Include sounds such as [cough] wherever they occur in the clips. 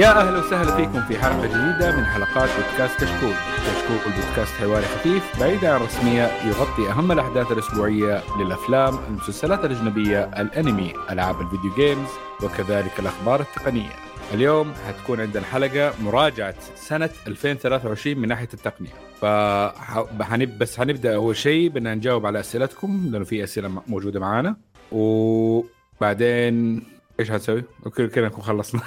يا أهلا وسهلا فيكم في حلقة جديدة من حلقات بودكاست كشكول. كشكول بودكاست حواري خفيف بعيد عن الرسمية يغطي أهم الأحداث الأسبوعية للأفلام، المسلسلات الأجنبية، الأنمي، ألعاب الفيديو جيمز وكذلك الأخبار التقنية. اليوم حتكون عندنا حلقه مراجعة سنة 2023 من ناحية التقنية. فحنب بس حنبدأ أول شيء بدنا نجاوب على أسئلتكم لأنه في أسئلة موجودة معانا وبعدين إيش حتسوي؟ كذا كذا نكون خلصنا.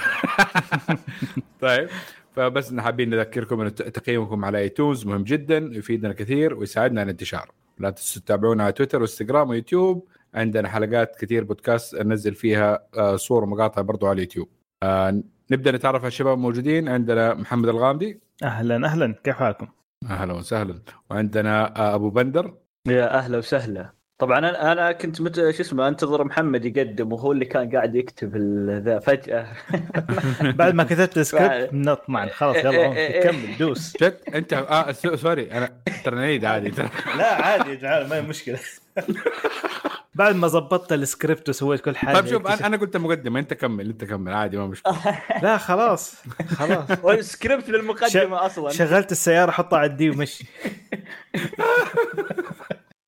[laughs] طيب فبس حابين نذكركم إن تقييمكم على ايتونز مهم جدا يفيدنا كثير ويساعدنا على الانتشار. لا تنسوا تتابعونا على تويتر وانستغرام ويوتيوب. عندنا حلقات كثير بودكاست ننزل فيها آه، صور ومقاطع برضو على اليوتيوب. آه، نبدأ نتعرف على الشباب الموجودين. عندنا محمد الغامدي. أهلا أهلا. كيف حالكم؟ أهلا وسهلا. وعندنا آه، أبو بندر. يا أهلا وسهلا. طبعا أنا أنا كنت مت... شو اسمه أنتظر محمد يقدم وهو اللي كان قاعد يكتب ذا فجأة. [laughs] بعد ما كتبت السكريبت نطمع خلاص يلا كمل دوس. [laughs] جد؟ انت آه sorry أنا ترى نعيد عادي. ترى [laughs] لا عادي تعال ما هي مشكلة. بعد ما ظبطت السكريبت وسويت كل حاجة طيب شوف أنا أنا قلت مقدمه أنت كمل أنت كمل عادي ما مشكلة. لا خلاص خلاص. والسكريبت للمقدمة أصلا. شغلت السيارة حطها على ال D ومشي.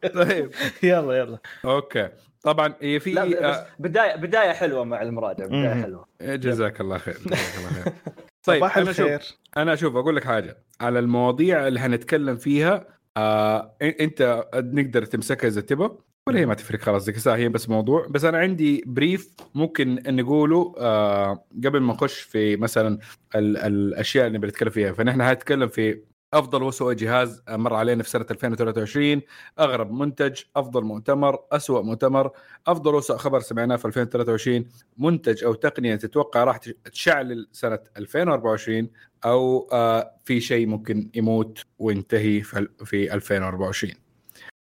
طيب. [laughs] يلا يلا. okay. طبعا هي في آه بداية بداية حلوة مع المراجعه بداية حلوة. إيه، جزاك الله خير جزاك الله خير. [laughs] طيب صباح أنا الخير. شوف أنا أشوف أقول لك حاجة. على المواضيع اللي حنتكلم فيها آه أنت نقدر تمسكها إذا تبغى ولا هي ما تفرق خلاص ذيك الساعة هي بس موضوع. بس أنا عندي brief ممكن نقوله آه قبل ما نخش في مثلا ال الأشياء اللي بنتكلم فيها. فنحن هنتكلم في أفضل واسوء جهاز مر علينا في سنة 2023 أغرب منتج أفضل مؤتمر اسوء مؤتمر أفضل واسوء خبر سمعناه في 2023 منتج أو تقنية تتوقع راح تشعل سنة 2024 أو آه في شيء ممكن يموت وينتهي في 2024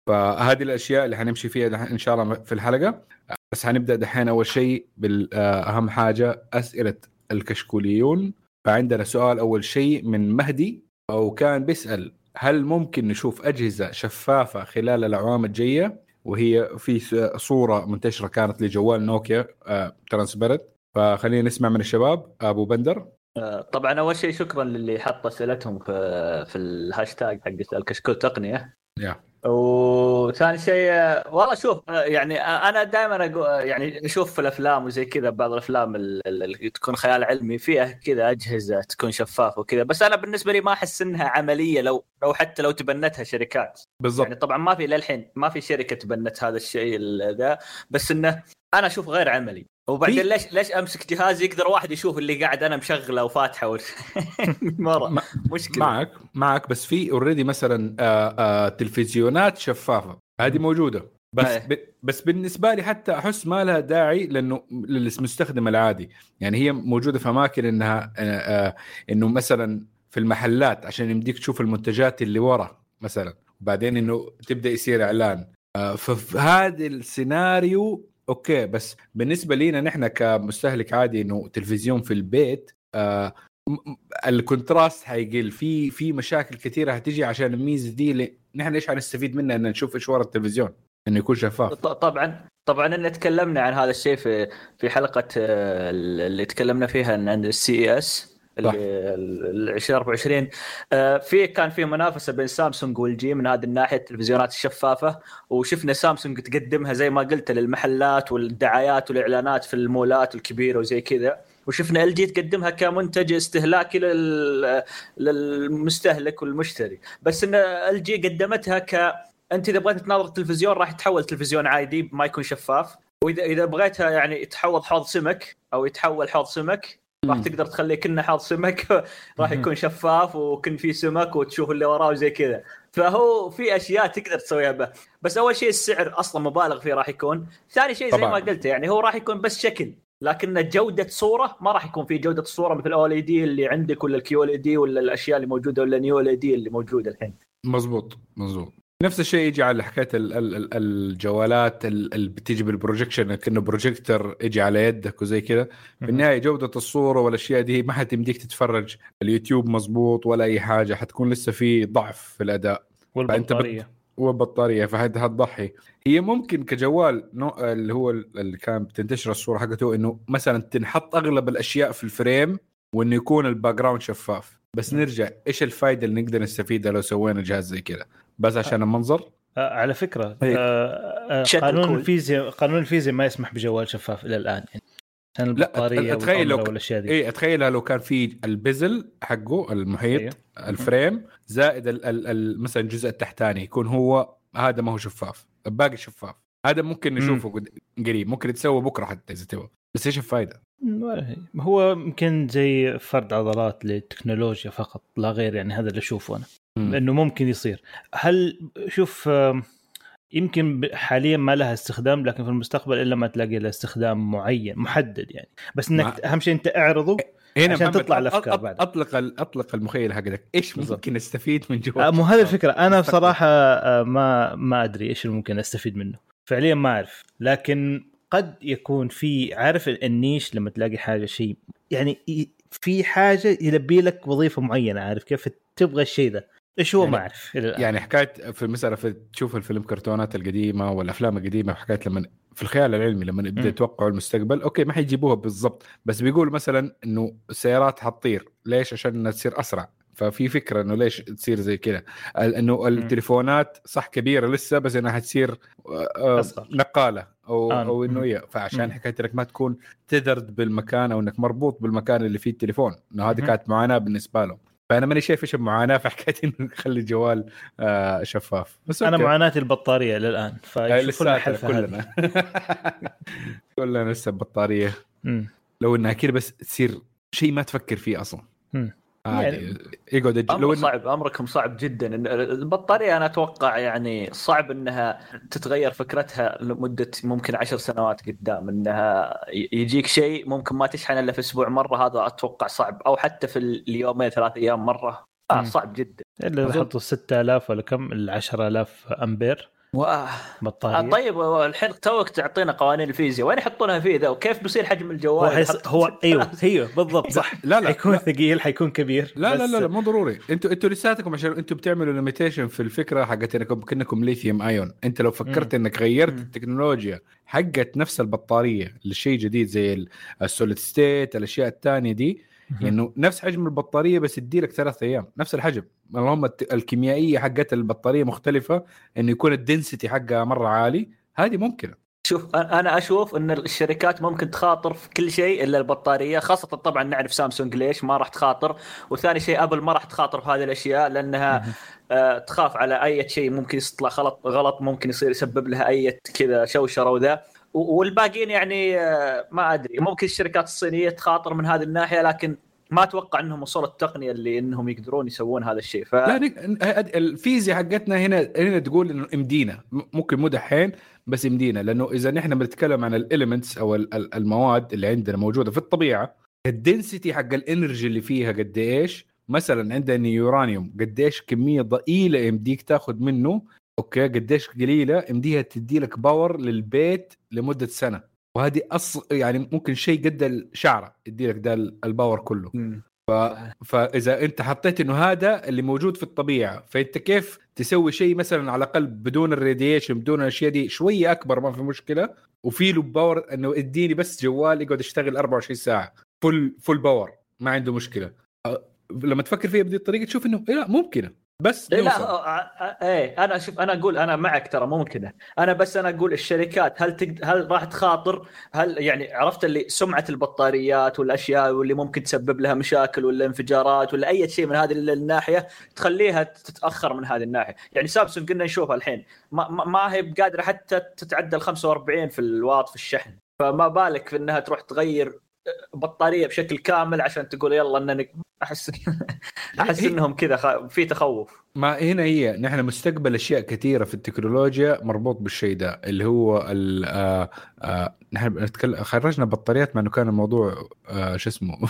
فهذه الأشياء اللي حنمشي فيها إن شاء الله في الحلقة. بس حنبدأ دحين أول شيء بالاهم حاجة أسئلة الكشكوليون. فعندنا سؤال أول شيء من مهدي. أو كان بيسأل هل ممكن نشوف أجهزة شفافة خلال الأعوام الجاية؟ وهي في صورة منتشرة كانت لجوال نوكيا آه transparent فخلينا نسمع من الشباب. أبو بندر. آه، طبعا أول شيء شكرا للي حط أسئلتهم في في الهاشتاج حق الكشكول تقنية. yeah. وثاني شيء والله شوف يعني أنا دائما أقول يعني أشوف في الأفلام وزي كذا بعض الأفلام اللي تكون خيال علمي فيها كذا أجهزة تكون شفافه وكذا بس أنا بالنسبة لي ما أحس إنها عملية لو لو حتى لو تبنتها شركات. بالضبط. يعني طبعا ما في للحين ما في شركة تبنت هذا الشيء ذا بس إنه أنا أشوف غير عملي. وبعدين ليش ليش أمسك جهاز يقدر واحد يشوف اللي قاعد أنا مشغله وفاتحه [laughs] مرة. مشكلة. معك معك بس في already مثلا آآ آآ تلفزيونات شفافة. هذه موجودة. بس ب... بس بالنسبة لي حتى أحس ما لها داعي لأنه للمستخدم العادي. يعني هي موجودة في أماكن إنها آآ إنه مثلا في المحلات عشان يمديك تشوف المنتجات اللي ورا مثلا. وبعدين إنه تبدأ يصير إعلان. ففي هذا السيناريو okay بس بالنسبة لينا نحن كمستهلك عادي إنه تلفزيون في البيت آه ال contrast حيقل. في في مشاكل كثيرة حتيجي عشان الميزة دي نحن إيش حنستفيد منها ان نشوف إيش ورا التلفزيون؟ إنه يكون شفاف. طبعا طبعا إن تكلمنا عن هذا الشيء في في حلقة اللي تكلمنا فيها عن ال CES ال 2024 آه، في كان في منافسة بين سامسونج و LG من هذه الناحية التلفزيونات الشفافة. وشفنا سامسونج تقدمها زي ما قلت للمحلات والدعايات والإعلانات في المولات الكبيرة وزي كذا. وشفنا LG تقدمها كمنتج استهلاكي للمستهلك والمشتري. بس إن LG قدمتها ك أنت إذا بغيت تناظر التلفزيون راح يتحول تلفزيون عادي ما يكون شفاف. واذا إذا بغيتها يعني يتحول حوض سمك أو يتحول حوض سمك راح تقدر تخليه كنا حاط سمك. [laughs] راح يكون شفاف وكن في سمك وتشوف اللي وراه وزي كذا. فهو في أشياء تقدر تسويها به. بس أول شيء السعر أصلا مبالغ فيه راح يكون. ثاني شيء زي طبعا. ما قلت يعني هو راح يكون بس شكل. لكن جودة صورة ما راح يكون في جودة الصورة مثل OLED اللي عندك ولا ال QLED ولا الأشياء اللي موجودة ولا Neo LED اللي موجودة الحين. مزبوط مزبوط. نفس الشيء يجي على حكاية الجوالات اللي بتيجي بال projection كأنه بروجيكتور يجي على يدك وزي كذا. في النهايه جودة الصورة والأشياء دي ما حتمديك تتفرج. اليوتيوب مزبوط ولا أي حاجة حتكون لسه في ضعف في الأداء. والبطاريه بت... والبطارية. فهذا هتضحي. هي ممكن كجوال نوع اللي هو اللي كان بتنتشر الصورة حقته إنه مثلا تنحط أغلب الأشياء في ال frame وإنه يكون ال background شفاف. بس نرجع إيش الفائده اللي نقدر نستفيدها لو سوينا جهاز زي كذا؟ بس عشان المنظر آه، على فكرة. آه، آه، قانون. الفيزياء قانون الفيزياء ما يسمح بجوال شفاف إلى الآن يعني عشان البطارية أت- أتخيل لو والأشياء دي إيه اتخيلها لو كان في البزل حقه المحيط أيوه. الفريم زائد ال ال ال مثلا الجزء التحتاني يكون هو هذا ما هو شفاف الباقي شفاف هذا ممكن نشوفه قد- قريب ممكن يتسوى بكرة حتى إذا تبغى بس إيش الفائده؟ هو يمكن زي فرد عضلات للتكنولوجيا فقط لا غير يعني هذا اللي أشوفه أنا مم. انه ممكن يصير. هل شوف يمكن حاليا ما لها استخدام لكن في المستقبل إلا ما تلاقي لها استخدام معين محدد يعني. بس إنك ما- أهم شيء أنت اعرضه هنا عشان تطلع أط- بعد. أطلق أطلق المخيله حقتك إيش. ممكن نستفيد من جوال آه، مو هذه الفكرة. أنا مستقبل. بصراحة آه، ما ما أدري إيش اللي ممكن أستفيد منه. فعليا ما أعرف. لكن قد يكون في عارف ال- النيش لما تلاقي حاجة شيء يعني في حاجة يلبي لك وظيفة معينة عارف كيف؟ تبغى الشيء ذا إيش هو يعني- ما اعرف إلى الآن يعني حكاية في مثلا في تشوف الفيلم كرتونات القديمة والأفلام القديمة حكايه لما في الخيال العلمي لما يبدا. يتوقعوا المستقبل أوكي ما حيجيبوها بالضبط بس بيقول مثلا إنه السيارات حتطير ليش عشان إنها تصير أسرع ففي فكرة إنه ليش تصير زي كذا إنه التليفونات صح كبيرة لسه بس إنها حتصير آه، آه،. نقالة أو آه. أو إنه. هي فعشان. حكاية إنك ما تكون تذرد بالمكان أو إنك مربوط بالمكان اللي فيه التليفون إنه هذه. كانت معاناة بالنسبة لهم فأنا ماني شايف إيش المعاناه في حكايه إنه نخلي الجوال آه شفاف بس أنا أوكي. معاناتي البطارية للآن آه، في هذه كلنا [laughs] كلنا لسه بطارية. لو إنها كذا بس تصير شيء ما تفكر فيه أصلا. عادي. يعني- يقعد أمر لو إن... صعب أمركم صعب جدا. إن- البطارية أنا أتوقع يعني صعب إنها تتغير فكرتها لمدة ممكن عشر سنوات قدام. إنها يجيك شيء ممكن ما تشحن إلا في أسبوع مرة هذا أتوقع صعب. أو حتى في اليومين ثلاث أيام مرة. آه. صعب جدا. إلا إذا حطوا 6000 ولا كم ال 10000 أمبير. واه. بطارية. آه طيب الحين توك تعطينا قوانين الفيزياء. وين يحطونها فيه ذا وكيف بيصير حجم هو الجوال حيص... يحط- هو [laughs] أيوه أيوه بالضبط. صح لا لا. حيكون. ثقيل حيكون كبير. لا لا لا, لا مو ضروري. أنتوا أنتوا لساتكم عشان أنتوا بتعملوا limitation في الفكرة حقت انكم كأنكم lithium ion انت لو فكرت إنك غيرت. التكنولوجيا حقت نفس البطارية لشيء جديد زي ال solid state الأشياء الثانية دي انه نفس حجم البطارية بس يديلك ثلاث أيام. نفس الحجم. اللهم الت- الكيميائية حقت البطارية مختلفة إنه يكون الدنسيتي حقها مرة عالي. هذه ممكنة. شوف أنا- أنا أشوف إن الشركات ممكن تخاطر في كل شيء إلا البطارية خاصة طبعا نعرف سامسونج ليش ما راح تخاطر. وثاني شيء أبل ما راح تخاطر في هذه الأشياء لأنها. آه تخاف على أي شيء ممكن يطلع غلط غلط ممكن يصير يسبب لها أي كذا شوشرة وذا. والباقيين يعني آه ما أدري. ممكن الشركات الصينية تخاطر من هذه الناحية لكن ما أتوقع إنهم وصلوا التقنية اللي إنهم يقدرون يسوون هذا الشيء. ف هاد- الفيزياء حقتنا هنا هنا تقول إنه امدينا ممكن مو دحين بس امدينا لأنه إذا نحن بنتكلم عن ال elements أو ال- ال- المواد اللي عندنا موجودة في الطبيعة ال density حق ال energy اللي فيها قد إيش؟ مثلا عندنا يورانيوم قد إيش كمية ضئيلة يمديك تاخذ منه okay قديش قليلة يمديها تدي لك power للبيت لمدة سنة. وهذه أص... يعني ممكن شيء قد الشعرة يدي لك ده ال power كله. مم. فإذا أنت حطيت إنه هذا اللي موجود في الطبيعة فأنت كيف تسوي شيء مثلا على الأقل بدون ال radiation بدون الأشياء دي شوية أكبر ما في مشكلة وفي له power إنه اديني بس جوال يقعد يشتغل 24 ساعة. full full power ما عنده مشكلة. لما تفكر فيها بهذه الطريقة تشوف إنه إيه لا ممكنة. بس إيه. لا آه، آه، إيه أنا شوف أنا أقول أنا معك ترى ممكنه أنا بس أنا أقول الشركات هل تقد... هل راح تخاطر؟ هل يعني عرفت اللي سمعة البطاريات والأشياء واللي ممكن تسبب لها مشاكل ولا انفجارات ولا أي شيء من هذه الناحية تخليها تتأخر من هذه الناحية. يعني سامسونج قلنا نشوفها الحين ما, ما- هي قادره حتى تتعدى ال 45 في الواط في الشحن. فما بالك في إنها تروح تغير بطارية بشكل كامل عشان تقول يلا انني أحس [laughs] أحس هي- إنهم كذا خ... في تخوف. ما هنا هي نحن مستقبل أشياء كثيرة في التكنولوجيا مربوط بالشيء ده اللي هو ال آه آه نحن بنتكلم خرجنا بطاريات مع إنه كان الموضوع آه شو اسمه؟ [laughs]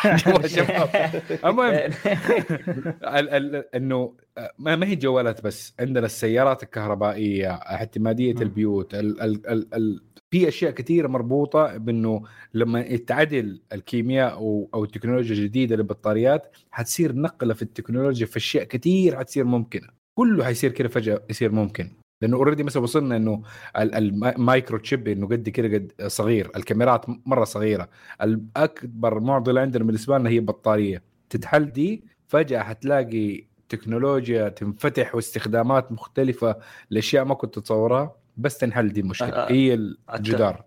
[laughs] جوال شباب المهم ال- ال- إنه ما ما هي جوالات بس عندنا السيارات الكهربائية اعتمادية. البيوت ال ال ال ال في أشياء كثيرة مربوطة بأنه لما يتعدل الكيمياء أو أو التكنولوجيا الجديدة للبطاريات حتصير نقلة في التكنولوجيا في أشياء كثير حتصير ممكنة. كله حيصير كده فجأة يصير ممكن. لأنه already مثلا وصلنا إنه ال- ال microchip إنه قد كده قد صغير الكاميرات مرة صغيرة. الأكبر معضلة عندنا بالنسبة لنا هي البطاريه تتحل دي فجأة حتلاقي تكنولوجيا تنفتح واستخدامات مختلفة لأشياء ما كنت تتصورها بس تنحل دي المشكلة. أه، هي الجدار.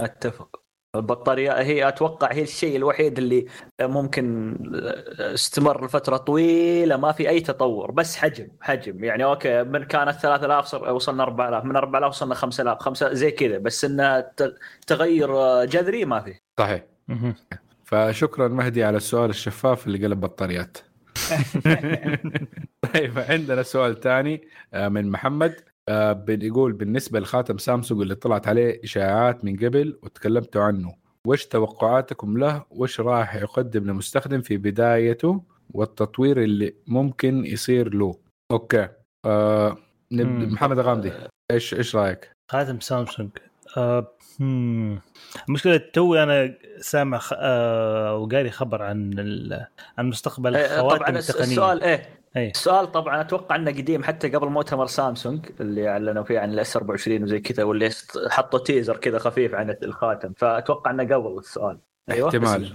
أتفق. البطارية هي أتوقع هي الشيء الوحيد اللي ممكن استمر لفترة طويلة ما في أي تطور بس حجم حجم. يعني أوكي من كانت 3000 صر وصلنا 4000 من 4000 وصلنا 5000 خمسة زي كذا بس انها ت- تغير جذري ما في. صحيح. فشكرا مهدي على السؤال الشفاف اللي قلب بطاريات. [laughs] طيب عندنا سؤال ثاني من محمد. آه، بيقول بالنسبة لخاتم سامسونج اللي طلعت عليه إشاعات من قبل وتكلمتوا عنه وش توقعاتكم له؟ وش راح يقدم للمستخدم في بدايته والتطوير اللي ممكن يصير له؟ okay. آه. محمد غامدي إيش إيش رأيك؟ خاتم سامسونج. آه مم. المشكلة توي أنا سامع خ... آه وقاري خبر عن ال... عن مستقبل إيه، الخواتم طبعا التقنية السؤال إيه اي السؤال طبعا أتوقع إنه قديم حتى قبل مؤتمر سامسونج اللي أعلنوا فيه عن ال S 24 وزي كذا واللي حطوا تيزر كذا خفيف عن الخاتم فأتوقع إنه قبل السؤال أيوه احتمال.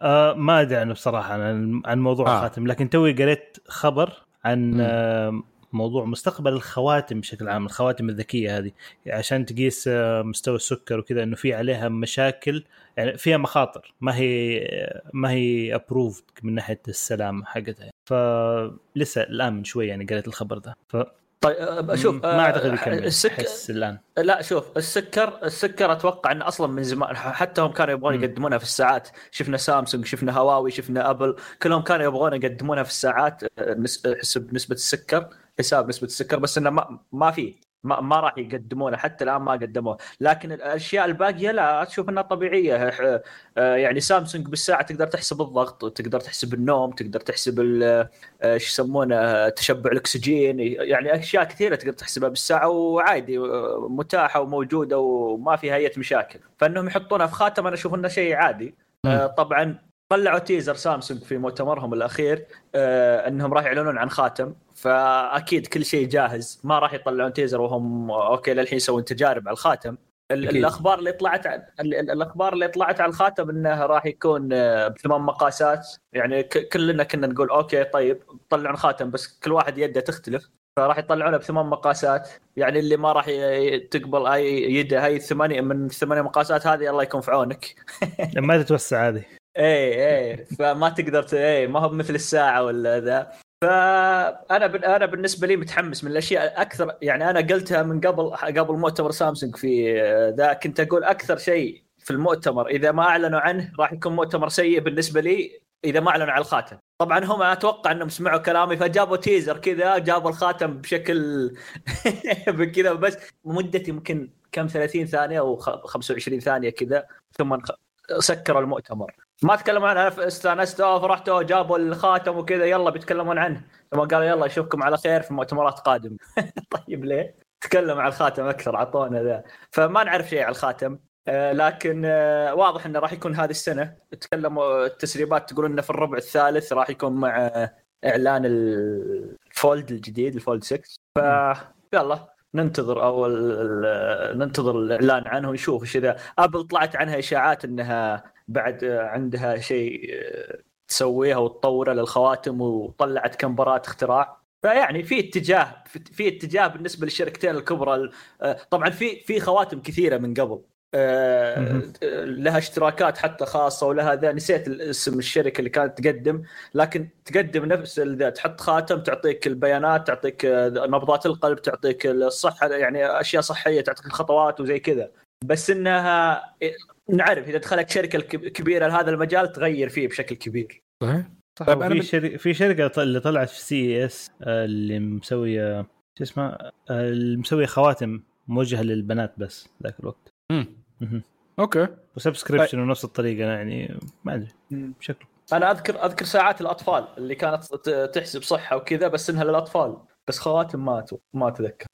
آه ما أدري عنه بصراحة عن عن موضوع آه. الخاتم لكن توي قريت خبر عن. آه موضوع مستقبل الخواتم بشكل عام الخواتم الذكية هذه. عشان تقيس آه، مستوى السكر وكذا إنه في عليها مشاكل يعني فيها مخاطر. ما هي ما هي ابروفد من ناحية السلامه حقتها. فلسه الآن من شوي يعني قريت الخبر ده. ف طيب آه، شوف ما أعتقد يكمل السك... الآن. لا شوف السكر السكر أتوقع إنه أصلا من زمان حتى هم كانوا يبغون. يقدمونها في الساعات. شفنا سامسونج شفنا هواوي شفنا أبل كلهم كانوا يبغون يقدمونها في الساعات آه، حسب نسبة السكر. حساب نسبة السكر بس إنه ما ما في ما, ما راح يقدمونه حتى الآن ما قدموه. لكن الأشياء الباقية لا أشوف إنها طبيعية. آه، يعني سامسونج بالساعة تقدر تحسب الضغط وتقدر تحسب النوم تقدر تحسب آه، شو يسمونه تشبع الأكسجين. يعني أشياء كثيرة تقدر تحسبها بالساعة وعادي متاحة وموجودة وما فيها أي مشاكل. فإنهم يحطونها في خاتم أنا أشوف إنه شيء عادي. آه، طبعا طلعوا teaser سامسونج في مؤتمرهم الأخير آه، إنهم راح يعلنون عن خاتم. فأكيد كل شيء جاهز. ما راح يطلعون teaser وهم okay للحين يسوون تجارب على الخاتم. ال- أكيد. الأخبار اللي طلعت عن ال- ال- الأخبار اللي طلعت على الخاتم إنه راح يكون آه، بثمان مقاسات. يعني ك- كلنا كنا نقول okay طيب طلعون خاتم بس كل واحد يده تختلف. فراح يطلعونه بثمان مقاسات. يعني اللي ما راح تقبل أي يده هاي الثمانيه من الثمانيه مقاسات هذه الله يكون في عونك. [laughs] ما تتوسع هذه. إيه إيه. فما تقدر ت... إيه ما هو مثل الساعة ولا ذا. فأنا ب... أنا بالنسبة لي متحمس من الأشياء أكثر. يعني أنا قلتها من قبل قبل مؤتمر سامسونج في ذا. كنت أقول أكثر شيء في المؤتمر إذا ما أعلنوا عنه راح يكون مؤتمر سيء بالنسبة لي إذا ما أعلنوا عن الخاتم. طبعا هم أتوقع إنهم سمعوا كلامي فجابوا teaser كذا جابوا الخاتم بشكل [laughs] بكذا بس. مدة يمكن كم 30 ثانية أو خ- 25 ثانية كذا ثم سكروا المؤتمر. ما تكلموا عنه أنا استانست اوه فرحت أوه جابوا الخاتم وكذا يلا بيتكلمون عنه. ثم قالوا يلا اشوفكم على خير في مؤتمرات قادمة. [laughs] طيب ليه؟ تكلم عن الخاتم أكثر اعطونا ذا. فما نعرف شيء عن الخاتم. آه، لكن آه، واضح إنه راح يكون هذه السنة. تكلموا التسريبات تقول إنه في الربع الثالث راح يكون مع آه، إعلان ال Fold الجديد ال Fold 6 ف يلا ننتظر أو ال- ننتظر الإعلان عنه ونشوف إيش اذا أبل طلعت عنها إشاعات إنها بعد عندها شيء آه، تسويها وتطوره للخواتم وطلعت كم براءات اختراع. فيعني في اتجاه في- اتجاه بالنسبة للشركتين الكبرى ال- آه، طبعا في في خواتم كثيرة من قبل. آه،. لها اشتراكات حتى خاصة ولها ذا نسيت اسم الشركة اللي كانت تقدم لكن تقدم نفس ذا تحط خاتم تعطيك البيانات تعطيك نبضات القلب تعطيك الصحة يعني أشياء صحية تعطيك الخطوات وزي كذا. بس إنها نعرف إذا دخلت شركة كبيرة لهذا المجال تغير فيه بشكل كبير. صحيح؟ صح طيب أنا في شركه في شركة ط- اللي طلعت في CES اللي مسوية شو اسمها آه، اللي مسوية خواتم موجهة للبنات بس ذاك الوقت. مم. مهم. okay. و subscription ونفس الطريقة يعني ما أدري. شكله. أنا أذكر أذكر ساعات الأطفال اللي كانت ت- تحسب صحة وكذا بس إنها للأطفال. بس خواتم ما ما أتذكر.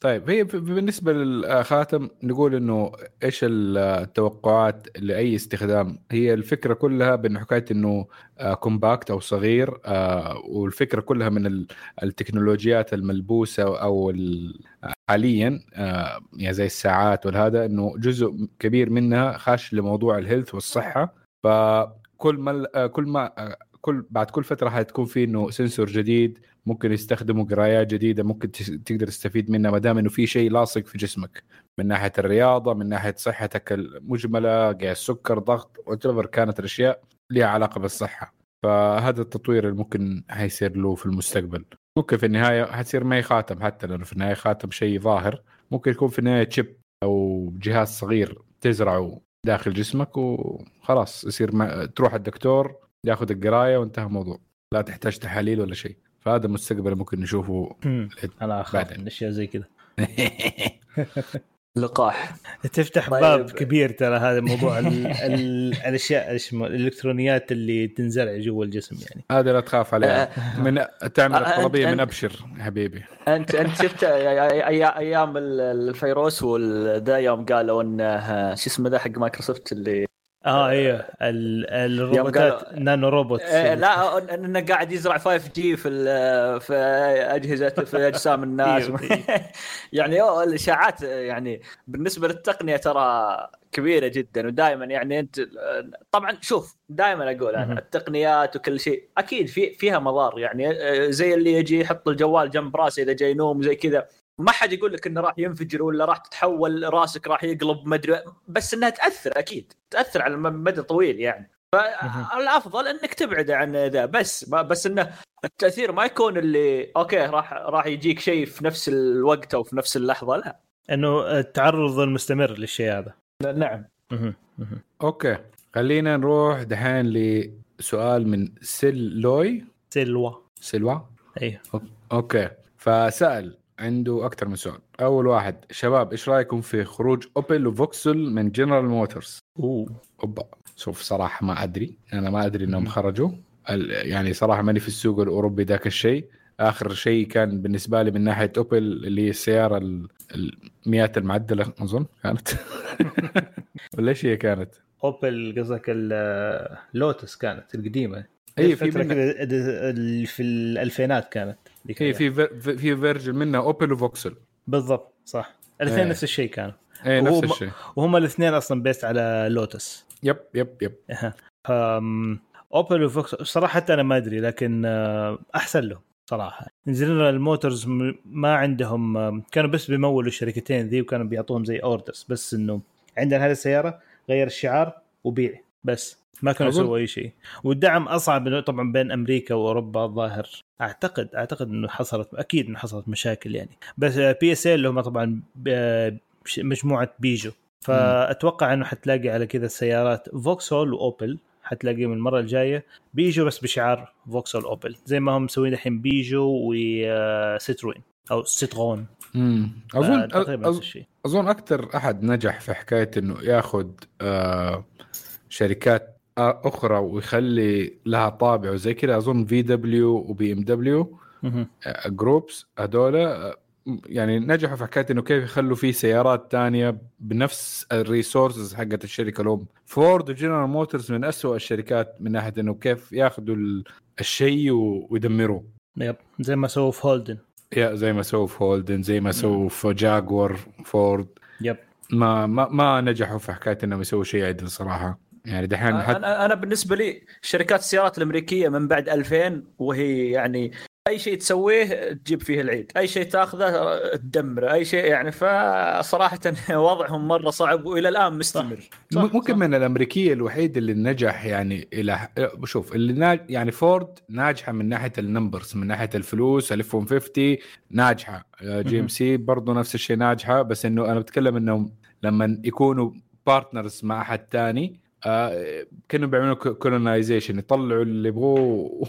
طيب هي بالنسبة للخاتم نقول إنه إيش التوقعات لأي استخدام؟ هي الفكرة كلها بإنه حكاية إنه آه، compact أو صغير آه، والفكرة كلها من ال- التكنولوجيات الملبوسة أو ال- حاليا آه، يعني زي الساعات والهذا إنه جزء كبير منها خاش لموضوع ال health والصحة. فكل ما آه، كل ما آه، كل بعد كل فترة حتكون في إنه sensor جديد ممكن يستخدموا قرايات جديدة ممكن تقدر تستفيد منها ما دام إنه في شيء لاصق في جسمك. من ناحية الرياضة من ناحية صحتك المجملة قياس سكر ضغط وأيا كانت الأشياء لها علاقة بالصحة. فهذا التطوير اللي ممكن حيصير له في المستقبل. ممكن في النهاية حتصير ما هي خاتم حتى لأنه في النهاية خاتم شيء ظاهر ممكن يكون في النهاية تشيب أو جهاز صغير تزرعه داخل جسمك وخلاص يصير ما... تروح الدكتور ياخذ القراية وانتهى الموضوع. لا تحتاج تحاليل ولا شيء. فهذا المستقبل ممكن نشوفه. أنا اخاف بعدين. من اشياء زي كذا. [laughs] لقاح. تفتح طيب. باب كبير ترى هذا موضوع ال... ال... الأشياء اسمه الإلكترونيات اللي تنزرع جوا الجسم يعني. هذا لا تخاف عليها. آه، من تعمل آه، الطلبية من أبشر يا حبيبي. انت أنت شفت [laughs] أيام ال- الفيروس والذا يوم قالوا إنه شو اسمه ذا حق مايكروسوفت اللي آه أيوه ال... الروبوتات nano robot إيه، لا إنه قاعد يزرع 5G في في اجهزه في أجسام الناس إيوه. [laughs] يعني الإشاعات يعني بالنسبة للتقنية ترى كبيرة جدا ودائما يعني أنت طبعا شوف دائما أقول. أنا التقنيات وكل شيء أكيد في فيها مضار يعني زي اللي يجي يحط الجوال جنب راسه إذا جاي ينوم زي كذا ما حد يقول لك إنه راح ينفجر ولا راح تتحول راسك راح يقلب مدري بس إنها تأثر أكيد تأثر على مدى طويل يعني. فالأفضل إنك تبعد عن ذا بس ما بس إنه التأثير ما يكون اللي okay راح راح يجيك شيء في نفس الوقت أو في نفس اللحظة لا. إنه التعرض المستمر للشيء هذا. نعم. okay خلينا نروح دحين لسؤال من سيلوي سلوى سلوى أيوه okay فسأل. عنده أكثر من سؤال. أول واحد شباب إيش رأيكم في خروج أوبل وفوكسل من جنرال موتورز أوه. أوبا. شوف صراحة ما أدري. أنا ما أدري إنهم. خرجوا. يعني صراحة ماني في السوق الأوروبي ذاك الشيء. آخر شيء كان بالنسبة لي من ناحية أوبل اللي هي السيارة ال- المياتا المعدلة أظن كانت. [laughs] ولا إيش هي كانت؟ أوبل قصدك اللوتس كانت القديمة. اي في منها. في الألفينات كانت. هي الأيام. في في في version منها أوبل وفوكسل. بالضبط صح. الاثنين إيه. نفس الشيء كانوا اي وهو نفس الشيء. وهم الاثنين أصلا based على لوتس. yep yep yep. أم، أوبل وفوكس صراحة حتى أنا ما أدري لكن آه، أحسن لهم صراحة. جنرال موتورز م- ما عندهم كانوا بس بيمولوا الشركتين ذي وكانوا بيعطوهم زي orders بس إنه عندنا هذه السيارة غير الشعار وبيع بس. ما كانوا يسووا أي شيء. والدعم أصعب طبعا بين أمريكا وأوروبا الظاهر. اعتقد أعتقد إنه حصلت أكيد إنه حصلت مشاكل يعني. بس PSA اللي هم طبعا مجموعة بيجو. فأتوقع إنه حتلاقي على كذا السيارات فوكسول واوبل حتلاقيهم المرة الجاية. بيجو بس بشعار فوكسول اوبل زي ما هم مسوين الحين بيجو وستروين أو سترون امم آه، اظن نفس أظن, أظن أكثر أحد نجح في حكاية إنه ياخذ آه شركات آه، أخرى ويخلي لها طابع وزي كذا أظن VW و BMW. groups هذول آه، يعني نجحوا في حكاية إنه كيف يخلوا في سيارات تانية بنفس ال resources حقت الشركة. الام فورد و General Motors من أسوأ الشركات من ناحية إنه كيف ياخذوا ال- الشيء ويدمروه. yep زي ما سووا في Holden يا زي ما سووا في Holden زي ما سووا في Jaguar Ford yep. ما ما ما نجحوا في حكاية إنهم يسووا شيء عدل صراحة. يعني دحين حتى أنا أنا بالنسبة لي شركات السيارات الأمريكية من بعد 2000 وهي يعني أي شيء تسويه تجيب فيه العيد، أي شيء تاخذه تدمره، أي شيء يعني فصراحة [laughs] وضعهم مرة صعب وإلى الآن مستمر. صح، م- ممكن صح. من الأمريكية الوحيد اللي نجح يعني إلى شوف اللي ناج يعني فورد ناجحة من ناحية ال numbers من ناحية الفلوس ال F-150 ناجحة GMC برضه نفس الشيء ناجحة بس إنه أنا بتكلم انهم لما يكونوا partners مع أحد ثاني آه كانوا بيعملوا colonization يطلعوا اللي يبغوه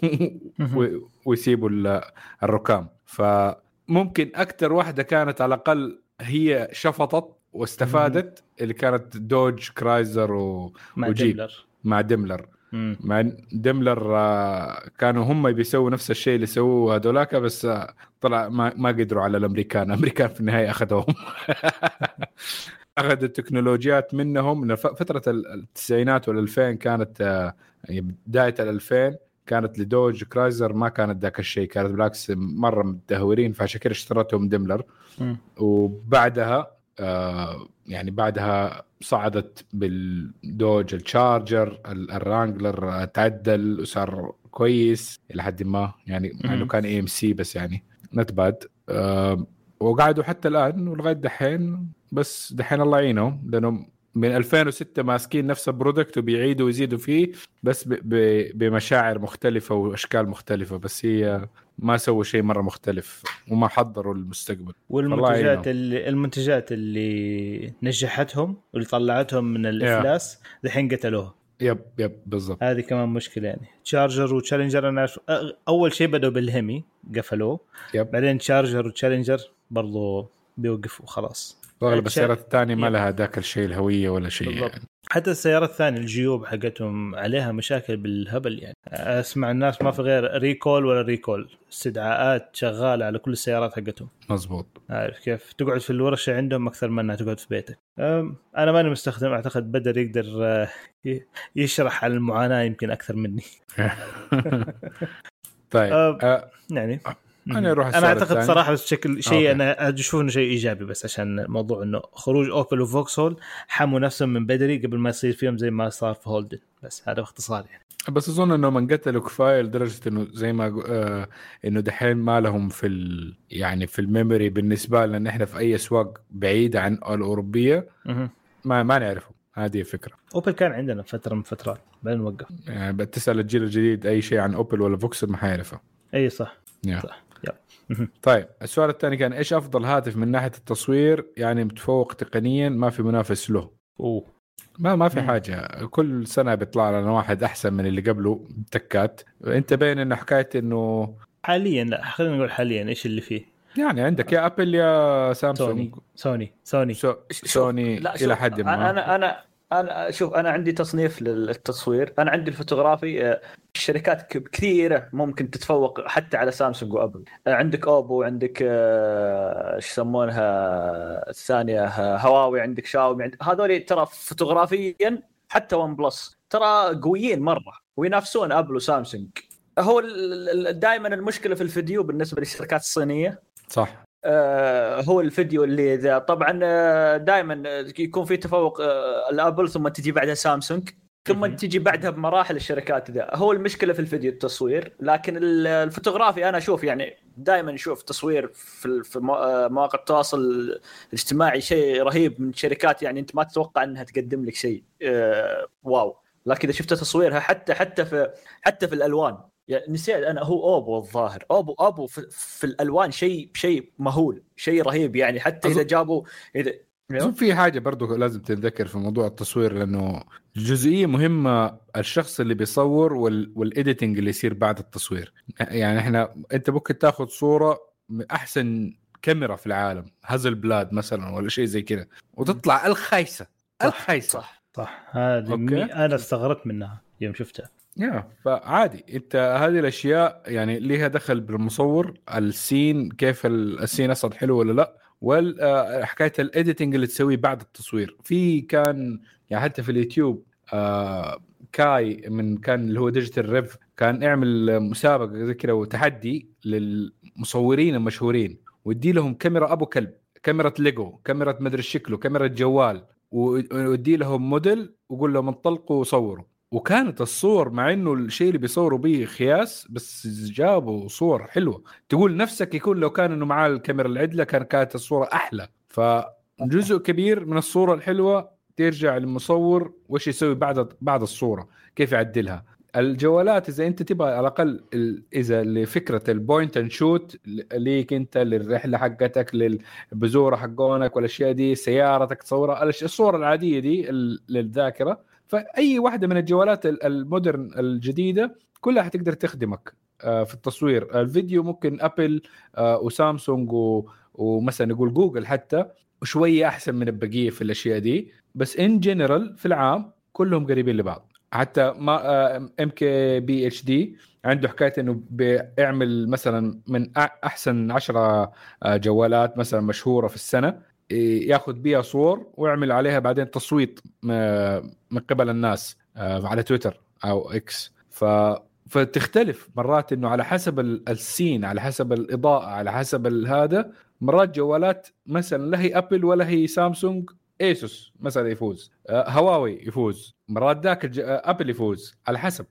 ويسيبوا ال- الركام. فممكن أكثر واحدة كانت على الأقل هي شفطت واستفادت اللي كانت Dodge Chrysler و... مع و Jeep. Daimler مع Daimler مم. مع Daimler آه، كانوا هم بيسووا نفس الشيء اللي سووه هذولاك بس آه، طلع ما ما قدروا على الأمريكان، الأمريكان في النهاية أخذوهم. [laughs] أخذ التكنولوجيات منهم فترة ال- التسعينات وال2000 كانت آه، يعني بداية ال2000 كانت ل Dodge Chrysler ما كانت ذاك الشيء كانت بالعكس مرة متدهورين فعشان كذا اشترتهم Daimler. وبعدها آه يعني بعدها صعدت بال Dodge ال Charger ال- ال Wrangler آه، تعدل وصار كويس إلى حد ما يعني مع إنه. كان AMC بس يعني not bad آه وقعدوا حتى الآن ولغاية دحين بس دحين الله يعينهم لانهم من 2006 ماسكين نفس ال product وبيعيدوا ويزيدوا فيه بس ب- ب- بمشاعر مختلفة وأشكال مختلفة بس هي ما سووا شيء مرة مختلف وما حضروا المستقبل. والمنتجات. اللي المنتجات اللي نجحتهم واللي طلعتهم من الإفلاس دحين قتلوها. yep yep بالضبط. هذه كمان مشكلة يعني. Charger و Challenger أنا أ- أول شيء بدأوا بال HEMI قفلوه. yep. بعدين Charger و Challenger برضو بيوقفوا خلاص. وأغلب السيارات الثانية ما. لها ذاك الشيء الهوية ولا شيء. يعني. حتى السيارات الثانية الجيوب حقتهم عليها مشاكل بالهبل يعني. أسمع الناس ما في غير recall ولا recall. استدعاءات شغالة على كل السيارات حقتهم. مزبوط عارف كيف؟ تقعد في الورشة عندهم أكثر من إنها تقعد في بيتك. أنا ماني مستخدم أعتقد بدر يقدر آه، يشرح عن المعاناة يمكن أكثر مني. [laughs] طيب أه، يعني. أنا أروح أنا أعتقد الثاني. صراحة بس شكل شيء okay. أنا أشوف انه شيء إيجابي بس عشان موضوع إنه خروج Opel و Vauxhall حموا نفسهم من بدري قبل ما يصير فيهم زي ما صار في Holden بس هذا باختصار يعني بس أظن انهم انقتلوا كفاية لدرجة إنه زي ما آه إنه دحين ما لهم في ال يعني في ال memory بالنسبة لنا إحنا في أي أسواق بعيدة عن الأوروبية. ما ما نعرفهم هذه الفكرة Opel كان عندنا فترة من فترات بعدين وقف يعني بتسأل الجيل الجديد أي شيء عن Opel ولا Vauxhall ما حيعرفه أي صح يا. صح. طيب السؤال الثاني كان إيش أفضل هاتف من ناحية التصوير؟ يعني متفوق تقنيا ما في منافس له. أوه. ما ما في. حاجة. كل سنة بيطلع لنا واحد أحسن من اللي قبله تكات. أنت بين إنه حكاية إنه حاليا لا خلينا نقول حاليا إيش اللي فيه؟ يعني عندك يا Apple يا Sony Samsung Sony Sony. سو شوف، سوني لا شوف، إلى حد ما. أنا أنا أنا شوف أنا عندي تصنيف للتصوير. أنا عندي الفوتوغرافي آه، الشركات كثيرة ممكن تتفوق حتى على Samsung و Apple. آه، عندك Oppo عندك آه، إيش يسمونها الثانية آه، هواوي عندك شاومي عند... هذول ترى فوتوغرافيا حتى OnePlus ترى قويين مرة وينافسون Apple و Samsung. هو دائما المشكلة في الفيديو بالنسبة للشركات الصينية؟ صح. آه، هو الفيديو اللي ذا طبعا دائما يكون في تفوق آه، ال Apple ثم تجي بعدها سامسونج ثم. تجي بعدها بمراحل الشركات ذا. هو المشكلة في الفيديو التصوير لكن ال- الفوتوغرافي أنا أشوف يعني دائما أشوف تصوير في آه، مواقع التواصل الاجتماعي شيء رهيب من شركات يعني أنت ما تتوقع إنها تقدم لك شيء آه، wow. لكن إذا شفت تصويرها حتى حتى في حتى في الألوان. يعني نسيت أنا هو Oppo الظاهر. Oppo Oppo في, في الألوان شيء شيء مهول شيء رهيب يعني. حتى إذا جابوا إذا أظن في حاجة برضو لازم تنذكر في موضوع التصوير لأنه جزئيه مهمة الشخص اللي بيصور وال... وال editing اللي يصير بعد التصوير. يعني إحنا أنت ممكن تاخذ صورة من أحسن كاميرا في العالم Hasselblad مثلا ولا شيء زي كذا وتطلع الخايسة صح، الخايسة. صح صح. هذه okay. مي... أنا استغربت منها يوم شفتها. يا فعادي. انت هذه الأشياء يعني ليها دخل بالمصور ال scene كيف ال- ال scene أصلا حلو ولا لا وحكايه ال editing اللي تسويه بعد التصوير. في كان يعني حتى في اليوتيوب آه Kai من كان اللي هو DigitalRev كان يعمل مسابقة زي كذا وتحدي للمصورين المشهورين ويدي لهم كاميرا أبو كلب كاميرا ليجو كاميرا مدري شكله كاميرا جوال ويدي لهم موديل ويقول لهم انطلقوا وصوروا. وكانت الصور مع إنه الشيء اللي بيصوروا به خياس بس جابوا صور حلوة. تقول نفسك يكون لو كان إنه معاه الكاميرا العدلة كان كانت الصورة أحلى. فجزء كبير من الصورة الحلوة ترجع للمصور وش يسوي بعد بعد الصورة كيف يعدلها. الجوالات إذا أنت تبغى على الأقل ال- إذا لفكرة ال point and shoot like أنت للرحلة حقتك للبزورة حقونك والأشياء دي سيارتك تصورها الصور العادية دي للذاكرة. فأي واحدة من الجوالات ال- modern الجديدة كلها حتقدر تخدمك آه، في التصوير. الفيديو ممكن أبل آه، وسامسونج ومثلا نقول جوجل حتى شوية أحسن من البقية في الأشياء دي. بس in general في العام كلهم قريبين لبعض. حتى ما ام كي بي اتش دي عنده حكاية إنه بيعمل مثلا من أحسن عشرة آه، جوالات مثلا مشهورة في السنة. ياخذ بيها صور ويعمل عليها بعدين تصويت م- من قبل الناس آه، على تويتر أو إكس ف فتختلف مرات إنه على حسب ال- scene على حسب الإضاءة على حسب هذا. مرات جوالات مثلا لا هي ابل ولا هي سامسونج ايسوس مثلا يفوز. آه، هواوي يفوز. مرات ذاك آه، ابل يفوز. على حسب.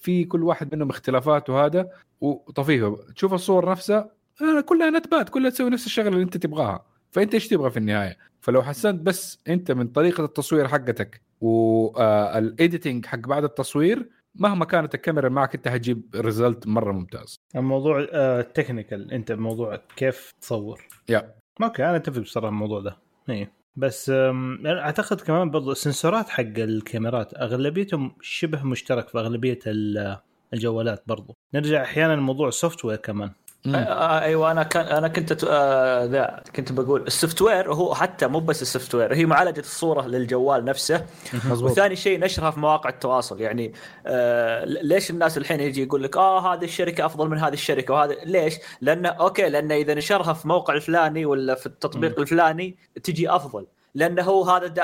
في كل واحد منهم اختلافاته هذا وطفيفة. تشوف الصور نفسها آه، كلها نتبات كلها تسوي نفس الشغلة اللي أنت تبغاها. فأنت إيش تبغى في النهاية؟ فلو حسنت بس أنت من طريقة التصوير حقتك وال editing حق بعد التصوير مهما كانت الكاميرا معك أنت حتجيب result مرة ممتاز. الموضوع technical أنت بموضوع كيف تصور. yeah okay أنا أتفق بصراحة الموضوع ده. اي بس أم، أنا أعتقد كمان برضو ال sensorات حق الكاميرات أغلبيتهم شبه مشترك في أغلبية ال- الجوالات برضو. نرجع أحيانا لموضوع ال software كمان. آه، أيوه أنا كان أنا كنت آه، ذا كنت بقول ال software هو حتى مو بس ال software هي معالجة الصورة للجوال نفسه. مظبوط. وثاني شيء نشرها في مواقع التواصل يعني آه ليش الناس الحين يجي يقول لك آه هذه الشركة أفضل من هذه الشركة وهذا ليش؟ لأنه okay لأنه إذا نشرها في موقع الفلاني ولا في التطبيق مم. الفلاني تجي أفضل. لأنه هو هذا دا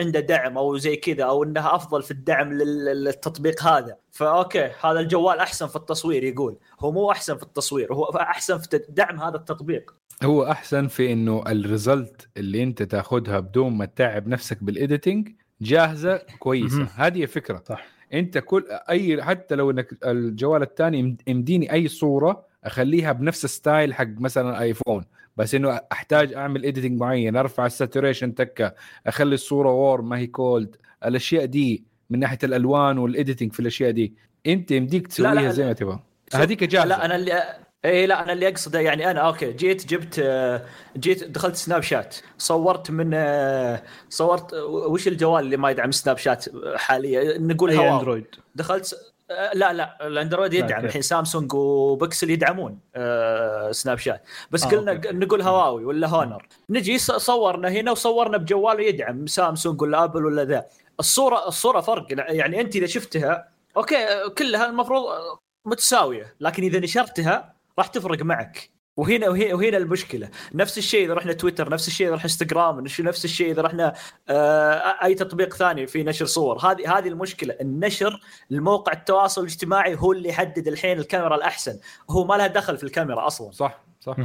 عنده دعم أو زي كذا أو انها أفضل في الدعم لل- للتطبيق هذا. ف okay هذا الجوال أحسن في التصوير يقول. هو مو أحسن في التصوير هو أحسن في دعم هذا التطبيق. هو أحسن في إنه ال result اللي أنت تأخذها بدون ما تتعب نفسك بال editing جاهزة كويسة. هذه الفكرة صح. أنت كل أي حتى لو إنك الجوال الثاني يمديني أي صورة أخليها بنفس style حق مثلا ايفون بس إنه أحتاج أعمل editing معين أرفع ال saturation تكة أخلي الصورة warm ما هي cold الأشياء دي من ناحية الألوان وال editing في الأشياء دي. أنت يمديك تسويها لا، زي ما تبغى. هذيك جاهزة. لا أنا اللي اي لا أنا اللي أقصده يعني أنا okay جيت جبت آه، جيت دخلت سناب شات صورت من آه، صورت وش الجوال اللي ما يدعم سناب شات حاليا؟ نقول هواوي أندرويد. دخلت لا لا الأندرويد يدعم. الحين سامسونج وبكسل يدعمون آه، سناب شات. بس آه، قلنا okay. نقول هواوي ولا هونر. نجي صورنا هنا وصورنا بجوال يدعم سامسونج ولا آبل ولا ذا. الصورة الصورة فرق. يعني أنت إذا شفتها okay آه، كلها المفروض آه، متساوية. لكن إذا نشرتها راح تفرق معك. وهنا وهنا, وهنا المشكلة. نفس الشيء إذا رحنا تويتر نفس الشيء إذا رحنا إنستغرام نفس الشيء إذا رحنا آه، أي تطبيق ثاني في نشر صور. هذه هذه المشكلة. النشر الموقع التواصل الاجتماعي هو اللي يحدد الحين الكاميرا الأحسن. هو ما لها دخل في الكاميرا أصلا. صح صح.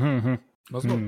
مظبوط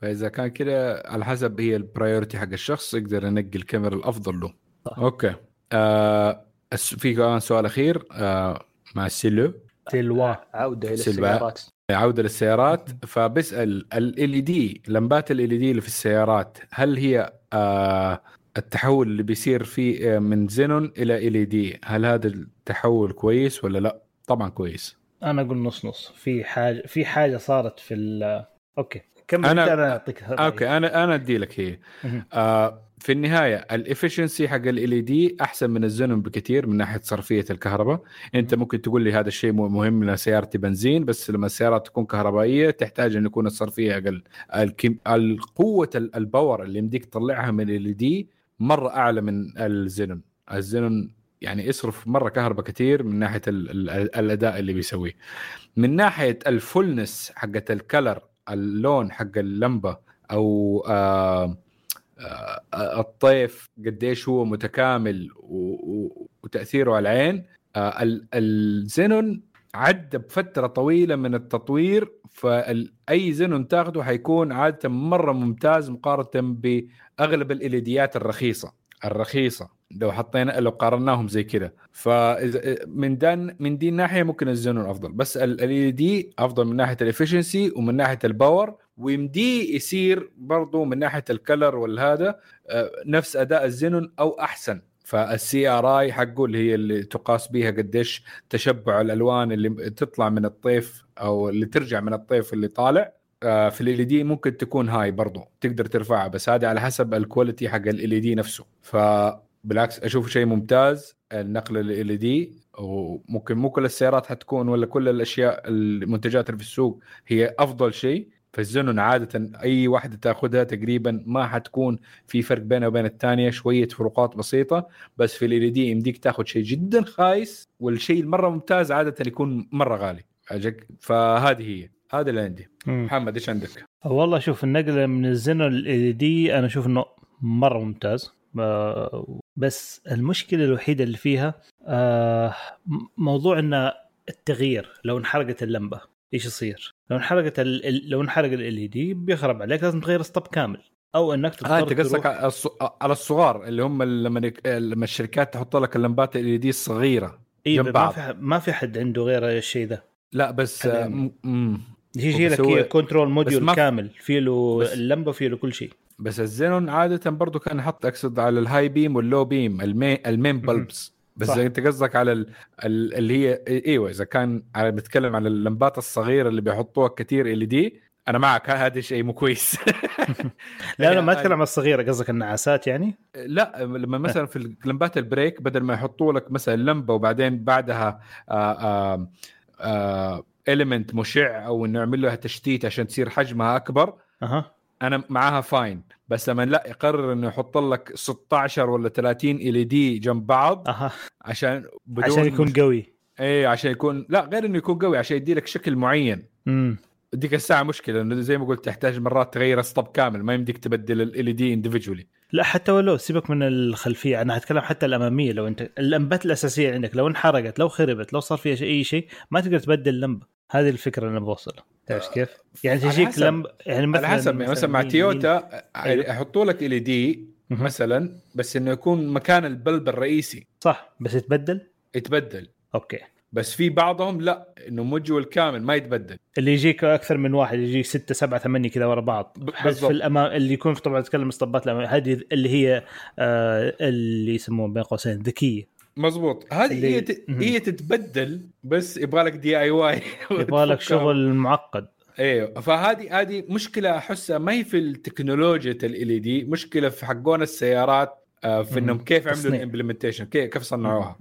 فإذا كان كده على حسب هي ال priority حق الشخص يقدر ينقي الكاميرا الأفضل له. صح. okay. آه في كمان سؤال أخير آه مع سيلو. تلوا عودة إلى سلبا. عودة للسيارات فبسأل ال دي لمبات ال دي اللي في السيارات هل هي آه التحول اللي بيصير فيه آه، من زينون إلى ال دي هل هذا التحول كويس ولا لا؟ طبعا كويس أنا أقول نص نص في حاجة في حاجة صارت في ال أوكي كمل أنا... أنا أعطيك. أوكي أنا أنا أدي لك هي. آه في النهاية الافشنسي حق ال دي أحسن من الزنون بكثير من ناحية صرفية الكهرباء. أنت ممكن تقول لي هذا الشيء مهم لأن سيارتي بنزين بس لما السيارة تكون كهربائية تحتاج أن يكون الصرفية أقل. الكم... القوة ال- power اللي يمديك تطلعها من LED مرة أعلى من الزنون الزنون يعني يصرف مرة كهرباء كثير من ناحية ال... ال... الأداء اللي بيسويه. من ناحية ال fullness حقت ال color اللون حق اللمبة أو آه، الطيف قديش هو متكامل وتأثيره على العين. آه، ال- الزينون عدى بفترة طويلة من التطوير فأي زينون تاخده حيكون عادة مرة ممتاز مقارنة بأغلب ال LEDيات الرخيصة الرخيصة. لو حطينا لو قارناهم زي كذا. فمن دان من دي الناحية ممكن الزينون أفضل. بس LED أفضل من ناحية ال efficiency ومن ناحية ال power ويمديه يصير برضو من ناحية ال color والهذا آه، نفس أداء الزينون أو أحسن. فال CRI حقه اللي هي اللي تقاس بها قديش تشبع الألوان اللي تطلع من الطيف أو اللي ترجع من الطيف اللي طالع آه، في LED ممكن تكون high برضو. تقدر ترفعها بس هذا على حسب ال quality حق LED نفسه. فبالعكس أشوف شيء ممتاز النقل LED وممكن مو كل السيارات حتكون ولا كل الأشياء المنتجات اللي في السوق هي أفضل شيء. فالزنون عادة أي واحدة تأخذها تقريبا ما حتكون في فرق بينها وبين الثانية شوية فروقات بسيطة بس في ال دي يمديك تأخذ شيء جدا خايس والشيء المرة ممتاز عادة يكون مرة غالي. أجك فهذه هي. هذا اللي عندي. مم. محمد إيش عندك؟ والله شوف النقلة من الزينون ال دي أنا أشوف إنه مرة ممتاز. آه، بس المشكلة الوحيدة اللي فيها آه، موضوع إن التغيير لو انحرقت اللمبة. إيش يصير؟ لو انحرقت ال... لو انحرق ال LED بيخرب عليك لازم تغير الاسطب كامل أو إنك تضطر آه أنت قصدك على الص- على الصغار اللي هم لما لما الشركات تحط لك اللمبات ال LED الصغيرة إيه جنب ما. في ما في حد عنده غير الشيء ده لا بس حالياً. آه، م- مم. يجي لك هو- control module في- كامل فيه له اللمبة فيه له كل شيء بس الزينون عادة برضو كان يحط أقصد على الهاي بيم واللو بيم المين المين بلبس بس صح. انت قصدك على ال... ال... اللي هي إيوه إذا كان على بتكلم على اللمبات الصغيرة اللي بيحطوها كثير LED أنا معك هذا شيء مو كويس. [laughs] [laughs] لا لا ما اتكلم عن الصغيرة قصدك النعاسات يعني؟ لا لما مثلا في لمبات ال brake بدل ما يحطوا لك مثلا لمبة وبعدين بعدها element مشع أو إنه يعمل لها تشتيت عشان تصير حجمها أكبر أها. أنا معاها fine بس لما لا يقرر إنه يحط لك 16 ولا 30 LED جنب بعض أها. عشان بدون عشان يكون. قوي. إيه عشان يكون لا غير إنه يكون قوي عشان يدي لك شكل معين. امم ديك الساعة مشكلة إنه زي ما قلت تحتاج مرات تغير السطب كامل ما يمديك تبدل ال دي اندفجولي لا حتى ولو سيبك من الخلفية أنا هتكلم حتى الأمامية لو أنت اللمبات الأساسية عندك لو انحرقت لو خربت لو صار فيها أي شيء ما تقدر تبدل اللمبه هذه الفكرة اللي بوصلها تعرف كيف؟ يعني تجيك. لمبه يعني مثلا على حسب يعني مثلا مع تيوتا أيوه. يحطوا لك ال دي مهم. مثلا بس إنه يكون مكان البلب الرئيسي صح بس يتبدل يتبدل okay بس في بعضهم لا إنه module كامل ما يتبدل اللي يجيك أكثر من واحد يجيك ستة سبعة ثمانية كذا ورا بعض ب- حذف بالضبط. الامام اللي يكون طبعا تتكلم اسطبات الامام هذه اللي هي آه اللي يسموها بين قوسين ذكية مزبوط هذه هي ت... هي تتبدل بس يبغى لك DIY [laughs] يبغى لك شغل معقد أيوه فهذه هذه مشكلة أحسها ما هي في التكنولوجيا ال LED مشكلة في حقون السيارات آه، في إنهم. كيف عملوا. ال implementation كيف كيف صنعوها.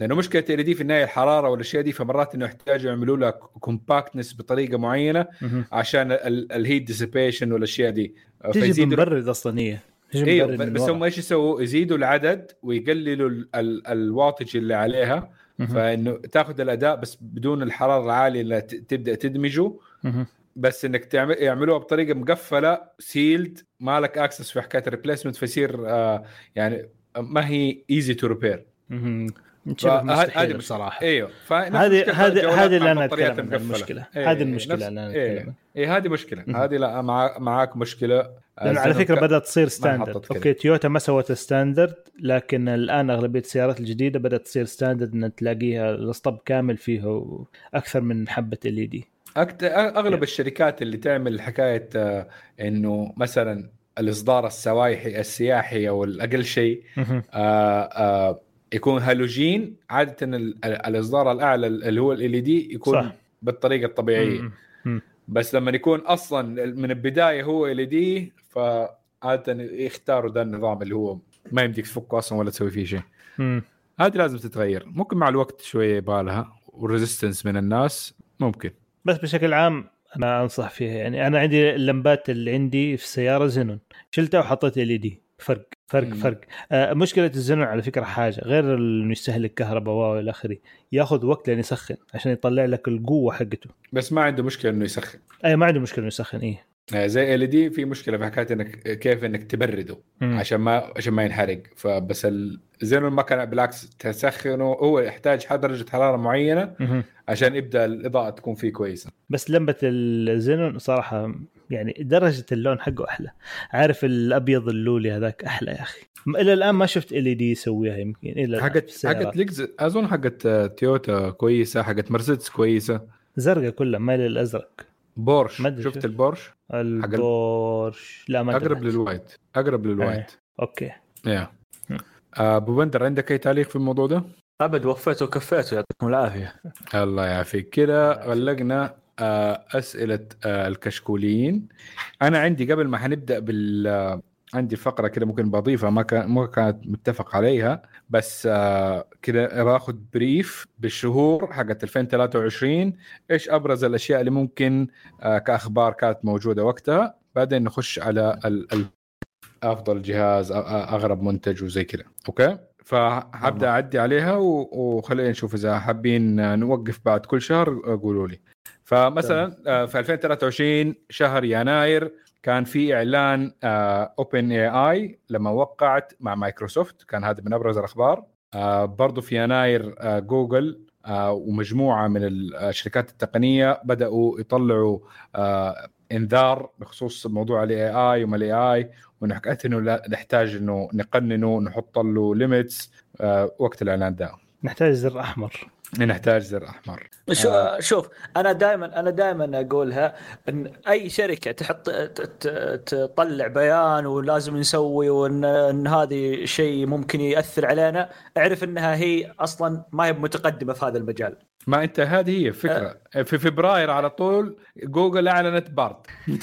لأنه مشكلة ال LED في النهاية الحرارة والأشياء دي فمرات إنه يحتاجوا يعملوا لها compactness بطريقة معينة. عشان ال heat dissipation والأشياء دي آه، تجي بمبرد أصلا هي أيوه بس. هم إيش يسووا؟ يزيدوا العدد ويقللوا ال- ال- ال wattage اللي عليها. فإنه تاخذ الأداء بس بدون الحرارة العالية اللي تبدأ تدمجه. بس إنك تعمل يعملوها بطريقة مقفلة sealed ما لك access في حكاية ال replacement فيصير آه يعني ما هي easy to repair هذه بصراحة إيوه هذه هذه هذه اللي أنا أتكلم. المشكلة إيه، هذه المشكلة اللي أنا إيه. أتكلم عنها اي هذه مشكله. هذه لا مع معاك مشكلة لأنه على فكرة بدأت تصير standard. Okay تويوتا ما سوت standard لكن الآن أغلبية السيارات الجديدة بدأت تصير standard إن تلاقيها الاسطب كامل فيه أكثر من حبة LED. أغلب Yeah. الشركات اللي تعمل حكاية آه، إنه مثلا الإصدار السوايحي السياحي أو الأقل شيء آه آه يكون هالوجين عادة ال- ال- الإصدار الأعلى اللي هو ال LED يكون صح. صح. بالطريقة الطبيعية بس لما يكون أصلا من البداية هو ال LED فعادة يختاروا ذا النظام اللي هو ما يمديك تفكه أصلا ولا تسوي فيه شيء. هذه لازم تتغير. ممكن مع الوقت شوية يبغى لها و resistance من الناس ممكن. بس بشكل عام أنا أنصح فيها. يعني أنا عندي اللمبات اللي عندي في السيارة زينون شلتها وحطيت ال دي. فرق. فرق مم. فرق آه مشكلة الزينون على فكرة حاجة غير إنه يستهلك كهرباء و إلى آخره ياخذ وقت لين يسخن عشان يطلع لك القوة حقته بس ما عنده مشكلة إنه يسخن أي ما عنده مشكلة إنه يسخن إيه آه، زي إل دي في مشكلة في حكاية إنك كيف إنك تبرده مم. عشان ما عشان ما ينحرق فبس الزينون ما كان بالعكس تسخنه هو يحتاج درجة حرارة معينة مهم. عشان يبدأ الإضاءة تكون فيه كويسة بس لمبة الزينون صراحة يعني درجة اللون حقه أحلى عارف الأبيض اللولي هذاك أحلى يا أخي إلى الآن ما شفت LED يسويها يمكن إلى حقت. حقت لكزس أظن حقت آه، تويوتا كويسة حقت مرسيدس كويسة زرقاء كلها مايل الأزرق بورش ما شفت شوف. البورش البورش لا ما أقرب. لل white أقرب لل white إيه. Okay يا مم. آه، أبو بندر عندك أي تعليق في الموضوع ده؟ أبد وفيته وكفيته يعطيكم العافية الله يعافيك كده غلقنا آه، أسئلة آه، الكشكوليين. أنا عندي قبل ما حنبدا بال عندي فقرة كده ممكن بضيفها ما كان ما كانت متفق عليها بس آه كده باخذ بريف بالشهور حقت 2023 إيش أبرز الأشياء اللي ممكن آه كأخبار كانت موجودة وقتها؟ بعدين نخش على ال أفضل جهاز أغرب منتج وزي كده. Okay؟ فحبدا أعدي عليها وخلينا نشوف إذا حابين نوقف بعد كل شهر قولوا لي. فمثلا آه، في 2023 شهر يناير كان في إعلان OpenAI لما وقعت مع مايكروسوفت كان هذا من أبرز الأخبار. آه، برضو في يناير آه، جوجل ومجموعة من الشركات التقنية بدأوا يطلعوا إنذار بخصوص موضوع ال AI وما ال AI وإنه حكيت إنه لا نحتاج إنه نقننه نحط له limits وقت الإعلان ده. نحتاج زر أحمر. نحتاج زر أحمر. شو آه. شوف أنا دائما أنا دائما أقولها إن أي شركة تحط تطلع بيان ولازم نسوي وان إن هذه شيء ممكن يأثر علينا أعرف إنها هي أصلا ما هي متقدمة في هذا المجال. ما أنت هذه هي الفكرة. في فبراير على طول جوجل أعلنت بارد [laughs]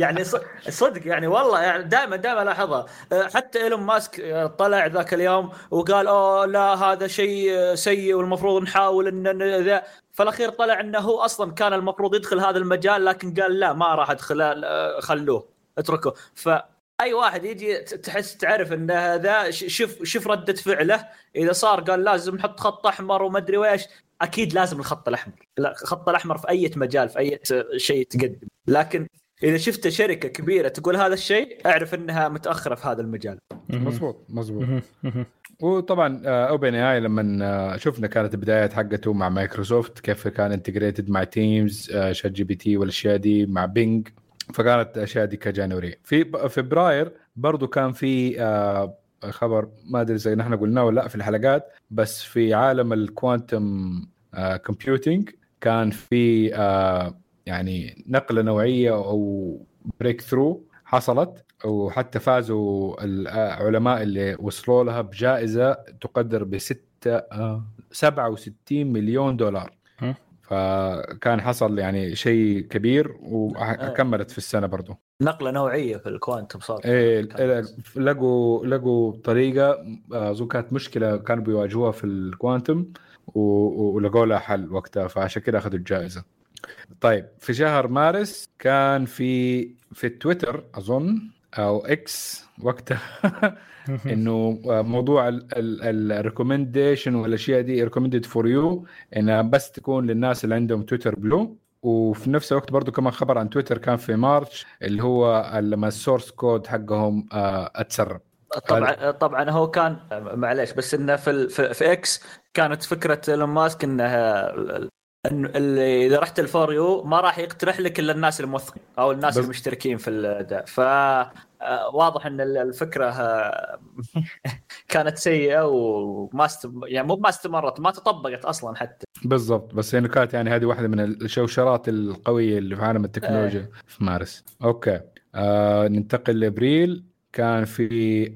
يعني صدق يعني والله يعني دائما دائما ألاحظها. حتى إيلون ماسك أه، طلع ذاك اليوم وقال أوه لا هذا شيء أه، سيء والمفروض نحاول ان ذا فالاخير طلع إنه هو أصلا كان المفروض يدخل هذا المجال لكن قال لا ما راح أدخل أه، خلوه اتركه. فاي واحد يجي تحس تعرف إن هذا شوف شوف ردة فعله. إذا صار قال لازم نحط خط أحمر وما أدري ويش أكيد لازم الخط الأحمر. لا الخط الأحمر في أي مجال في أي شيء تقدم. لكن إذا شفت شركة كبيرة تقول هذا الشيء أعرف إنها متأخرة في هذا المجال. مزبوط مزبوط. وطبعا OpenAI لما آه، شفنا كانت البدايات حقته مع مايكروسوفت كيف كان integrated مع Teams ChatGPT والأشياء دي مع Bing فكانت الاشياء دي ك January في ب- فبراير برضو كان في آه، خبر ما أدري زي نحن قلناه ولا لأ في الحلقات بس في عالم ال quantum computing كان في آه، يعني نقلة نوعية أو breakthrough حصلت وحتى فازوا العلماء اللي وصلوا لها بجائزة تقدر ب 6 67 مليون دولار. فكان حصل يعني شيء كبير وكملت في السنة برضو. نقلة نوعية في ال quantum صار إيه لقوا لقوا طريقة أظن كانت مشكلة كانوا بيواجهوها في ال quantum ولقوا لها حل وقتها فعشان كده أخذوا الجائزة. طيب في شهر مارس كان في في التويتر أظن أو إكس وقتها [laughs] إنه موضوع ال recommendation والأشياء دي recommended for you إنها بس تكون للناس اللي عندهم Twitter Blue وفي نفس الوقت برضو كمان خبر عن تويتر كان في March اللي هو لما ال source code حقهم آه، اتسرب. طبعا طبعا هو كان معليش بس إنه في في, في إكس كانت فكرة إيلون ماسك إنه اللي إذا رحت ال for you ما راح يقترح لك إلا الناس الموثقين أو الناس بس- المشتركين في الدا ف آه، واضح إن ال- الفكرة آه، [laughs] كانت سيئة وما است... يعني مو ما استمرت ما تطبقت أصلا حتى. بالضبط. بس انه كانت يعني هذه واحدة من الشوشرات القوية اللي في عالم التكنولوجيا في مارس. okay. آه ننتقل لإبريل. كان في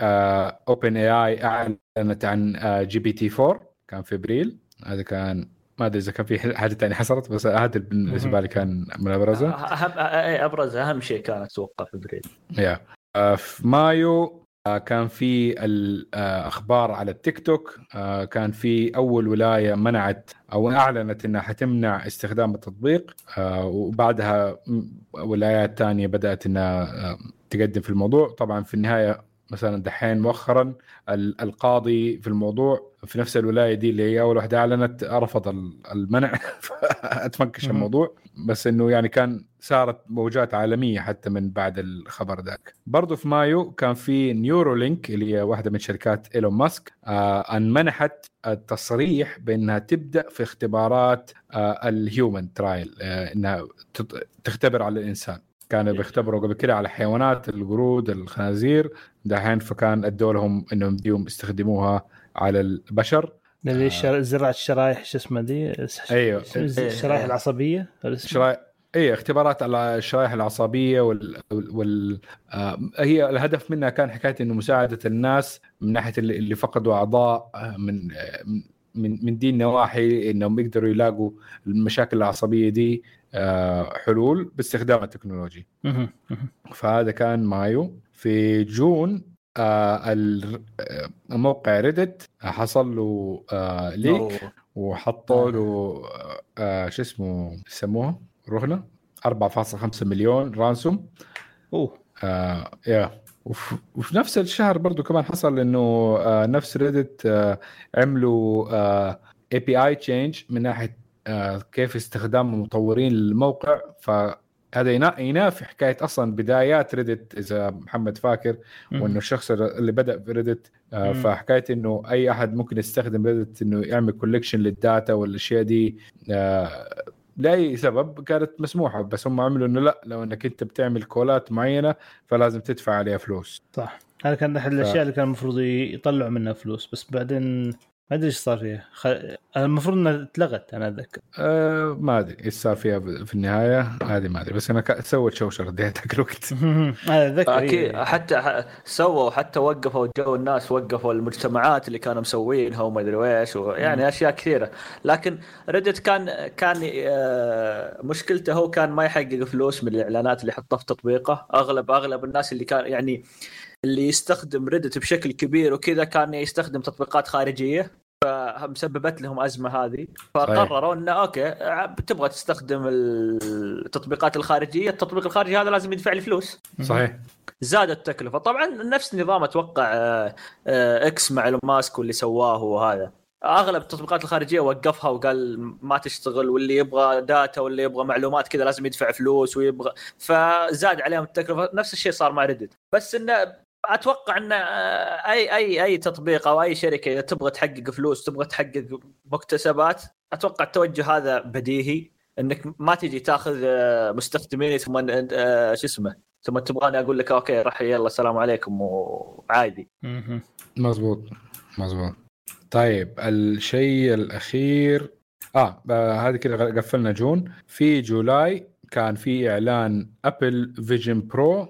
OpenAI أعلنت عن آه GPT 4 كان في إبريل. هذا كان ما أدري إذا كان في حاجة ثانية حصلت بس هذا بالنسبة لي كان من أبرزها. اهم أه- أبرز أهم شيء كانت أتوقع في ابريل yeah في مايو كان في الاخبار على التيك توك. كان في أول ولاية منعت أو أعلنت إنها حتمنع استخدام التطبيق. وبعدها ولايات ثانية بدأت إنها تقدم في الموضوع. طبعا في النهاية مثلا دحين مؤخرا ال- القاضي في الموضوع في نفس الولاية دي اللي هي أول واحدة أعلنت رفض ال- المنع. [laughs] اتفنكش مهم. الموضوع. بس إنه يعني كان صارت موجات عالمية حتى من بعد الخبر ذاك. برضو في مايو كان في Neuralink اللي هي واحدة من شركات إيلون ماسك آه ان منحت التصريح بأنها تبدأ في اختبارات آه ال human trial آه إنها تط- تختبر على الإنسان. كانوا بيختبروا قبل كده على حيوانات القرود الخنازير. دحين فكان ادوا لهم إنهم بديهم يستخدموها على البشر. اللي الشر... زراعه الشرايح شو اسمها دي أيوه. الشرايح العصبية؟ ولا اسمها؟ شرايح اي اختبارات على الشرائح العصبية وال, وال... آه هي الهدف منها كان حكاية إنه مساعدة الناس من ناحية اللي, اللي فقدوا أعضاء آه، من آه، من من دي النواحي إنهم يقدروا يلاقوا المشاكل العصبية دي. آه، حلول باستخدام ال technology. مهم. مهم. فهذا كان مايو. في June آه، ال- آه، موقع Reddit حصل له آه، leak. وحطوا له آه، شو اسمه يسموها؟ رهنة. 4.5 مليون ransom oh. آه yeah. وف- وفي نفس الشهر برضو كمان حصل إنه آه نفس Reddit آه عملوا API change من ناحية آه كيف استخدام المطورين للموقع فهذا ينا- ينافي حكاية أصلا بدايات Reddit إذا محمد فاكر وإنه الشخص اللي بدأ في Reddit آه. فحكاية إنه أي أحد ممكن يستخدم Reddit إنه يعمل collection لل data والأشياء دي آه لأي سبب كانت مسموحة. بس هم عملوا إنه لا لو إنك أنت بتعمل call ات معينة فلازم تدفع عليها فلوس. صح. هذا كان احد الأشياء اللي كان المفروض يطلعوا منها فلوس. بس بعدين ما أدري إيش صار فيها. خ... المفروض إنها اتلغت أنا أتذكر. آه ما أدري إيش صار فيها ب- في النهاية هذه ما أدري بس أنا ك- سوت شوشره ذاك الوقت أنا أتذكر أكيد إيه. حتى ح- سووا حتى وقفوا جو الناس وقفوا المجتمعات اللي كانوا مسوينها وما أدري إيش يعني أشياء كثيرة. لكن ريدت كان كان آه، مشكلته هو كان ما يحقق فلوس من الإعلانات اللي حطها في تطبيقه. اغلب أغلب الناس اللي كان يعني اللي يستخدم Reddit بشكل كبير وكذا كان يستخدم تطبيقات خارجية. فمسببت لهم أزمة هذه. فقرروا إنه okay تبغى تستخدم التطبيقات الخارجية. التطبيق الخارجي هذا لازم يدفع لي فلوس. صحيح. زادت التكلفة. طبعا نفس نظام أتوقع آه، آه، إكس مع ماسك واللي سواه وهذا. أغلب التطبيقات الخارجية وقفها وقال ما تشتغل واللي يبغى data واللي يبغى معلومات كذا لازم يدفع فلوس ويبغى. فزاد عليهم التكلفة. نفس الشيء صار مع ريدت بس إنه أتوقع إن آه، أي أي أي تطبيق أو أي شركة إذا تبغى تحقق فلوس تبغى تحقق مكتسبات أتوقع التوجه هذا بديهي إنك ما تجي تاخذ آه، مستخدمين ثم آه، شو اسمه ثم تبغاني أقول لك أوكي راح يلا السلام عليكم وعادي. مزبوط. مزبوط. طيب الشيء الأخير آه هذه كده غ- قفلنا June. في July كان في إعلان Apple Vision Pro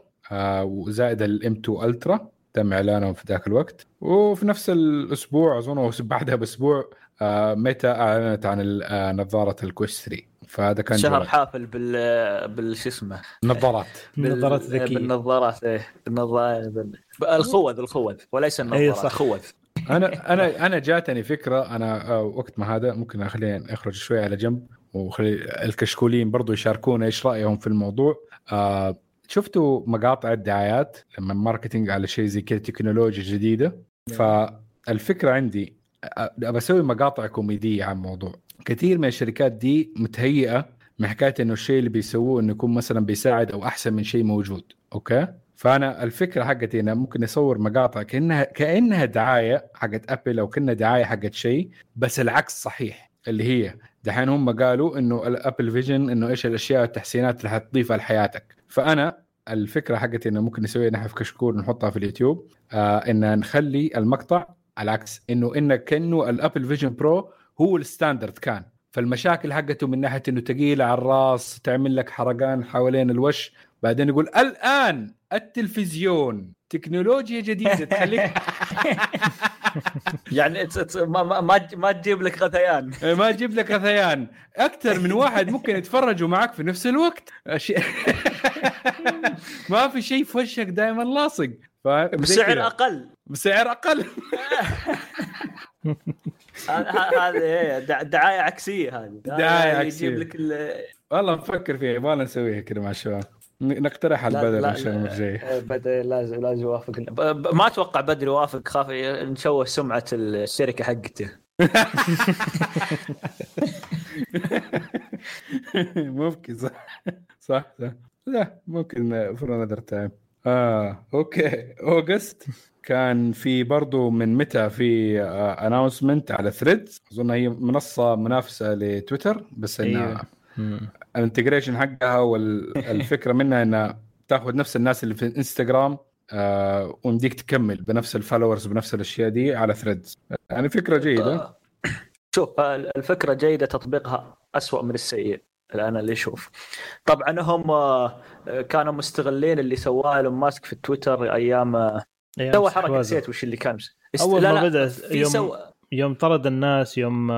وزائد ال M2 Ultra تم إعلانهم في ذاك الوقت. وفي نفس الأسبوع أظن [laughs] بعدها بأسبوع آه ميتا أعلنت عن آه نظارة ال Quest 3 فهذا كان شهر July. حافل بال بال شو اسمه؟ نظارات. [laughs] النظارات الذكيه بالنظارات إيه بالنظارات بال- الخوذ الخوذ. وليس النظارات أي صح. خوذ. أنا [laughs] أنا أنا جاتني فكرة أنا آه، وقت ما هذا ممكن اخلينا نخرج شوي على جنب وخلي الكشكولين برضو يشاركونا إيش رأيهم في الموضوع. آه شفتوا مقاطع الدعايات لما ماركتينج على شيء زي كذا تكنولوجيا جديدة؟ فالفكرة عندي ابى أسوي مقاطع كوميدية عن الموضوع. كثير من الشركات دي متهيئة من حكايه إنه الشيء اللي بيسووه إنه يكون مثلا بيساعد أو أحسن من شيء موجود. okay؟ فأنا الفكرة حقتي أنا ممكن أصور مقاطع كأنها كأنها دعاية حقت Apple أو كأنها دعاية حقت شيء بس العكس صحيح اللي هي دحين هم قالوا إنه ال Apple Vision إنه إيش الأشياء التحسينات اللي حتضيفها لحياتك. فأنا الفكرة حقتي إنه ممكن نسويها نحن في كشكول نحطها في اليوتيوب آه إن نخلي المقطع على العكس إنه انه كأنه ال Apple Vision Pro هو ال standard كان. فالمشاكل حقته من ناحية إنه ثقيله على الراس تعمل لك حرقان حوالين الوش بعدين يقول الآن التلفزيون تكنولوجيا جديدة تخليك [laughs] يعني ما ما ما تجيب لك غثيان. ما تجيب لك غثيان. أكثر من واحد ممكن يتفرجوا معك في نفس الوقت. [laughs] ما في شيء في وشك دائما لاصق. بسعر. أقل. بسعر أقل. [laughs] هذه إيه، دع- دعاية عكسية هذه. دعاية هذا عكسية. يجيب لك ال- والله نفكر فيها يبغى نسويها كذا مع الشباب. نقترح على لا- البدل لا- إن شاء الله لا. الجاي بدر لازم لازم يوافق ما أتوقع بدر يوافق. خاف نشوه سمعة الشركة حقته. [laughs] ممكن صح. صح صح. لا ممكن فور انذر تايم آه أوكي. أوغست كان في برضو من متى في announcement على Threads أظن هي منصة منافسة لتويتر بس إنها أيوة. ال integration حقها والفكرة منها إنها تاخذ نفس الناس اللي في الانستغرام آه ويمديك تكمل بنفس ال followers بنفس الأشياء دي على Threads يعني فكرة جيدة. آه، شوف الفكرة جيدة تطبيقها أسوأ من السيء الآن اللي أشوف طبعا هم آه، كانوا مستغلين اللي سواه إيلون ماسك في تويتر أيام آه، أيام سوى حركة. نسيت وش اللي كان. است- أول لا ما بدأ يوم سوى. يوم طرد الناس يوم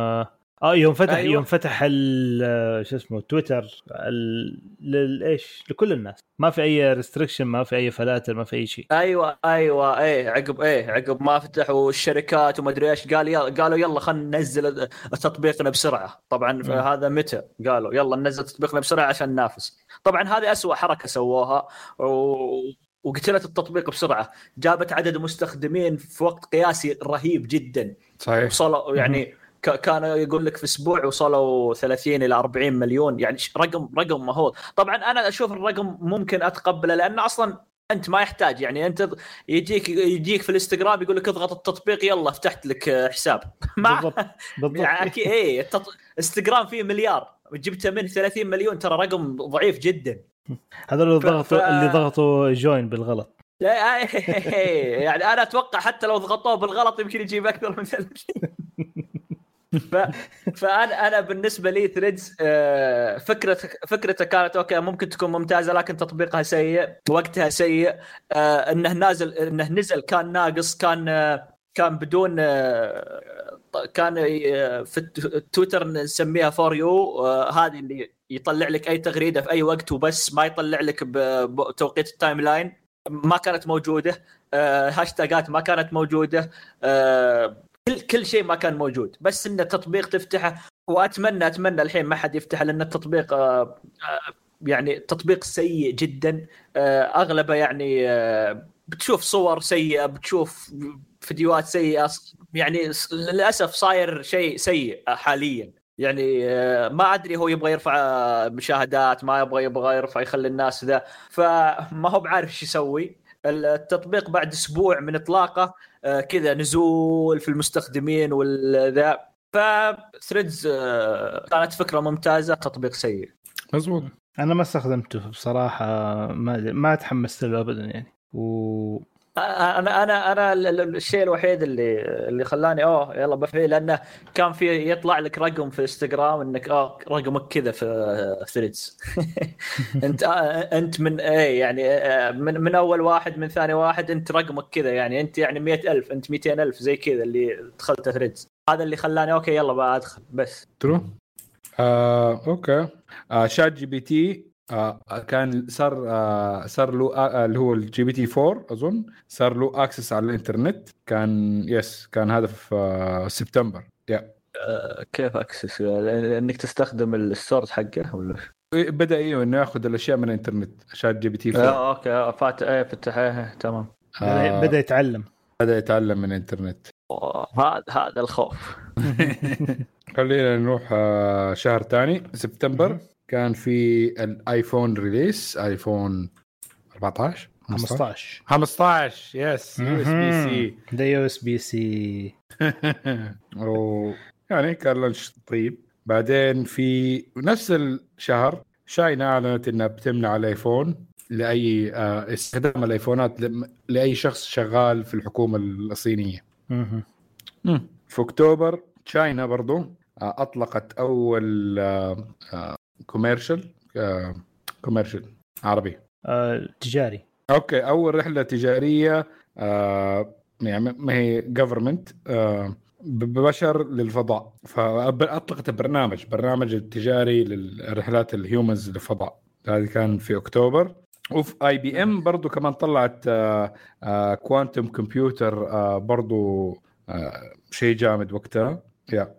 آه يوم فتح أيوة. يوم فتح ال- شو اسمه تويتر ال- لل- إيش؟ لكل الناس. ما في أي restriction ما في أي فلاتر ما في أي شيء. أيوه أيوه إيه عقب إيه عقب ما فتحوا الشركات وما أدري إيش قال يلا قالوا يلا خلينا ننزل تطبيقنا بسرعة. طبعا. هذا متى؟ قالوا يلا ننزل تطبيقنا بسرعة عشان ننافس. طبعا هذه أسوأ حركة سووها و... وقتلت التطبيق بسرعة. جابت عدد مستخدمين في وقت قياسي رهيب جدا. صحيح. وصلوا يعني كان يقول لك في أسبوع وصلوا 30 إلى 40 مليون يعني رقم رقم مهول. طبعا أنا أشوف الرقم ممكن أتقبله لأن أصلا أنت ما يحتاج يعني أنت يجيك يجيك في الإنستغرام يقول لك اضغط التطبيق يلا فتحت لك آه، حساب. [laughs] ما بالضبط بالضبط. يعني إيه التط... إنستغرام فيه مليار جبته منه 30 مليون ترى رقم ضعيف جدا. هذول اللي ف- ضغطوا ف- اللي ضغطوا join بالغلط. لا [laughs] يعني أنا أتوقع حتى لو ضغطوه بالغلط يمكن يجيب أكثر من 30 [laughs] ف... فانا أنا بالنسبة لي Threads فكره فكرته كانت okay ممكن تكون ممتازة لكن تطبيقها سيء وقتها سيء آه، إنه نازل إنه نزل كان ناقص كان آه، كان بدون آه، كان في تويتر نسميها For You هذه اللي يطلع لك أي تغريدة في أي وقت وبس ما يطلع لك بتوقيت ال timeline ما كانت موجودة هاشتاجات ما كانت موجودة كل كل شيء ما كان موجود بس إن التطبيق تفتحه واتمنى أتمنى الحين ما حد يفتحه لأن التطبيق آه، آه، يعني تطبيق سيء جدا. آه، أغلبه يعني بتشوف صور سيئة بتشوف فيديوهات سيئة يعني للأسف صاير شيء سيء حاليا. يعني ما أدري هو يبغى يرفع مشاهدات ما يبغى يبغى يرفع يخلي الناس ذا. فما هو بعارف إيش يسوي. التطبيق بعد أسبوع من إطلاقه كذا نزول في المستخدمين والذا. فثريدز كانت فكرة ممتازة تطبيق سيء. مزبوط. أنا ما استخدمته بصراحة ما ما تحمست له ابدا يعني. و أنا أنا أنا ال- ال- الشيء الوحيد اللي اللي خلاني أوه يلا بفعل لأنه كان في يطلع لك رقم في انستغرام إنك آه رقمك كذا في Threads [laughs] أنت آه أنت من إيه يعني آه من من أول واحد من ثاني واحد أنت رقمك كذا يعني أنت يعني مئة ألف أنت 200 ألف زي كذا اللي دخلت Threads هذا اللي خلاني okay يلا بقى أدخل بس. true آه، okay. آه، ChatGPT آه، كان صار آه، صار له آه، اللي هو ال GPT 4 أظن. صار له access على الإنترنت. كان yes كان هذا في آه، سبتمبر. yeah كيف access انك تستخدم ال source حقه ولا بدأ أيوه إنه ياخذ الأشياء من الإنترنت ChatGPT 4 آه okay. فات إيه فتح إيه تمام. بدأ, آه، بدأ يتعلم. بدأ يتعلم من الإنترنت. هذا هذا الخوف. [laughs] خلينا نروح شهر ثاني سبتمبر. كان في الايفون release ايفون 14 15 15 yes USB-C ده USB-C يعني كان launch طيب؟ بعدين في نفس الشهر China اعلنت إنها بتمنع الآيفون لأي آه، استخدام الآيفونات لم- لأي شخص شغال في الحكومة الصينية. في أكتوبر China برضو آه، أطلقت أول commercial commercial عربي. آه، تجاري. okay أول رحلة تجارية آه يعني ما هي government آه ببشر للفضاء. فأطلقت برنامج برنامج التجاري للرحلات ال humans للفضاء. هذه كان في أكتوبر. وفي IBM برضو كمان طلعت كوانتم كمبيوتر برضو آه شيء جامد وقتها. يا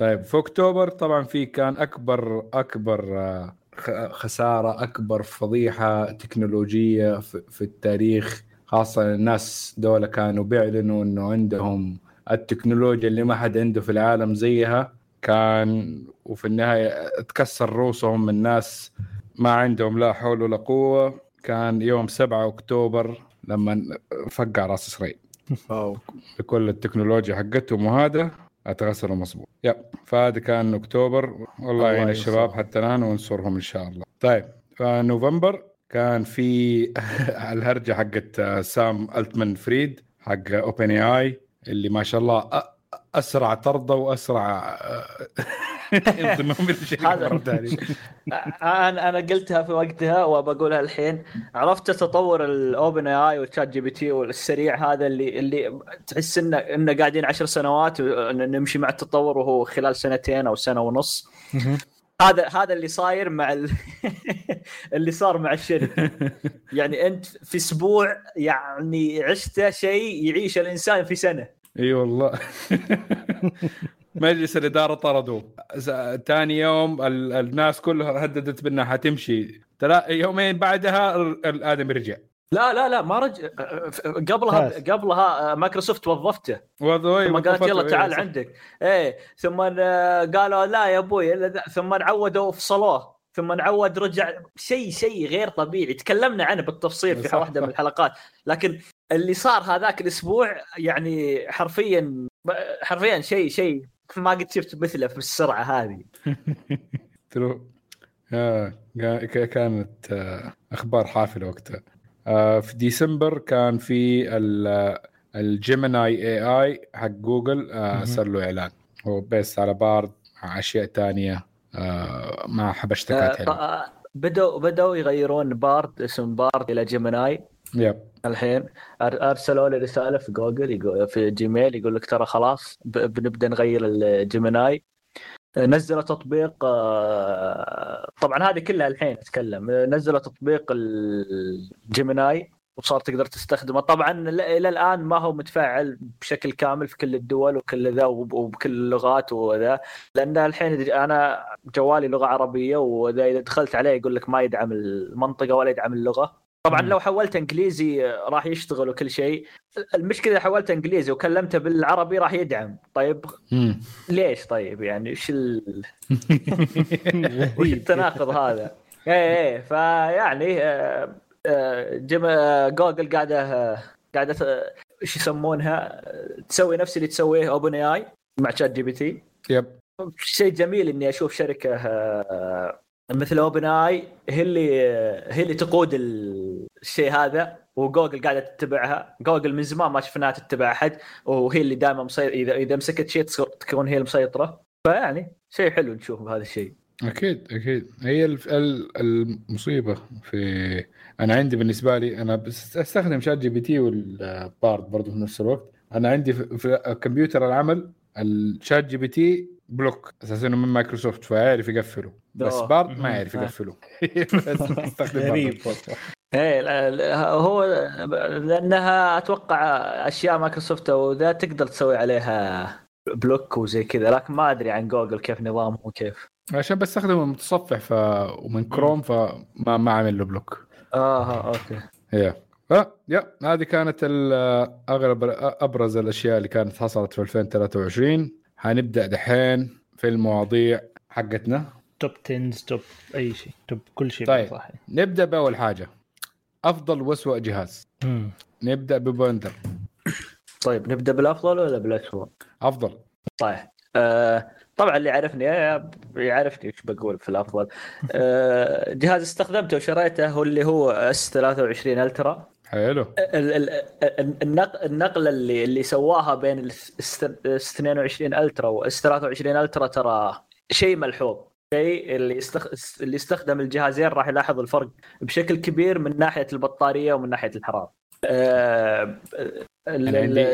طيب في أكتوبر طبعا في كان أكبر أكبر آه، خسارة أكبر فضيحة تكنولوجية في في التاريخ خاصة الناس دول كانوا بيعلنوا إنه عندهم التكنولوجيا اللي ما حد عنده في العالم زيها. كان وفي النهاية تكسر رؤوسهم من ناس ما عندهم لا حول ولا قوة. كان يوم 7 أكتوبر لما فقع راس إسرائيل. بكل التكنولوجيا حقتهم. وهذا اتغسلوا مظبوط yep. فهذا كان أكتوبر. والله الله يعين. الشباب حتى الآن وننصرهم إن شاء الله. طيب. فنوفمبر كان في [laughs] الهرجة حقت سام ألتمان fired حق OpenAI اللي ما شاء الله أ- أسرع طرده وأسرع [laughs] انضمام للشركة هذا- [laughs] أنا أنا قلتها في وقتها وبقولها الحين. عرفت تطور ال OpenAI وال ChatGPT والسريع هذا اللي اللي تحس إنه إنه قاعدين عشر سنوات نمشي مع التطور وهو خلال سنتين أو سنة ونص. هذا هذا اللي صاير مع ال... [laughs] اللي صار مع الشركة. يعني أنت في أسبوع يعني عشت شيء يعيش الإنسان في سنة. إي والله. [laughs] مجلس الإدارة طردوه. ثاني يوم ال- الناس كلها هددت بأنها حتمشي. تلا يومين بعدها ال- الادمي رجع. لا لا لا ما رج قبلها. قبلها مايكروسوفت وظفته. ثم قالت يلا إيه، تعال. عندك. إيه ثم قالوا لا يا أبوي. ثم عودوا وفصلوه. ثم عود رجع شيء شيء غير طبيعي. تكلمنا عنه بالتفصيل في واحدة. من الحلقات. لكن اللي صار هذاك الأسبوع يعني حرفيا حرفيا شيء شيء ما قد شفت مثله في السرعة هذه. [laughs] true. آه كا- كا- كانت آه أخبار حافلة وقتها. آه في ديسمبر كان في ال- ال Gemini AI حق جوجل. صار له إعلان. هو based على Bard مع أشياء تانية. آه مع حبشتكات آه، آه، بدوا بدوا يغيرون Bard اسم Bard إلى Gemini yep. الحين أرسلوا لي رسالة في جوجل يقول في Gmail يقول لك ترى خلاص بنبدأ نغير ال Gemini نزلوا تطبيق آه، طبعا هذه كلها الحين أتكلم. نزلوا تطبيق ال Gemini وصار تقدر تستخدمه طبعا إلى الآن ما هو متفعل بشكل كامل في كل الدول وكل ذا وب- وبكل اللغات وذا لأن الحين أنا جوالي لغة عربية واذا إذا دخلت عليه يقول لك ما يدعم المنطقة ولا يدعم اللغة طبعا. لو حولت إنجليزي راح يشتغل وكل شيء المشكلة إذا حولت إنجليزي وكلمته بالعربي راح يدعم طيب مم. ليش طيب يعني إيش ال... [laughs] وش التناقض هذا؟ إيه إيه فيعني آه، جم... آه، جوجل قاعدة آه، قاعدة إيش يسمونها آه، تسوي نفس اللي تسويه OpenAI مع ChatGPT yep. شيء جميل إني أشوف شركة مثل OpenAI هي اللي هي اللي تقود الشيء هذا وجوجل قاعدة تتبعها. جوجل من زمان ما شفناها تتبع أحد وهي اللي دائما مسيطرة إذا إذا مسكت شيء تكون هي المسيطرة. فيعني شيء حلو نشوف هذا الشيء. أكيد أكيد. هي المصيبة في أنا عندي بالنسبة لي أنا أستخدم ChatGPT وال Bard برضه في نفس الوقت أنا عندي في, كمبيوتر العمل ال ChatGPT block أساسا من مايكروسوفت فيعرف يقفله بس. Bard ما. يعرف آه. يقفله. [laughs] [laughs] غريب إيه هو لأنها أتوقع أشياء مايكروسوفت وذا تقدر تسوي عليها block وزي كذا لكن ما أدري عن جوجل كيف نظامهم وكيف عشان بستخدمه متصفح ف ومن كروم فما ما عامل له block آه okay. يا يا هذه كانت ال- اغلب أبرز الأشياء اللي كانت حصلت في 2023 حنبدا دحين في المواضيع حقتنا. top 10 top أي شيء top كل شيء طيب. صح نبدأ بأول حاجة. أفضل واسوء جهاز. نبدأ ببوندر طيب نبدأ بالأفضل ولا بالأسوء؟ أفضل. طيب آه طبعا اللي يعرفني يعرفني إيش بقول في الأفضل. [laughs] آه جهاز استخدمته وشريته هو اللي هو S23 Ultra حلو. ال- ال- ال- النق- النقلة اللي اللي سواها بين ال S22 Ultra و S23 Ultra ترى شيء ملحوظ. شيء اللي استخ... اللي استخدم الجهازين راح يلاحظ الفرق بشكل كبير من ناحية البطارية ومن ناحية الحرارة. آه...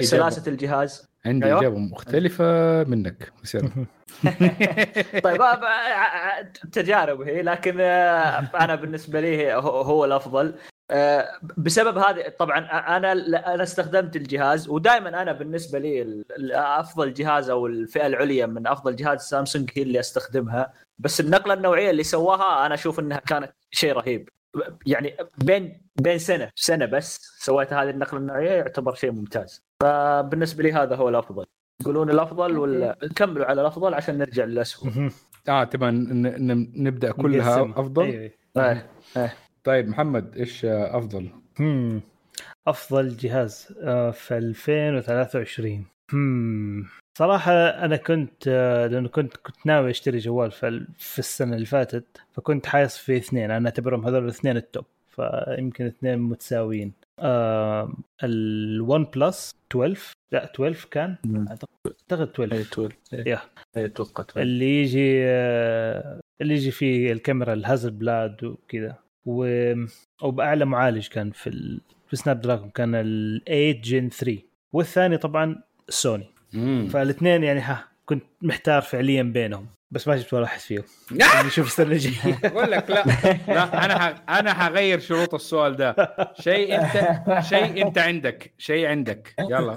سلاسة الجهاز. عندي أيوة. إجابة مختلفة منك. [laughs] طيب آه، آه، تجارب هي لكن أنا بالنسبة لي هو, الأفضل. بسبب هذه طبعا أنا أنا استخدمت الجهاز ودائما أنا بالنسبة لي افضل جهاز أو الفئة العليا من أفضل جهاز سامسونج هي اللي أستخدمها. بس النقلة النوعية اللي سواها أنا أشوف إنها كانت شيء رهيب. يعني بين بين سنة سنة بس سويت هذه النقلة النوعية يعتبر شيء ممتاز. فبالنسبة لي هذا هو الأفضل. تقولون الأفضل ولا نكملوا على الأفضل عشان نرجع للاسوء آه تبغى ن- ن- نبدأ كلها. أفضل؟ أيوة، أيوة. إيه. طيب محمد إيش آه، أفضل؟ هم. أفضل جهاز آه، في 2023 هم. صراحة أنا كنت آه، لأنه كنت كنت ناوي أشتري جوال في ال- في السنة اللي فاتت فكنت حايص في اثنين. أنا أعتبرهم هذول الاثنين ال top. فيمكن اثنين متساويين. آه ال OnePlus 12 لا 12 كان. اعتقد 12 أي 12 يا. أي أتوقع 12 اللي يجي آه، اللي يجي فيه الكاميرا ال Hasselblad وكذا. و... وباعلى معالج كان في ال... في Snapdragon كان ال 8 Gen 3 والثاني طبعا سوني. فالاثنين يعني ها كنت محتار فعليا بينهم. بس ما جبت ولا واحد فيهم. [laughs] نشوف السنة الجاية. بقول لك لا. لا أنا ح... أنا حغير شروط السؤال ده. شيء أنت شيء أنت عندك. شيء عندك. يلا.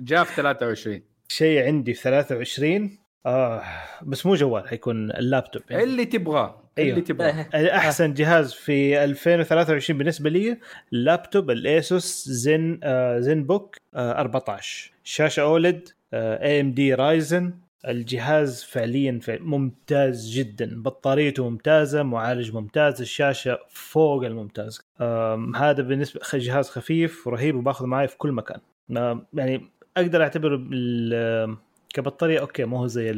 جاء في 23 شيء عندي في 23 آه بس مو جوال حيكون اللابتوب يعني. اللي تبغاه. اللي أيوه. تبغاه. أحسن جهاز في 2023 بالنسبة لي ال laptop ال Asus Zen آه Zenbook آه 14 شاشة OLED AMD Ryzen الجهاز فعليا فع- ممتاز جدا. بطاريته ممتازة معالج ممتاز الشاشة فوق الممتاز. هذا بالنسبة جهاز خفيف ورهيب وباخذه معي في كل مكان. يعني أقدر اعتبره كبطارية okay مو هو زي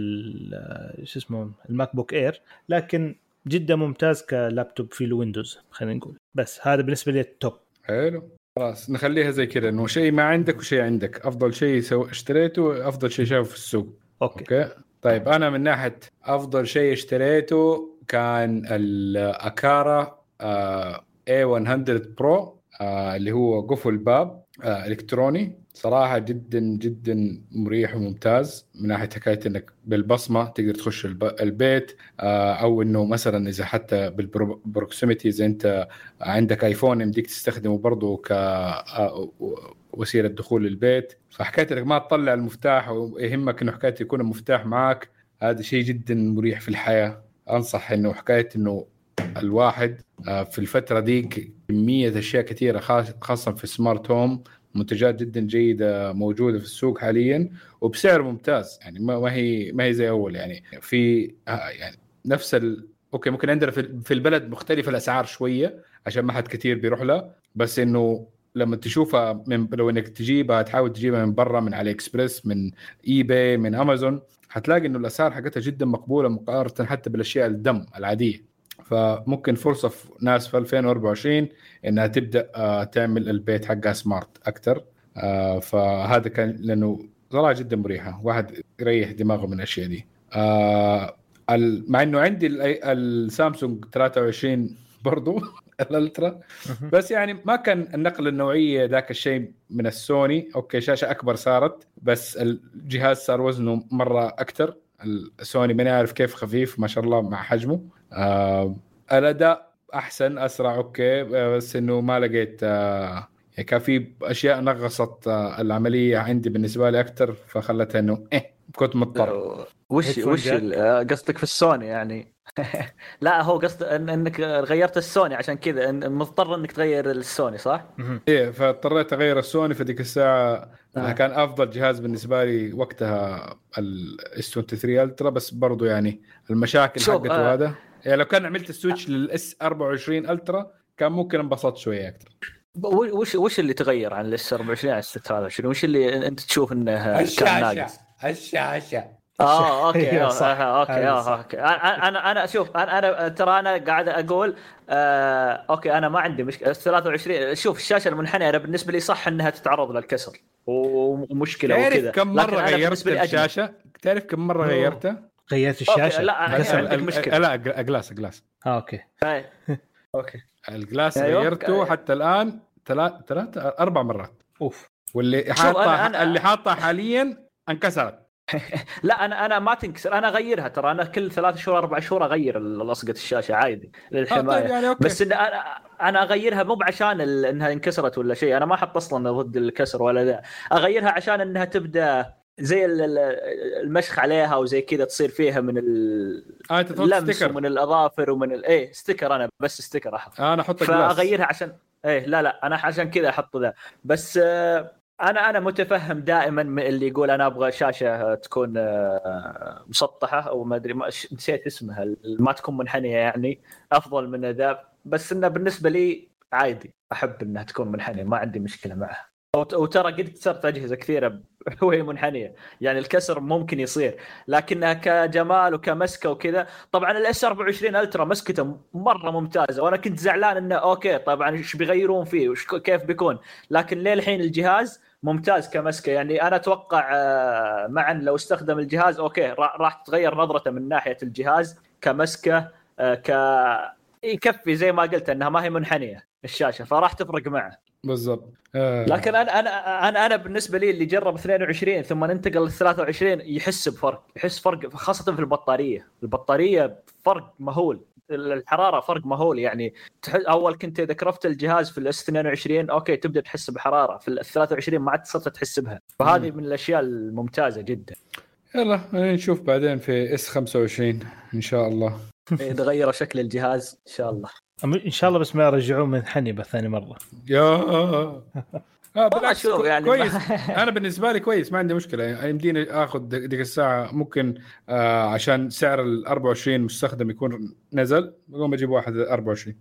شو اسمه ال MacBook Air لكن جدا ممتاز كلابتوب في ال Windows خلينا نقول. بس هذا بالنسبة لي ال top. حلو. خلاص نخليها زي كذا إنه شيء ما عندك وشيء عندك. أفضل شيء سو... اشتريته أفضل شيء شافه في السوق. okay. okay. طيب أنا من ناحية أفضل شيء اشتريته كان ال Aqara A100 Pro اللي هو قفل باب آه، إلكتروني. صراحة جدا جدا مريح وممتاز. من ناحية حكاية إنك بالبصمة تقدر تخش الب- البيت آه، أو إنه مثلا إذا حتى بال proximity إذا أنت عندك iPhone يمديك تستخدمه برضه ك آه، وسيلة دخول البيت. فحكايه انك ما تطلع المفتاح ويهمك إنه حكايه يكون المفتاح معك هذا شيء جدا مريح في الحياة. أنصح إنه حكايه إنه الواحد آه، في الفترة دي كمية أشياء كثيرة خاص- خاصه في ال smart home منتجات جدا جيدة موجودة في السوق حاليا وبسعر ممتاز. يعني ما هي ما هي زي أول. يعني في آه، يعني نفس ال... okay ممكن عندنا في البلد مختلفة الأسعار شوية عشان ما حد كثير بيروح لها بس إنه لما تشوفها من لو إنك تجيبها تحاول تجيبها من برا من AliExpress من eBay من أمازون حتلاقي إنه الأسعار حقتها جدا مقبولة مقارنة حتى بالأشياء ال dumb العادية. فممكن فرصة في ناس في 2024 إنها تبدأ آه، تعمل البيت حقها smart أكثر فهذا كان لأنه صراحة جدا مريحة. واحد يريح دماغه من الأشياء دي. آه، مع إنه عندي ال- السامسونج 23 برضو. ال Ultra. بس يعني ما كان النقلة النوعية ذاك الشيء من ال Sony. okay شاشة أكبر صارت بس الجهاز صار وزنه مرة أكثر السوني ماني عارف كيف خفيف ما شاء الله مع حجمه. آه الأداء أحسن أسرع okay. بس إنه ما لقيت آه يعني كان في أشياء نغصت آه العملية عندي بالنسبة لي أكثر فخلتها إنه إيه كنت مضطر. وش وش آه، قصدك في السوني يعني [laughs] لا هو قصد إن إنك غيرت السوني عشان كذا إن- مضطر إنك تغير السوني صح؟ إيه فاضطريت أغير السوني في ذيك الساعة آه. كان أفضل جهاز بالنسبة لي وقتها ال S23 Ultra بس برضو يعني المشاكل حقته آه. هذا يعني لو كان عملت ال switch لل S24 Ultra كان ممكن انبسط شوية أكثر وش وش اللي تغير عن الاس 24 على الاس 23 وش اللي إنت تشوف إنه كان ناقص؟ الشاشة آه [laughs] okay أيوة، آه، صح. آه، okay آه، صح. okay أنا أنا شوف أنا أنا ترى أنا قاعد أقول آه okay أنا ما عندي مشكله 23 شوف الشاشة المنحنية أنا بالنسبة لي صح إنها تتعرض للكسر و- ومشكلة تعرف وكذا كم لكن مره غيرت. الشاشة تعرف كم مرة. غيرتها غيرت الشاشة لا، بس يعني عندك مشكلة. لا ال glass ال glass آه okay هاي. [laughs] okay ال glass أيوة. غيرته حتى الآن ثلاث ثلاث أربع مرات أوف واللي أنا- اللي حاطها حاليا انكسرت [laughs] لا أنا أنا ما تنكسر. أنا أغيرها ترى. أنا كل ثلاث شهور أربع شهور أغير لصقة الشاشة عادي آه طيب للحمايه يعني أوكي. بس إن أنا أنا أغيرها مو بعشان إنها انكسرت ولا شيء. أنا ما أحط أصلا ضد الكسر ولا ذا. أغيرها عشان إنها تبدأ زي ال- ال- المشخ عليها وزي كذا تصير فيها من ال- آه اللمس sticker. ومن الأظافر ومن ال... إيه sticker أنا بس sticker أحط. آه أنا أحط فأغيرها عشان إيه لا لا أنا عشان كذا أحط ذا. بس آه، أنا أنا متفهم دائما من اللي يقول أنا أبغى شاشة تكون آه، مسطحة أو ما أدري نسيت اسمها ما تكون منحنية يعني أفضل من ذا بس إنه بالنسبة لي عادي أحب إنها تكون منحنية ما عندي مشكلة معها. وت- وترى قد كسرت أجهزة كثيرة [laughs] وهي منحنية يعني الكسر ممكن يصير لكنها كجمال وكمسكة وكذا. طبعا ال S 24 Ultra مسكته مرة ممتازة وأنا كنت زعلان إنه okay طبعا إيش بيغيرون فيه؟ وش كيف بيكون؟ لكن ليه الحين الجهاز ممتاز كمسكة. يعني أنا أتوقع آه، معا لو استخدم الجهاز okay را- راح تتغير نظرته من ناحية الجهاز كمسكة آه، ك يكفي زي ما قلت إنها ما هي منحنية الشاشة فراح تفرق معه. بالضبط. آه. لكن أنا أنا أنا أنا بالنسبة لي اللي جرب 22 ثم انتقل ل 23 يحس بفرق يحس فرق خاصة في البطارية. البطارية فرق مهول. الحرارة فرق مهول. يعني تح... أول كنت إذا كرفت الجهاز في ال S 22 okay تبدأ تحس بحرارة. في ال 23 ما عاد صرت تحس بها. فهذه من الأشياء الممتازة جدا. يلا نشوف بعدين في اس 25 إن شاء الله. [laughs] إذا غيروا شكل الجهاز إن شاء الله. إن شاء الله بس ما يرجعوه من حنيبة ثاني مرة. يا [laughs] آه بالعكس شوف يعني كويس. [laughs] أنا بالنسبة لي كويس ما عندي مشكلة. يمديني آخذ دقيقة الساعة ممكن آه عشان سعر ال 24 مستخدم يكون نزل بقوم أجيب واحد 24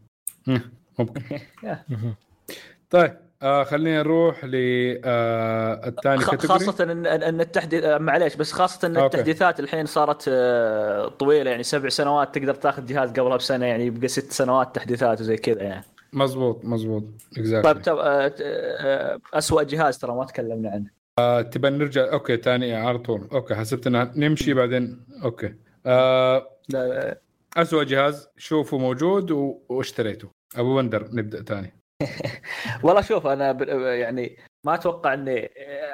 مم، ممكن. [laughs] طيب آه خلينا نروح للثاني category خاصة ان ان التحديث معليش بس خاصة إن. التحديثات الحين صارت آه، طويلة يعني سبع سنوات تقدر تاخذ جهاز قبلها بسنة يعني يبقى ست سنوات تحديثات وزي كذا يعني. مزبوط مزبوط طيب exactly تب... آه، آه، اسوء جهاز ترى ما تكلمنا عنه. تبى نرجع okay ثاني على طول. okay حسبت إنها نمشي بعدين. okay. آه لا، اسوء جهاز شوفه موجود و... واشتريته. أبو بندر نبدأ ثاني [laughs] والله شوف أنا ب... يعني ما أتوقع إني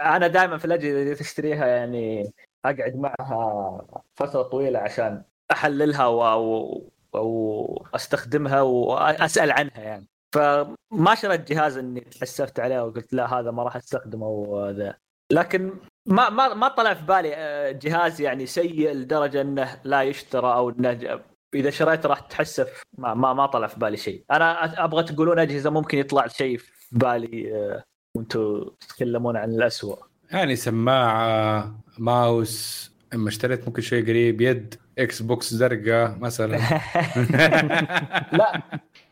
أنا دائما في الأجهزة اللي تشتريها يعني أقعد معها فترة طويلة عشان أحللها. و... وأستخدمها واسال عنها يعني. فما شريت جهاز إني تحسفت عليه وقلت لا هذا ما راح أستخدمه وذا. لكن ما ما ما طلع في بالي آه، جهاز يعني سيء لدرجة إنه لا يشترى أو إنه إذا شريته راح تحسف. ما ما, ما طلع في بالي شيء. أنا أبغى تقولون أجهزة ممكن يطلع شيء في بالي آه، وأنتم تتكلمون عن الأسوأ. يعني سماعة ماوس إما اشتريت ممكن شيء قريب يد Xbox زرقاء مثلا. [laughs] [laughs] لا.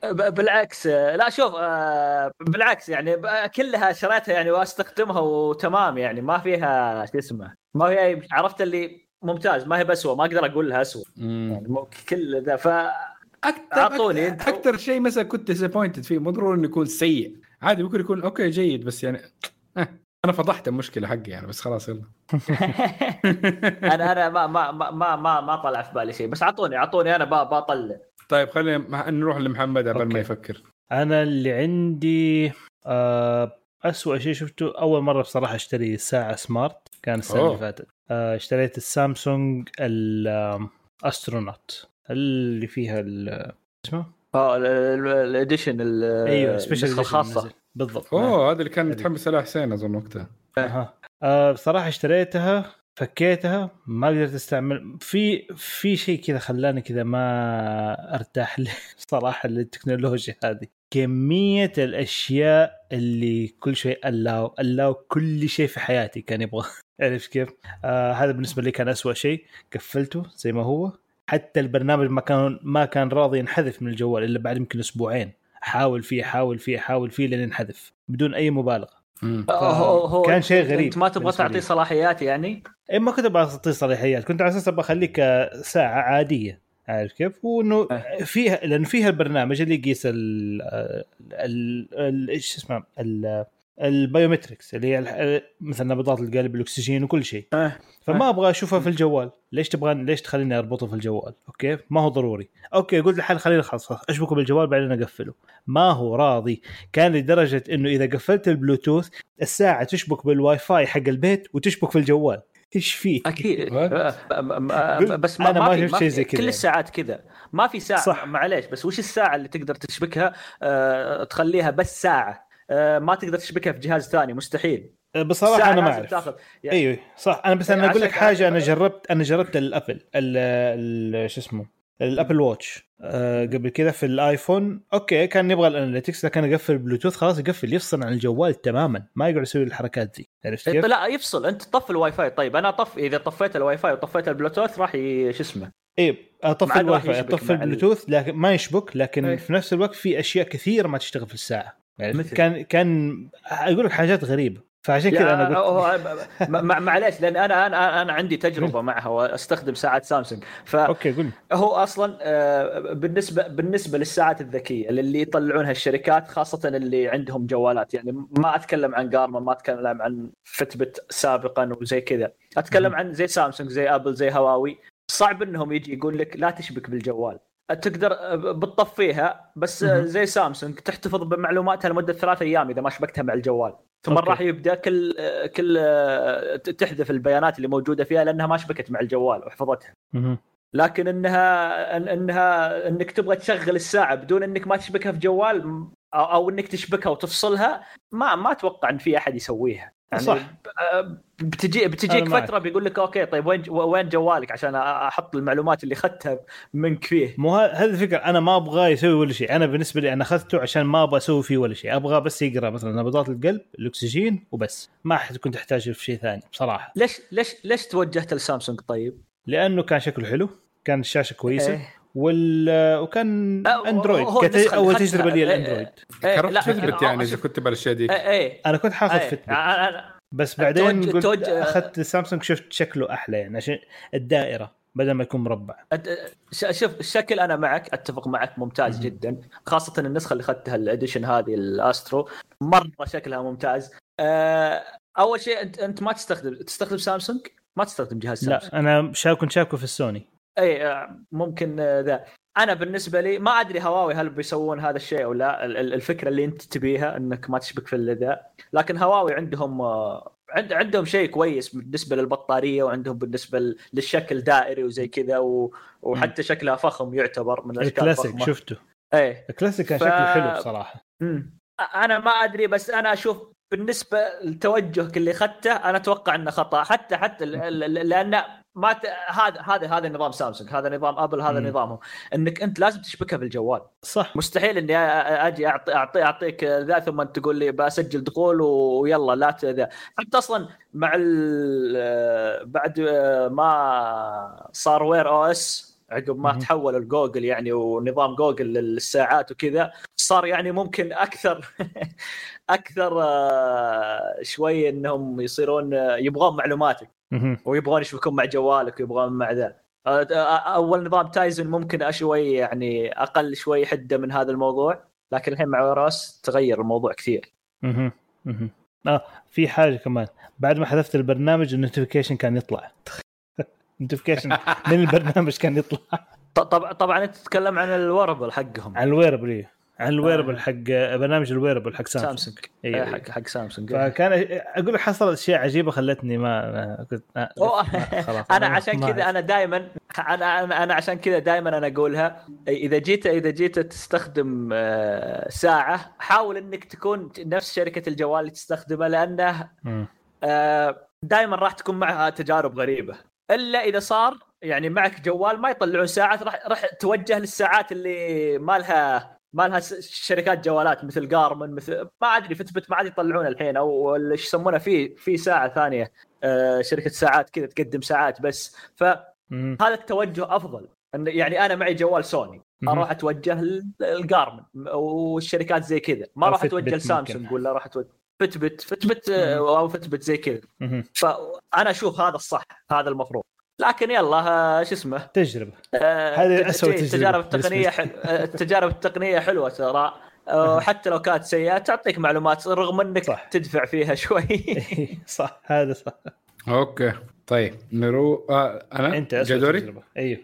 بالعكس لا شوف آه، بالعكس يعني كلها شريتها يعني واستخدمها وتمام يعني ما فيها شو اسمه ما فيها عرفت اللي ممتاز ما هي بسوء ما أقدر أقول لها اسوء. يعني كل ذا ف أكثر أعطوني أكثر. أكثر شيء مثلا كنت disappointed فيه مو ضروري إنه يكون سيء عادي ممكن يكون okay جيد بس يعني آه. أنا فضحت المشكلة حقي يعني بس خلاص يلا [laughs] أنا أنا ما ما ما ما ما, ما طلع في بالي شيء بس اعطوني أعطوني أنا ب- بطلع طيب خلينا مع- نروح لمحمد قبل ما. يفكر أنا اللي عندي آه أسوأ شيء شفته أول مرة بصراحة أشتري ساعة smart كان السنة. اللي فاتت آه اشتريت السامسونج ال astronaut اللي فيها ال- اسمه آه ال- ال- ال edition ال- أيوه النسخة الخاصة بالضبط أوه هذا اللي كان. متحمس عليه حسين أظن وقتها أها. آه بصراحة اشتريتها فكيتها ما قدرت أستعمل في في شيء كذا خلاني كذا ما أرتاح [laughs] صراحة للتكنولوجيا هذه. كمية الأشياء اللي كل شيء allow allow كل شيء في حياتي كان يبغى. [laughs] عرفت كيف؟ آه هذا بالنسبة لي كان أسوأ شيء. قفلته زي ما هو. حتى البرنامج ما كان ما كان راضي ينحذف من الجوال إلا بعد يمكن أسبوعين. أحاول فيه أحاول فيه أحاول فيه لين ينحذف بدون أي مبالغة. هو هو كان شيء غريب أنت ما تبغى تعطيه. صلاحيات يعني اي ما كنت أبغى أعطيه صلاحيات كنت على أساس أبغى أخليك ساعة عادية عارف كيف؟ وإنه أه. فيها لأن فيها البرنامج اللي يقيس ال ال إيش اسمه ال biometrics اللي هي مثلا نبضات القلب الأكسجين وكل شيء. آه. فما أبغى أشوفها في الجوال. ليش تبغى ليش تخليني أربطه في الجوال؟ okay؟ ما هو ضروري. okay قلت لحالي خليني خلاص خلاص أشبكه بالجوال بعدين أقفله. ما هو راضي. كان لدرجة إنه إذا قفلت البلوتوث الساعة تشبك بالواي فاي حق البيت وتشبك في الجوال. إيش فيه أكيد? [laughs] آه، م- بس ما أنا ما ما في شفت شيء زي كذا. كل. الساعات كذا. ما في ساعة. صح. معليش بس وش الساعة اللي تقدر تشبكها؟ آه، تخليها بس ساعة. آه، ما تقدر تشبكها في جهاز ثاني مستحيل. بصراحة ساعة أنا ما أعرف. تاخذ. يعني أيوه صح. أنا بس أنا أقول لك حاجة أنا جربت أنا جربت ال Apple ال- ال- شو اسمه ال Apple Watch آه قبل كذا في الآيفون. okay كان يبغى ال analytics لكن اقفل البلوتوث خلاص يقفل يفصل عن الجوال تماما. ما يقعد يسوي الحركات ذي. عرفت كيف؟ لا يفصل. أنت طف الواي فاي. طيب أنا طف إذا طفيت الواي فاي وطفيت البلوتوث راح ي- شو اسمه؟ إيه أطفي الواي فاي أطفي البلوتوث لكن ما يشبك لكن إيه. في نفس الوقت في أشياء كثيرة ما تشتغل في الساعة. يعني؟ كان كان أقول لك حاجات غريبة. فعشان كذا أنا قلت معليش لأن أنا أنا أنا عندي تجربة معها وأستخدم ساعات سامسونج. فهو okay قول أصلا آه، بالنسبة بالنسبة للساعات الذكية اللي يطلعونها الشركات خاصة اللي عندهم جوالات. يعني ما أتكلم عن Garmin ما أتكلم عن Fitbit سابقا وزي كذا. أتكلم عن زي سامسونج زي أبل زي هواوي. صعب إنهم يجي يقول لك لا تشبك بالجوال. تقدر بتطفيها بس. زي سامسونج تحتفظ بمعلوماتها لمدة ثلاث أيام إذا ما شبكتها مع الجوال ثم okay. راح يبدأ كل كل تحذف البيانات اللي موجودة فيها لأنها ما شبكت مع الجوال وحفظتها. لكن إنها إن- إنها إنك تبغى تشغل الساعة بدون إنك ما تشبكها في جوال أو, إنك تشبكها وتفصلها ما ما أتوقع إن في أحد يسويها يعني صح. آه، بتجي بتجيك. فترة بيقول لك أوكي طيب وين وين جوالك عشان أحط المعلومات اللي أخذتها منك فيه مو هذه الفكرة أنا ما أبغاه يسوي ولا شيء أنا بالنسبة لي أنا أخذته عشان ما أبغى أسوي فيه ولا شيء أبغى بس يقرأ مثلا نبضات القلب الأكسجين وبس ما حتكون تحتاج في شيء ثاني بصراحة ليش ليش ليش توجهت لسامسونج طيب؟ لأنه كان شكله حلو كان الشاشة كويسة إيه. وال وكان لا، اندرويد. النسخة اللي أول تجربة لي الاندرويد فكرة آه، يعني اذا كنت بالاشياء دي إيه إيه أنا كنت حاخذ Fitbit أنا- بس بعدين توج- قلت توج- أخذت سامسونج شفت شكله أحلى يعني عشان الدائرة بدل ما يكون مربع. شوف الشكل أنا معك أتفق معك ممتاز مهم. جدا. خاصة النسخة اللي اخذتها ال edition هذه ال Astro مرة شكلها ممتاز. آه، أول شيء أنت أنت ما تستخدم تستخدم سامسونج ما تستخدم جهاز سامسونج لا أنا شا... كنت شاكه في السوني. إي آه، ممكن آه، ذا. أنا بالنسبة لي ما أدري هواوي هل بيسوون هذا الشيء أو لا. ال- ال- الفكرة اللي أنت تبيها إنك ما تشبك في ذا لكن هواوي عندهم آه، عند عندهم شيء كويس بالنسبة للبطارية وعندهم بالنسبة للشكل دائري وزي كذا و... وحتى شكلها فخم يعتبر من الأشكال الكلاسيك شفته. إيه الكلاسيك كان ف- شكله حلو بصراحة. مم. أنا ما أدري بس أنا أشوف بالنسبة لتوجهك اللي اخذته أنا أتوقع إنه خطأ. حتى حتى لأن ما ت... هذا هذا هذا نظام سامسونج هذا نظام ابل هذا مم. نظامهم إنك أنت لازم تشبكها بالجوال صح مستحيل إني أجي اعطي اعطي أعطيك ذا ثم أنت تقول لي بسجل دخول ويلا لا ذا حتى أصلا مع ال- بعد ما صار Wear OS عقب ما. تحول الجوجل يعني ونظام جوجل للساعات وكذا صار يعني ممكن أكثر [laughs] أكثر آه، شوي إنهم يصيرون آه، يبغون معلوماتك. ويبغون يشبكون مع جوالك ويبغون مع ذا. آه، آه، أول نظام Tizen ممكن شوي يعني أقل شوي حدة من هذا الموضوع لكن الحين مع Wear OS تغير الموضوع كثير. مهم. مهم. آه في حاجة كمان. بعد ما حذفت البرنامج ال notification كان يطلع. [laughs] ال notification [laughs] من البرنامج كان يطلع. طبعا طبعا أنت تتكلم عن ال wearable حقهم. عن ال wearable. عن ال wearable آه. حق برنامج ال wearable حق سامسونج سامسونج إيه، أيوة. حق حق سامسونج فكان أقول لك حصلت أشياء عجيبة خلتني ما كنت آه، خلاص [laughs] أنا عشان كذا. أنا دائما أنا أنا عشان كذا دائما أنا أقولها إذا جيت إذا جيت تستخدم آه، ساعة حاول إنك تكون نفس شركة الجوال اللي تستخدمها لأنه. دائما راح تكون معها تجارب غريبة إلا إذا صار يعني معك جوال ما يطلعون ساعات راح راح توجه للساعات اللي ما لها ما لها شركات جوالات مثل جارمن مثل ما أدري فتبت ما عاد يطلعون الحين أو إيش يسمونها في في ساعة ثانية آه، شركة ساعات كذا تقدم ساعات بس فهذا. التوجه أفضل يعني أنا معي جوال سوني. أروح أتوجه للجارمن والشركات زي كذا ما راح أتوجه لسامسونج. ولا راح أتوجه فتبت فتبت آه، أو فتبت زي كذا. فأنا أشوف هذا الصح هذا المفروض لكن يلا آه، شو اسمه؟ تجربة. آه، هذه أسوأ تجربة التجارب التقنيه بالنسبة حل... آه، التجارب التقنيه حلوة ترى. آه، حتى لو كانت سيئة تعطيك معلومات رغم إنك صح. تدفع فيها شوي. [laughs] صح. هذا صح. أوكي. طيب نروح آه أنا؟ أنت جدوري؟ تجربة. أيوه.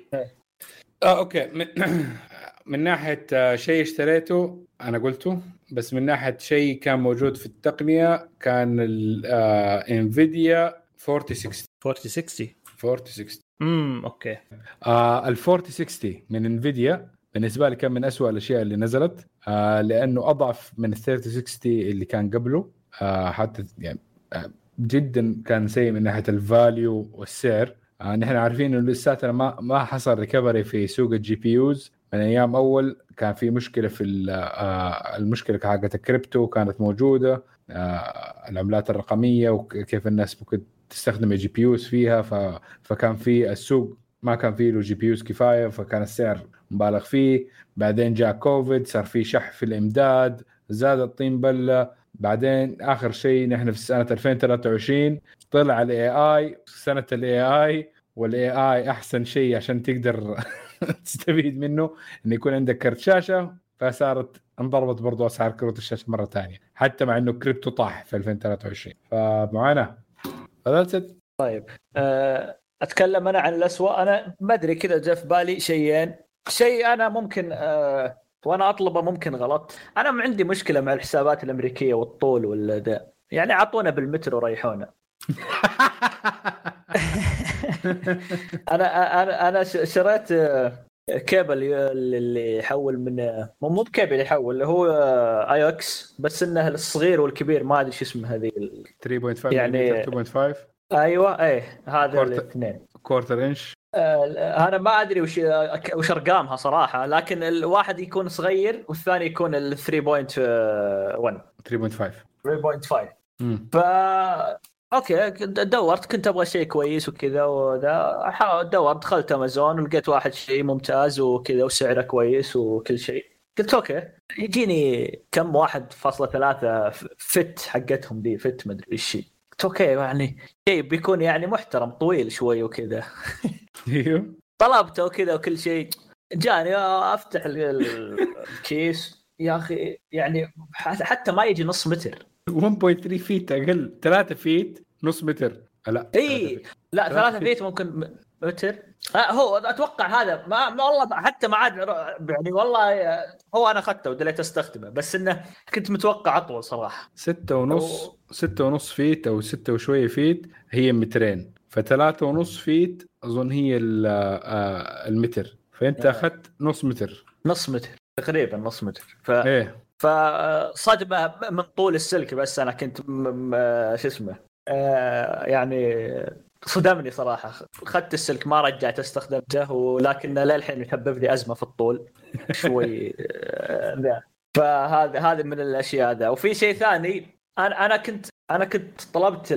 آه أوكي. من, [clears throat] من ناحية آه، شيء اشتريته أنا قلته بس من ناحية شيء كان موجود في التقنية كان الانفيديا 4060 4060 4060 امم أوكي. آه ال 4060 من انفيديا بالنسبة لي كان من أسوأ الأشياء اللي نزلت آه لأنه أضعف من ال 3060 اللي كان قبله. آه حتى يعني آه جدا كان سيء من ناحية ال value والسعر. آه نحن عارفين إنه لساتنا ما ما حصل recovery في سوق ال GPUs. من أيام أول كان في مشكلة في آه المشكلة حقت الكريبتو كانت موجودة. آه العملات الرقمية وكيف الناس ممكن تستخدم ال GPUs فيها ف... فكان في السوق ما كان فيه له GPUs كفاية فكان السعر مبالغ فيه. بعدين جاء كوفيد صار في شح في الإمداد زاد الطين بلة. بعدين آخر شيء نحن في سنة 2023 طلع ال AI سنة ال AI وال AI أحسن شيء عشان تقدر [laughs] تستفيد منه انه يكون عندك كرت شاشة فصارت انضربت برضو أسعار كروت الشاشة مرة ثانية حتى مع إنه كريبتو طاح في 2023 فمعاناه ف that's طيب أه أتكلم أنا عن الاسوء أنا ما أدري كذا جاء في بالي شيئين. شيء أنا ممكن أه وأنا أطلبه ممكن غلط. أنا ما عندي مشكلة مع الحسابات الأمريكية والطول والاداء يعني اعطونا بالمتر وريحونا [laughs] أنا أنا أنا شريت آه، كيبل اللي يحول من مو مو بكيبل يحول اللي هو AUX بس إنه الصغير والكبير ما أدري شو اسمه هذه 3.5 يعني 2.5 أيوه إيه هذا الاثنين. quarter inch؟ آه أنا ما أدري وش وش أرقامها صراحة لكن الواحد يكون صغير والثاني يكون ال 3.1 3.5 3.5 ف أوكي دورت كنت أبغى شيء كويس وكذا وذا دورت دخلت أمازون ولقيت واحد شيء ممتاز وكذا وسعره كويس وكل شيء. قلت أوكي يجيني كم واحد فاصلة ثلاثة feet حقتهم دي feet مدري إيش. قلت أوكي يعني شيء بيكون يعني محترم طويل شوي وكذا. أيوه. طلبته وكذا وكل شيء. جاني أفتح الكيس. يا أخي يعني حتى ما يجي نص متر. 1.3 feet أقل. 3 فيت نص متر. لا اي لا 3 feet ممكن متر. آه هو أتوقع هذا ما, ما والله حتى ما عاد يعني والله هو أنا أخذته ودليت استخدمه بس إنه كنت متوقع أطول صراحة. ستة ونص أو... ستة ونص feet أو ستة وشوية feet هي مترين. فثلاثة ونص feet أظن هي آه، المتر. فأنت آه. أخذت نص متر. نص متر تقريبا نص متر. ف... إيه. فصدمة من طول السلك بس أنا كنت شو اسمه آه يعني صدمني صراحة. اخذت السلك ما رجعت استخدمته ولكنه للحين يسبب لي أزمة في الطول [laughs] شوي آه، ذا. فهذا هذا من الأشياء ذا. وفي شيء ثاني أنا أنا كنت أنا كنت طلبت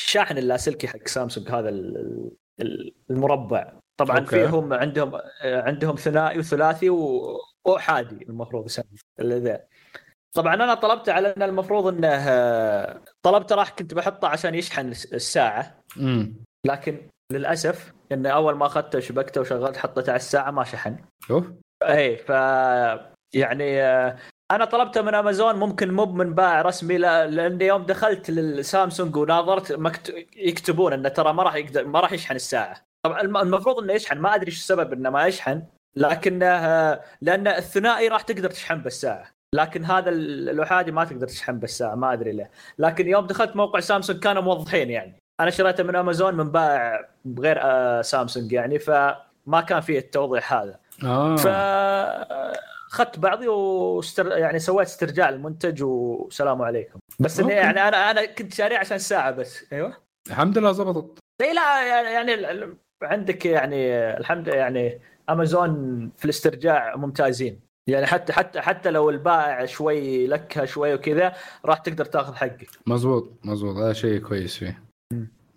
الشاحن اللاسلكي حق سامسونج هذا المربع. طبعا okay. فيهم عندهم آه، عندهم ثنائي وثلاثي واحادي المفروض يسمى طبعا أنا طلبته على أن المفروض أنه طلبته راح كنت بحطه عشان يشحن الساعة. امم لكن للأسف انه أول ما أخذته شبكته وشغلت حطيته على الساعة ما شحن. أوه. اي ف يعني آه، أنا طلبته من أمازون ممكن مو من بائع رسمي لأن يوم دخلت للسامسونج وناظرت مكت... يكتبون انه ترى ما راح يقدر ما راح يشحن الساعة. طبعا المفروض إنه يشحن ما أدري إيش السبب إنه ما يشحن. لكنه لأن الثنائي راح تقدر تشحن بالساعة. لكن هذا الأحادي ما تقدر تشحن بالساعة ما أدري ليه. لكن يوم دخلت موقع سامسونج كانوا موضحين يعني. أنا شريته من أمازون من بائع بغير آه، سامسونج يعني فما كان فيه التوضيح هذا. آه. ف اخذت بعضي واستر... يعني سويت استرجاع المنتج والسلام عليكم. بس إني يعني أنا أنا كنت شاريه عشان ساعة بس. أيوه. الحمد لله زبطت. إي لا يعني, يعني عندك يعني الحمد يعني أمازون في الاسترجاع ممتازين. يعني حتى حتى حتى لو البائع شوي لكها شوي وكذا راح تقدر تاخذ حقك. مزبوط مزبوط. هذا شيء كويس فيه.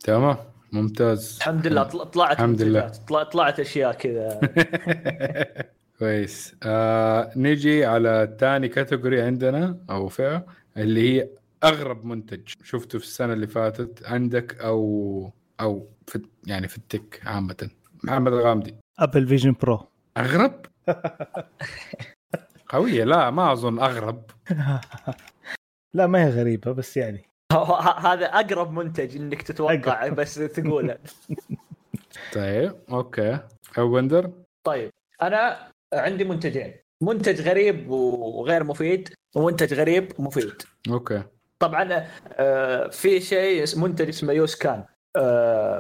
تمام؟ ممتاز. الحمد لله طلعت الحمد لله. طلعت أشياء كذا. [laughs] كويس. آه نيجي على ثاني category عندنا أو فئة اللي هي أغرب منتج شفته في السنة اللي فاتت عندك أو أو في يعني في ال tech عامة. محمد الغامدي. Apple Vision Pro أغرب؟ [laughs] قوية لا ما أظن أغرب. [laughs] لا ما هي غريبة بس يعني. [laughs] هذا أقرب منتج إنك تتوقع بس تقوله. طيب okay. أو وندر طيب أنا عندي منتجين. منتج غريب وغير مفيد ومنتج غريب ومفيد okay. طبعا آه، في شيء منتج اسمه U-Scan.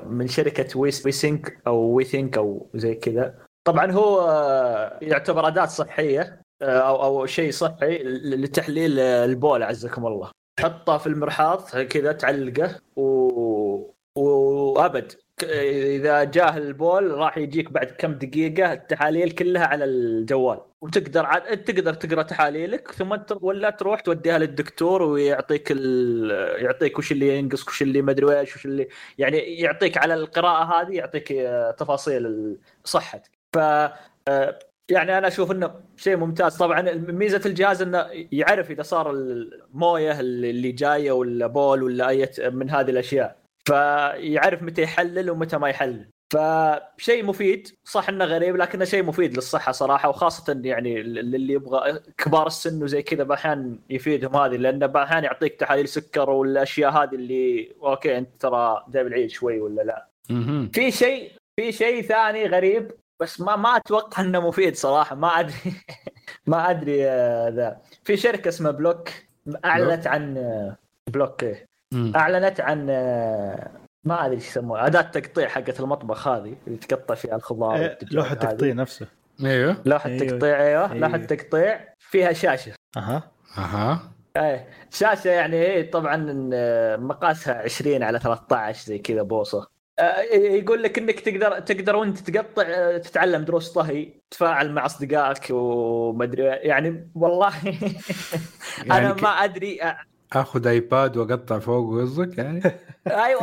من شركة Withings أو Withings أو زي كذا. طبعا هو آه، يعتبر أداة صحية أو أو شيء صحي لتحليل البول عزكم الله. تحطه في المرحاض كذا تعلقه و... وابد. إذا جاه البول راح يجيك بعد كم دقيقة التحاليل كلها على الجوال. وتقدر عاد تقدر تقرأ تحاليلك ثم ولا تروح توديها للدكتور ويعطيك ال... يعطيك وش اللي ينقص وش اللي ما أدري إيش وش اللي يعني يعطيك على القراءة هذه يعطيك تفاصيل صحتك. ف يعني أنا أشوف إنه شيء ممتاز. طبعا ميزة الجهاز إنه يعرف إذا صار المويه اللي جاية ولا بول ولا أي من هذه الأشياء. فيعرف متى يحلل ومتى ما يحلل فشيء مفيد صح إنه غريب لكنه شيء مفيد للصحة صراحة وخاصة يعني اللي يبغى كبار السن وزي كذا باحيان يفيدهم هذه لأنه باحيان يعطيك تحاليل سكر والأشياء هذه اللي أوكي أنت ترى جايب العيد شوي ولا لا. في شيء في شيء ثاني غريب بس ما ما أتوقع إنه مفيد صراحة ما أدري [laughs] ما أدري آه، ذا في شركة اسمها Blok أعلنت عن آه، Blok إيه. مم. أعلنت عن آه، ما أدري إيش يسموها أداة تقطيع حقت المطبخ هذه اللي تقطع فيها الخضار إيه، لوحة. تقطيع نفسه إيوه لوحة أيوه. تقطيع إيوه لوحة أيوه. تقطيع فيها شاشة أها أها إيه شاشة يعني إيه طبعا آه، مقاسها 20 على 13 زي كذا بوصة آه، يقول لك إنك تقدر تقدر وأنت تقطع تتعلم دروس طهي تتفاعل مع أصدقائك ومدري يعني والله [laughs] أنا يعني ك- ما أدري آخذ آيباد وأقطع فوق قصدك يعني؟ [laughs] أيوه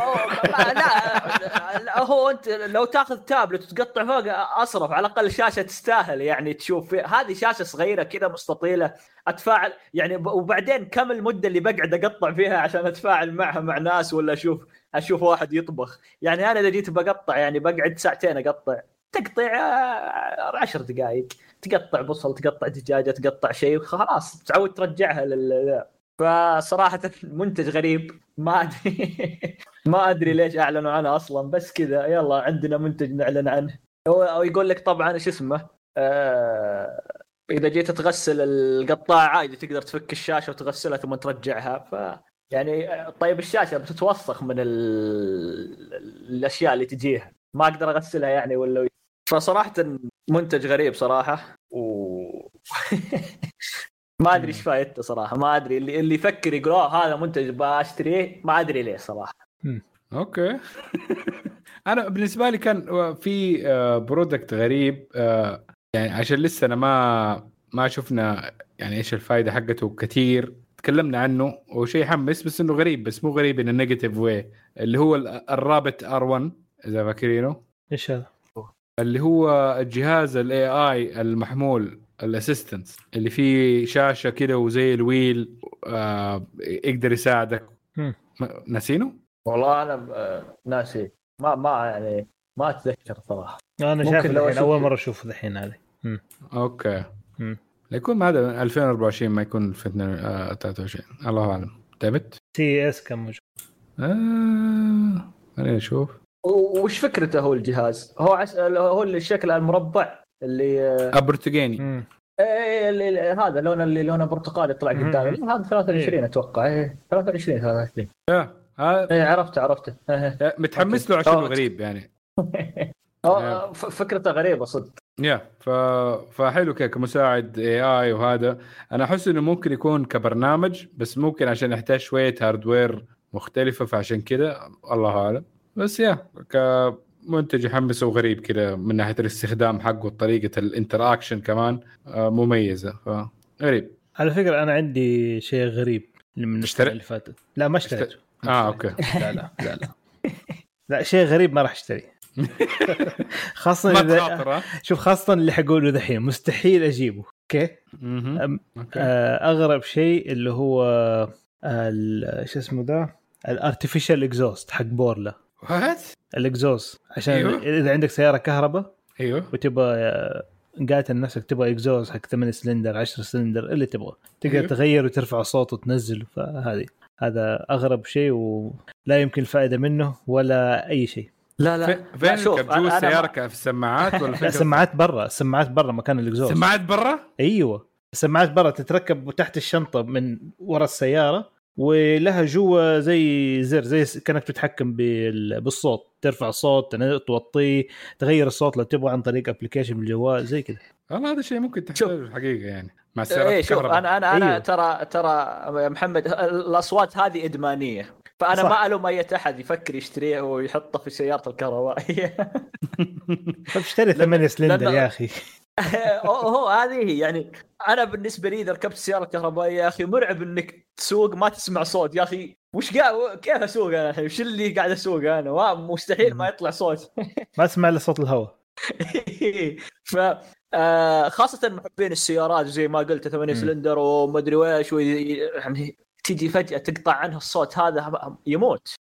لا, هو أنت لو تأخذ تابلت وتقطع فوق أصرف. على الأقل شاشة تستاهل يعني تشوف فيها. هذه شاشة صغيرة كذا مستطيلة. أتفاعل يعني وبعدين كم المدة اللي بقعد أقطع فيها عشان أتفاعل معها مع ناس ولا أشوف أشوف واحد يطبخ؟ يعني أنا إذا جيت بقطع يعني بقعد ساعتين أقطع. تقطيع آه، عشر دقائق تقطع بصل تقطع دجاجة تقطع شيء خلاص. تعود ترجعها لل. فصراحة منتج غريب. ما أدري. [laughs] ما أدري ليش أعلنوا عنه أصلا بس كذا. يلا عندنا منتج نعلن عنه. أو يقول لك طبعا إيش اسمه؟ آه إذا جيت تغسل القطاع عادي تقدر تفك الشاشة وتغسلها ثم ترجعها. ف يعني آه، طيب الشاشة بتتوسخ من ال... الأشياء اللي تجيها. ما أقدر أغسلها يعني ولا فصراحة منتج غريب صراحة. و [laughs] ما أدري إيش فايدته صراحة ما أدري اللي اللي يفكر يقول هذا منتج بشتريه ما أدري ليه صراحة. okay. أنا بالنسبة لي كان في آه، product غريب آه، يعني عشان لسه أنا ما ما شفنا يعني إيش الفائده حقته كثير تكلمنا عنه وشيء يحمس بس إنه غريب بس مو غريب in a negative way اللي هو ال- ال Rabbit R1 إذا فاكرينه. إيش هذا؟ اللي هو الجهاز ال AI المحمول. ال assistant اللي فيه شاشة كده وزي ال wheel آه يقدر يساعدك. ناسينه؟ والله أنا آه، ناسي. ما ما يعني ما أتذكر صراحة. أنا شايف لو الحين أشوف- أول مرة أشوف الحين هذه. okay. مم. يكون ما هذا 2024 ما يكون في 23 الله أعلم. ديفيد؟ CES كم موجود؟ آه... خلينا نشوف وش فكرته هو الجهاز؟ هو عس... هو الشكل المربع؟ اللي آه، البرتقاني مم. إيه اللي اللي- هذا لونه اللي لونه برتقالي طلع. قدامي هذا 23 أتوقع إيه 23 23 آه. آه. إيه عرفته عرفته إيه. آه، متحمس له عشان. غريب يعني [laughs] ف- فكرته غريبة صدق يا ف... فحلو كده كمساعد AI وهذا أنا أحس إنه ممكن يكون كبرنامج بس ممكن عشان يحتاج شوية hardware مختلفة فعشان كده الله أعلم بس يا كمنتج يحمس وغريب كده من ناحية الاستخدام حقه وطريقة ال interaction كمان آه، مميزة فغريب على فكرة أنا عندي شيء غريب من اشتري- السنة اللي فاتت. لا ما اشتريته. ما آه. okay. لا لا لا لا. لا شيء غريب ما راح [laughs] اذا تخاطر ها؟ شوف خاصة اللي حقوله دحين مستحيل أجيبه. okay؟ آه، أغرب شيء اللي هو ال- شو اسمه ذا؟ ال artificial exhaust حق Borla. what ال exhaust عشان أيوه. إذا عندك سيارة كهرباء أيوه. وتبغى آه، قاتل نفسك تبغى إكزوز حق 8 سلندر 10 سلندر اللي تبغى. تقدر أيوه. تغير وترفع صوت وتنزل فهذه. هذا أغرب شيء ولا يمكن الفائدة منه ولا أي شيء. لا لا. في- فين شوف، أنا السياره في السماعات ولا لا فين [laughs] السماعات برا السماعات برا مكان الإكزوز. سماعات برا؟ أيوه. السماعات برا تتركب تحت الشنطة من ورا السيارة ولها جوا زي زر زي كأنك تتحكم بال- بالصوت. ترفع الصوت توطيه تغير الصوت لو تبغى عن طريق ابلكيشن بالجوال زي كذا. والله هذا شيء ممكن تحتاجه الحقيقة يعني. مع السيارات إيه شوف الكهرباء. أنا أنا أنا أيوه. ترى ترى يا محمد الأصوات هذه إدمانية. فأنا صح. ما ألوم أي أحد يفكر يشتريه ويحطه في سيارته الكهربائية. [laughs] طيب اشتري [laughs] 8 سلندر لأن- يا أخي. [laughs] هو هذه هي. يعني أنا بالنسبة لي إذا ركبت سياره كهربائيه يا أخي مرعب إنك تسوق ما تسمع صوت. يا أخي وش قاعد كيف أسوق أنا؟ الحين؟ وش اللي قاعد أسوق أنا؟ مستحيل ما يطلع صوت. [laughs] ما تسمع إلا صوت الهواء. [laughs] ف آه، خاصة محبين السيارات زي ما قلت 8 مم. سلندر ومدري ويش وي- يعني تجي فجأة تقطع عنها الصوت هذا يموت.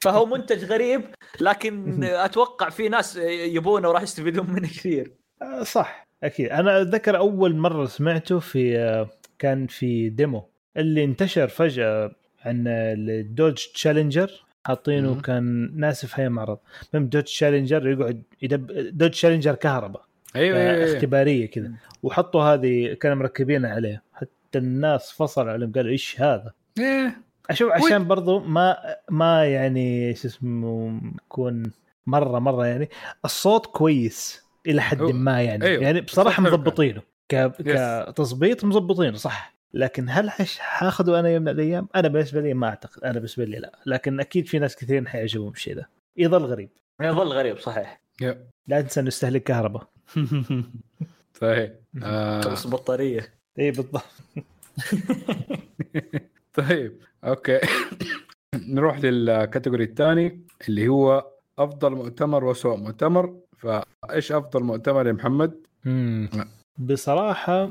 فهو منتج غريب لكن أتوقع في ناس يبونه وراح يستفيدون منه كثير. آه، صح. أكيد. أنا أتذكر أول مرة سمعته في آه، كان في demo اللي انتشر فجأة عن ال Dodge Challenger حاطينه. كان ناسف هي معرض. المهم Dodge Challenger يقعد يدب Dodge Challenger كهرباء أيوه أيوه, أيوة. اختبارية كذا. وحطوا هذه كانوا مركبينها عليه. حتى الناس فصلوا عليهم قالوا إيش هذا؟ إيه. أشوف عشان برضو ما ما يعني شو اسمه يكون مرة مرة يعني الصوت كويس. إلى حد ما يعني. أيوه. يعني بصراحة مضبطينه. ك... كتظبيط مضبطينه صح. لكن هل حش حاخذه أنا يوم من الأيام؟ أنا بالنسبة لي ما أعتقد. أنا بالنسبة لي لا. لكن أكيد في ناس كثيرين حيعجبهم الشيء ده. يظل غريب يظل غريب صحيح. لا تنسى إنه يستهلك كهرباء. [laughs] صحيح. [laughs] آه. خلص بطارية. اي بالضبط. [laughs] طيب أوكي. [coughs] نروح للكاتيجوري الثاني اللي هو أفضل مؤتمر واسوء مؤتمر. فايش افضل مؤتمر يا محمد؟ مم. بصراحة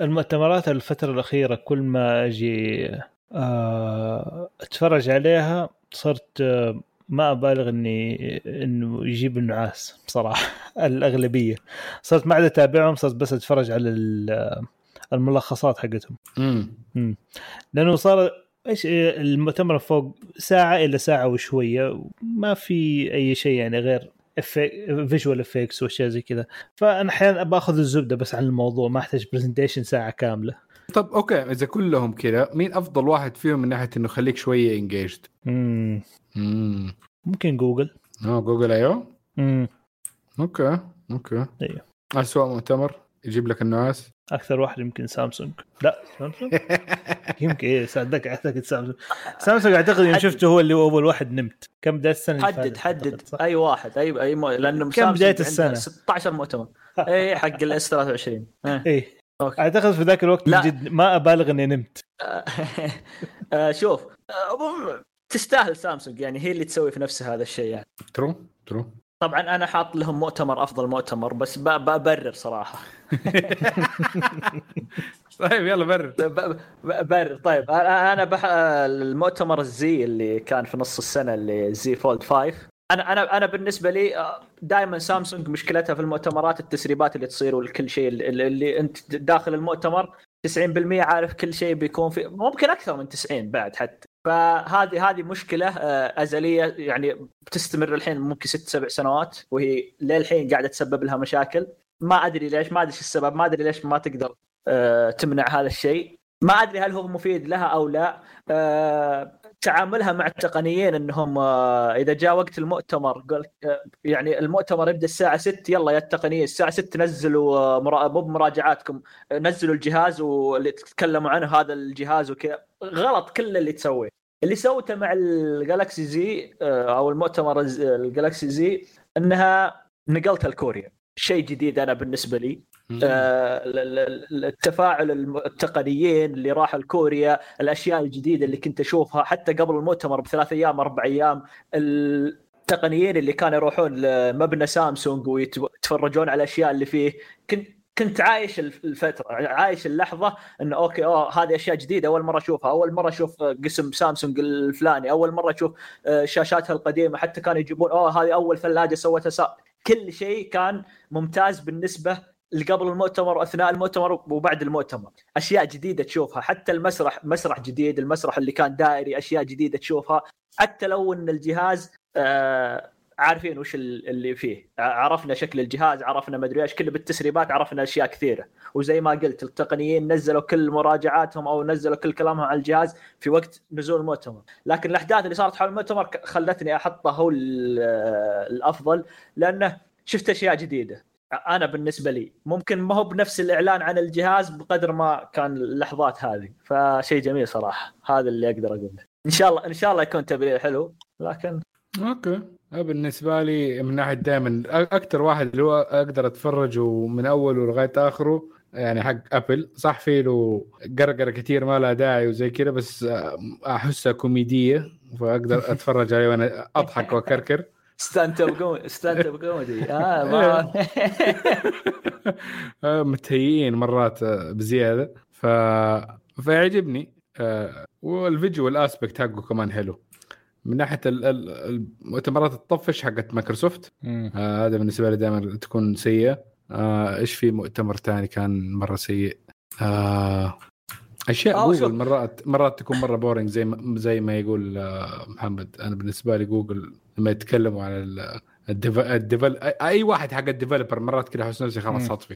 المؤتمرات الفترة الأخيرة كل ما أجي آه، أتفرج عليها صرت آه، ما أبالغ إني إنه يجيب النعاس بصراحة [laughs] الأغلبية. صرت ما عاد أتابعهم صرت بس أتفرج على ال- الملخصات حقتهم. امم لأنه صار إيش المؤتمر فوق ساعة إلى ساعة وشوية ما في أي شيء يعني غير visual effects وأشياء زي كذا. فأنا أحيانا باخذ الزبدة بس عن الموضوع ما أحتاج presentation ساعة كاملة. طب okay إذا كلهم كذا مين أفضل واحد فيهم من ناحية إنه يخليك شوية engaged؟ مم. امم ممكن جوجل. آه جوجل أيوه مم. okay okay. أيوه. اسوء مؤتمر يجيب لك النعاس أكثر واحد يمكن سامسونج لا سامسونج [laughs] يمكن إيه صدق أعتقد سامسونج سامسونج أعتقد يوم. شفته هو اللي أول واحد نمت كم بداية السنة حدد حدد؟ أي واحد أي أي مو... لأنه كم عنده السنة؟ 16 مؤتمر [laughs] اي حق الاس 23 إيه. إيه okay. أعتقد في ذاك الوقت لا. جد ما أبالغ إني نمت [laughs] آه، شوف آه، تستاهل سامسونج يعني هي اللي تسوي في نفسها هذا الشيء يعني true true طبعا أنا حاط لهم مؤتمر أفضل مؤتمر بس ببرر صراحة. [laughs] طيب يلا برر. برر. طيب أنا بح... المؤتمر اللي اللي كان في نص السنة اللي زي Fold 5 أنا أنا أنا بالنسبة لي دائما سامسونج مشكلتها في المؤتمرات التسريبات اللي تصير وكل شيء اللي, اللي أنت داخل المؤتمر 90% عارف كل شيء بيكون في ممكن أكثر من 90 بعد حتى. فهذه هذه مشكلة آه، أزلية يعني بتستمر الحين ممكن ست سبع سنوات وهي للحين قاعدة تسبب لها مشاكل. ما أدري ليش ما أدري إيش السبب ما أدري ليش ما تقدر آه، تمنع هذا الشيء. ما أدري هل هو مفيد لها أو لا آه، تعاملها مع التقنيين انهم آه، إذا جاء وقت المؤتمر قال آه، يعني المؤتمر يبدأ الساعة 6 يلا يا التقنيين الساعة 6 نزلوا آه، مرا- مو بمراجعاتكم نزلوا الجهاز واللي تتكلموا عنه هذا الجهاز وكذا. غلط كل اللي تسويه. اللي سوته مع الجالكسي زي أو المؤتمر الجالكسي زي إنها نقلتها لكوريا. شيء جديد أنا بالنسبة لي. التفاعل الم- التقنيين اللي راح لكوريا الأشياء الجديدة اللي كنت أشوفها حتى قبل المؤتمر بثلاث أيام أربع أيام التقنيين اللي كانوا يروحون لمبنى سامسونج ويتفرجون على الأشياء اللي فيه. كنت كنت عايش الف- الفترة عايش اللحظة انه أوكي أوه هذه أشياء جديدة أول مرة أشوفها. أول مرة أشوف قسم سامسونج الفلاني أول مرة أشوف آه، شاشاتها القديمة حتى كانوا يجيبون أوه هذه أول ثلاجه سوتها. كل شيء كان ممتاز بالنسبة اللي قبل المؤتمر وأثناء المؤتمر وبعد المؤتمر. أشياء جديدة تشوفها. حتى المسرح مسرح جديد المسرح اللي كان دائري أشياء جديدة تشوفها. حتى لو إن الجهاز آه عارفين وش ال- اللي فيه. عرفنا شكل الجهاز عرفنا ما أدري إيش كله بالتسريبات عرفنا أشياء كثيرة. وزي ما قلت التقنيين نزلوا كل مراجعاتهم أو نزلوا كل كلامهم على الجهاز في وقت نزول المؤتمر. لكن الأحداث اللي صارت حول المؤتمر خلتني أحطه هو ال- الأفضل. لأنه شفت أشياء جديدة. أنا بالنسبة لي. ممكن ما هو بنفس الإعلان عن الجهاز بقدر ما كان اللحظات هذه. فشيء جميل صراحة. هذا اللي أقدر أقوله. إن شاء الله إن شاء الله يكون تبرير حلو. لكن okay. أنا بالنسبة لي من ناحية دائما أكثر واحد اللي هو أقدر اتفرجه من أوله لغاية آخره يعني حق أبل. صح في له قرقرة كثير ما لها داعي وزي كذا بس أحسها كوميدية فأقدر [laughs] أتفرج عليه وأنا أضحك وأكركر. stand up comedy stand up comedy آه ما [laughs] آه، متهيئين مرات آه، بزيادة. ف فيعجبني آه، والفيديو وال aspect حقه كمان حلو. من ناحية ال- ال- المؤتمرات الطفش حقت مايكروسوفت. آه هذا بالنسبة لي دائما تكون سيئة. آه إيش في مؤتمر ثاني كان مرة سيء؟ آه أشياء آه، جوجل شوف. مرات مرات تكون مرة boring زي ما زي ما يقول آه محمد. أنا بالنسبة لي جوجل لما يتكلموا عن ال- ال dev... ال devel... اي واحد حق ال developer مرات كذا احس نفسي خلاص. اطفي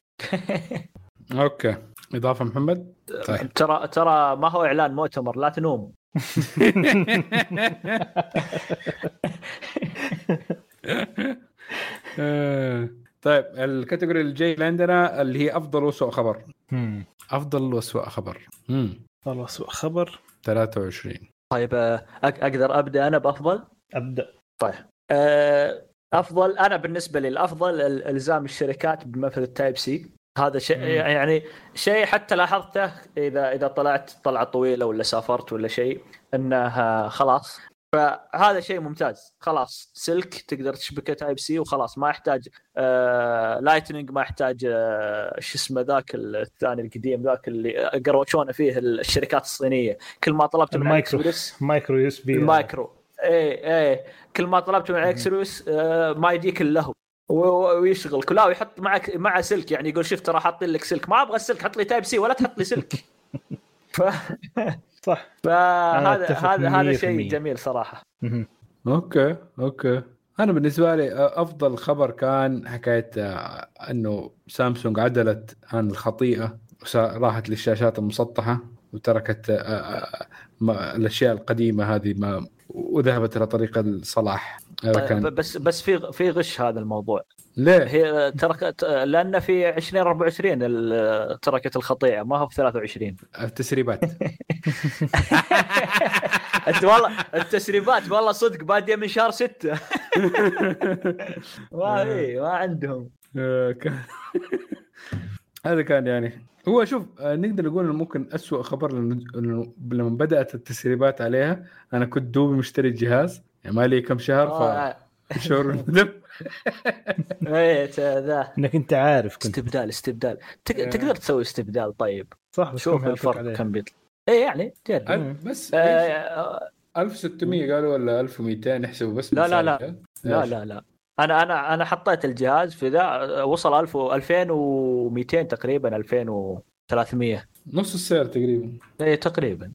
[laughs] okay. إضافة محمد؟ طيب. ترى ترى ما هو إعلان مؤتمر لا تنوم. [laughs] طيب ال category اللي جاي اللي عندنا اللي هي أفضل واسوء خبر. أفضل واسوء خبر. امم خلاص خبر. 23 طيب أقدر أبدأ أنا بأفضل؟ أبدأ. آه، أفضل أنا بالنسبة لي الأفضل ال- إلزام الشركات بمثل ال Type C هذا شيء. يعني شيء حتى لاحظته إذا إذا طلعت طلعة طويلة ولا سافرت ولا شيء انه خلاص. فهذا شيء ممتاز. خلاص سلك تقدر تشبكه Type C وخلاص. ما يحتاج آه Lightning ما يحتاج آه شو اسمه ذاك الثاني القديم ذاك اللي قرشونا فيه الشركات الصينية. كل ما طلبت من ال micro. micro USB ال micro. إيه إيه. كل ما طلبت من اكسروس آه ما يجيك إلا هو. و- ويشغل. كلا ويحط معك مع سلك يعني يقول شوف ترى حاطين لك سلك. ما أبغى السلك حط لي Type C ولا تحط لي سلك. [laughs] ف... صح فهذا هذا هذا 100%. شيء جميل صراحة. okay okay. أنا بالنسبة لي أفضل خبر كان حكاية آه، إنه سامسونج عدلت عن الخطيئة وسا- راحت للشاشات المسطحة وتركت آه، آه، الأشياء القديمة هذه ما وذهبت إلى طريق الصلاح. هذا طيب كان بس بس في في غش هذا الموضوع. ليه؟ هي تركت لأن في 2024 ال- تركت الخطيئة ما هو في 23 التسريبات. [laughs] أنت والله التسريبات والله صدق بادية من شهر 6 ما هي ما عندهم. آه، [laughs] هذا كان يعني هو شوف آه، نقدر نقول إنه ممكن أسوأ خبر لأنه- لأنه لما بدأت التسريبات عليها أنا كنت دوبي مشتري الجهاز يعني ما لي كم شهر آه، فشعور الندم [laughs] إيه ذا. إنك أنت عارف كنت. استبدال استبدال. آه. تقدر تسوي استبدال طيب. صح بس شوف الفرق؟ كم بيطلع إيه يعني جرب ألف- بس آه، آه، 1600 قالوا ولا 1200 نحسبوا بس لا، لا، لا. لا؟ لا لا. أنا أنا أنا حطيت الجهاز في ذا وصل 1000 و- 2200 تقريبا 2300 نص السعر تقريبا. إيه تقريبا.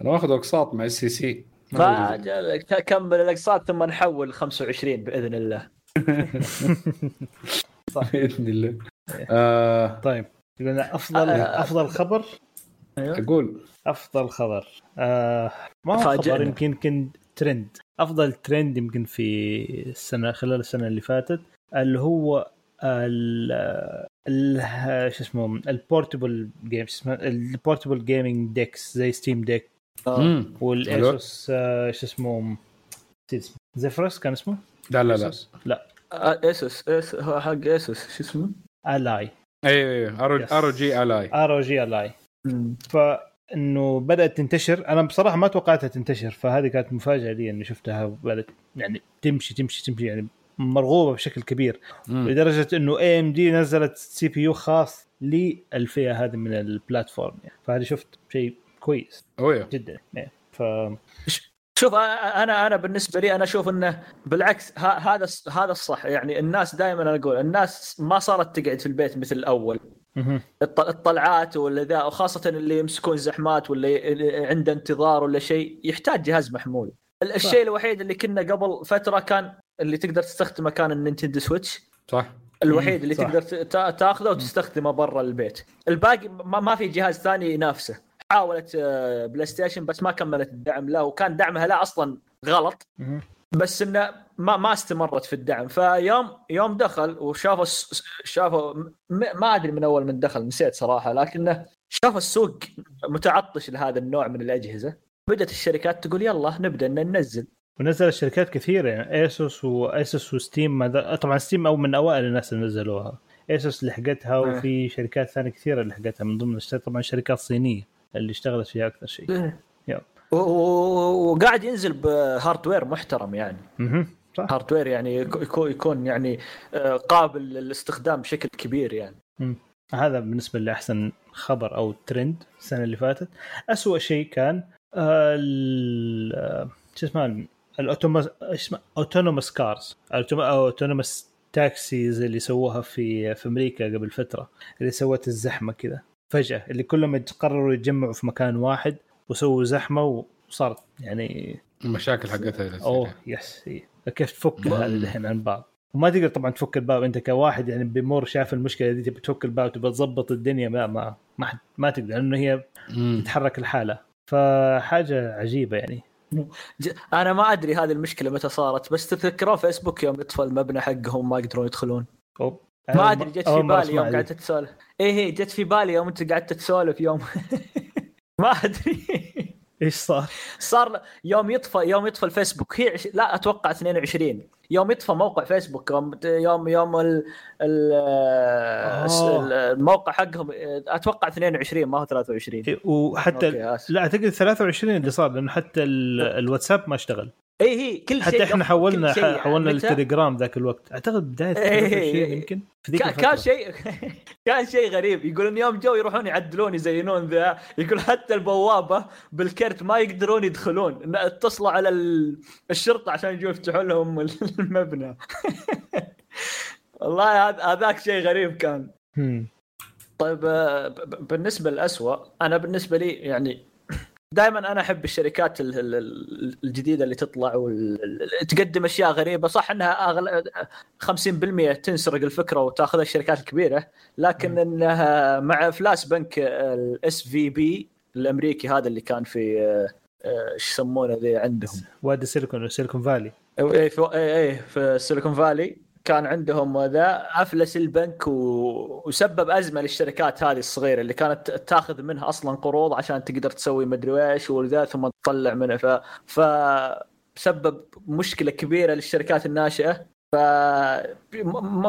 أنا واخذ أقساط مع السي سي ما كمل الأقساط ثم نحول 25 بإذن الله. [laughs] بإذن الله. آه طيب. قلنا أفضل آه. أفضل خبر؟ أيوه. أقول. أفضل خبر. آه ما هو. خبر يمكن يمكن ترند أفضل ترند يمكن في السنة خلال السنة اللي فاتت اللي هو ال ال شو اسمه ال portable game اسمه ال portable gaming decks زي Steam Deck آه. والاسوس آه شو اسمه زيفرس كان اسمه؟ لا لا لا لا آه، اسوس إس- هو حق اسوس شو اسمه؟ Ally أيوه أيوه Yes. ROG Ally ROG Ally مم. فانه بدأت تنتشر. أنا بصراحة ما توقعتها تنتشر فهذه كانت مفاجأة لي إني شفتها بدات يعني تمشي تمشي تمشي يعني مرغوبة بشكل كبير. مم. لدرجة إنه AMD نزلت CPU خاص للفئة هذه من ال platform يعني. فهذه شفت شيء كويس أوه. جدا يعني. ف شوف أنا أنا بالنسبة لي أنا أشوف إنه بالعكس هذا هذا الصح يعني. الناس دائما أنا أقول الناس ما صارت تقعد في البيت مثل الأول. الطلعات ولا ذا وخاصة اللي يمسكون زحمات ولا عنده انتظار ولا شيء يحتاج جهاز محمول. ال- الشيء الوحيد اللي كنا قبل فترة كان اللي تقدر تستخدمه كان النينتندو سويتش. صح. الوحيد اللي صح. تقدر تاخذه وتستخدمه برا البيت. الباقي ما, في جهاز ثاني ينافسه. حاولت آه، بلاي ستيشن بس ما كملت الدعم له وكان دعمها له أصلا غلط. بس إنه ما ما استمرت في الدعم. فيوم يوم دخل وشافوا شافوا ما أدري من أول من دخل نسيت صراحة لكنه شافوا السوق متعطش لهذا النوع من الأجهزة. بدأت الشركات تقول يلا نبدأ ننزل. ونزل الشركات كثيرة يعني ايسوس وايسوس وستيم هذا طبعا ستيم أو من أوائل الناس اللي نزلوها. ايسوس لحقتها. وفي شركات ثانية كثيرة لحقتها من ضمن طبعا شركات صينية اللي اشتغلت فيها أكثر شيء. وقاعد ينزل ب hardware محترم يعني. صح. hardware يعني يكون يعني آه، قابل للاستخدام بشكل كبير يعني. هذا بالنسبة لي احسن خبر أو ترند السنة اللي فاتت. أسوأ شيء كان آه، آه، شو اسمه ال autonomous اسمه autonomous cars. autonomous taxis اللي سووها في في أمريكا قبل فترة اللي سوت الزحمة كذا. فجأة اللي كلهم قرروا يتجمعوا في مكان واحد وسووا زحمة وصارت يعني المشاكل حقتها. أوه yes إيه. كيف تفك هذا الحين عن بعض وما تقدر طبعا تفك الباب أنت كواحد يعني بمر شاف المشكلة دي تبي تفك الباب تبي تظبط الدنيا ما ما ما, حد- ما تقدر لأنه هي. تتحرك الحالة فحاجة عجيبة يعني أنا ما أدري هذه المشكلة متى صارت بس تذكرون فيسبوك يوم يطفى المبنى حقهم ما يقدرون يدخلون أوه. ما أدري جت في بالي يوم. قعدت تسولف إيه هي جت في بالي يوم أنت قعدت تسولف يوم [laughs] [laughs] ما أدري إيش صار؟ صار يوم يطفى يوم يطفى الفيسبوك هي عش... لا أتوقع 22 يوم يطفى موقع فيسبوك يوم يوم يوم ال... ال... آه. ال- الموقع حقهم أتوقع 22 ما هو 23 إيه، وحتى okay،. لا أعتقد 23 اللي صار لأنه حتى ال- الواتساب ما اشتغل اي هي كل شيء حتى إحنا حولنا شيء حولنا؟ للتليجرام ذاك الوقت. أعتقد بداية إيه. 23 يمكن في ذيك كان شيء [laughs] كان شيء غريب. يقولون يوم جو يروحون يعدلون يزينون ذا. يقول حتى البوابة بالكرت ما يقدرون يدخلون. اتصلوا على ال- الشرطة عشان يجوا يفتحون لهم [laughs] المبنى. [laughs] والله هذا- هذاك شيء غريب كان. طيب آه، بالنسبة للأسوأ أنا بالنسبة لي يعني دائما أنا أحب الشركات ال- ال- ال- الجديدة اللي تطلع وتقدم أشياء غريبة. صح إنها أغل... 50% تنسرق الفكرة وتاخذها الشركات الكبيرة لكن إنها مع افلاس بنك ال SVB الأمريكي هذا اللي كان في آه، إيش يسمونه ذي عندهم؟ وادي سيليكون سيليكون فالي. إيه في إيه إيه في السيليكون فالي. كان عندهم ذا أفلس البنك و... وسبب أزمة للشركات هذه الصغيرة اللي كانت تاخذ منها أصلا قروض عشان تقدر تسوي مدري إيش وذا ثم تطلع منها. ف فسبب مشكلة كبيرة للشركات الناشئة. ف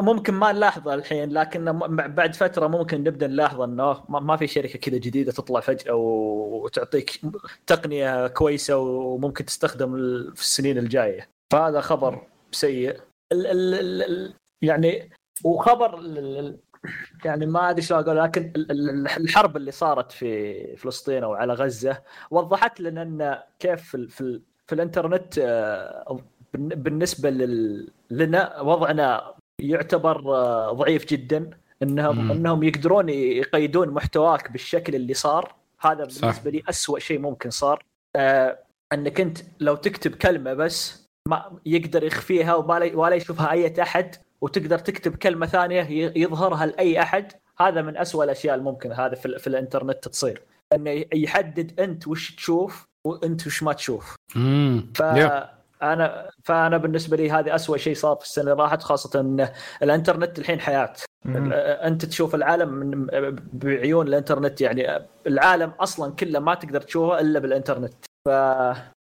ممكن ما نلاحظها الحين لكن بعد فترة ممكن نبدأ نلاحظ إنه ما في شركة كذا جديدة تطلع فجأة وتعطيك تقنية كويسة وممكن تستخدم في السنين الجاية. فهذا خبر سيء. ال ال ال ال يعني وخبر ال ال يعني ما أدري شلون أقول لكن ال- ال- الحرب اللي صارت في فلسطين أو على غزة وضحت لنا إن كيف في, ال- في, في الإنترنت آه، بالن- بالنسبة لل- لنا وضعنا يعتبر آه، ضعيف جدا انهم مم. إنهم يقدرون يقيدون محتواك بالشكل اللي صار هذا صح. بالنسبة لي أسوأ شيء ممكن صار آه، إنك أنت لو تكتب كلمة بس ما يقدر يخفيها ولا ولا يشوفها أي أحد وتقدر تكتب كلمة ثانية يظهرها لأي أحد. هذا من أسوأ الأشياء الممكن هذا في, في الإنترنت تصير. إنه يحدد أنت وش تشوف وأنت وش ما تشوف. امم يا. فانا فأنا بالنسبة لي هذه أسوأ شيء صار في السنة اللي راحت خاصة إن الإنترنت الحين حياة. مم. أنت تشوف العالم من بعيون الإنترنت يعني العالم أصلا كله ما تقدر تشوفه إلا بالإنترنت.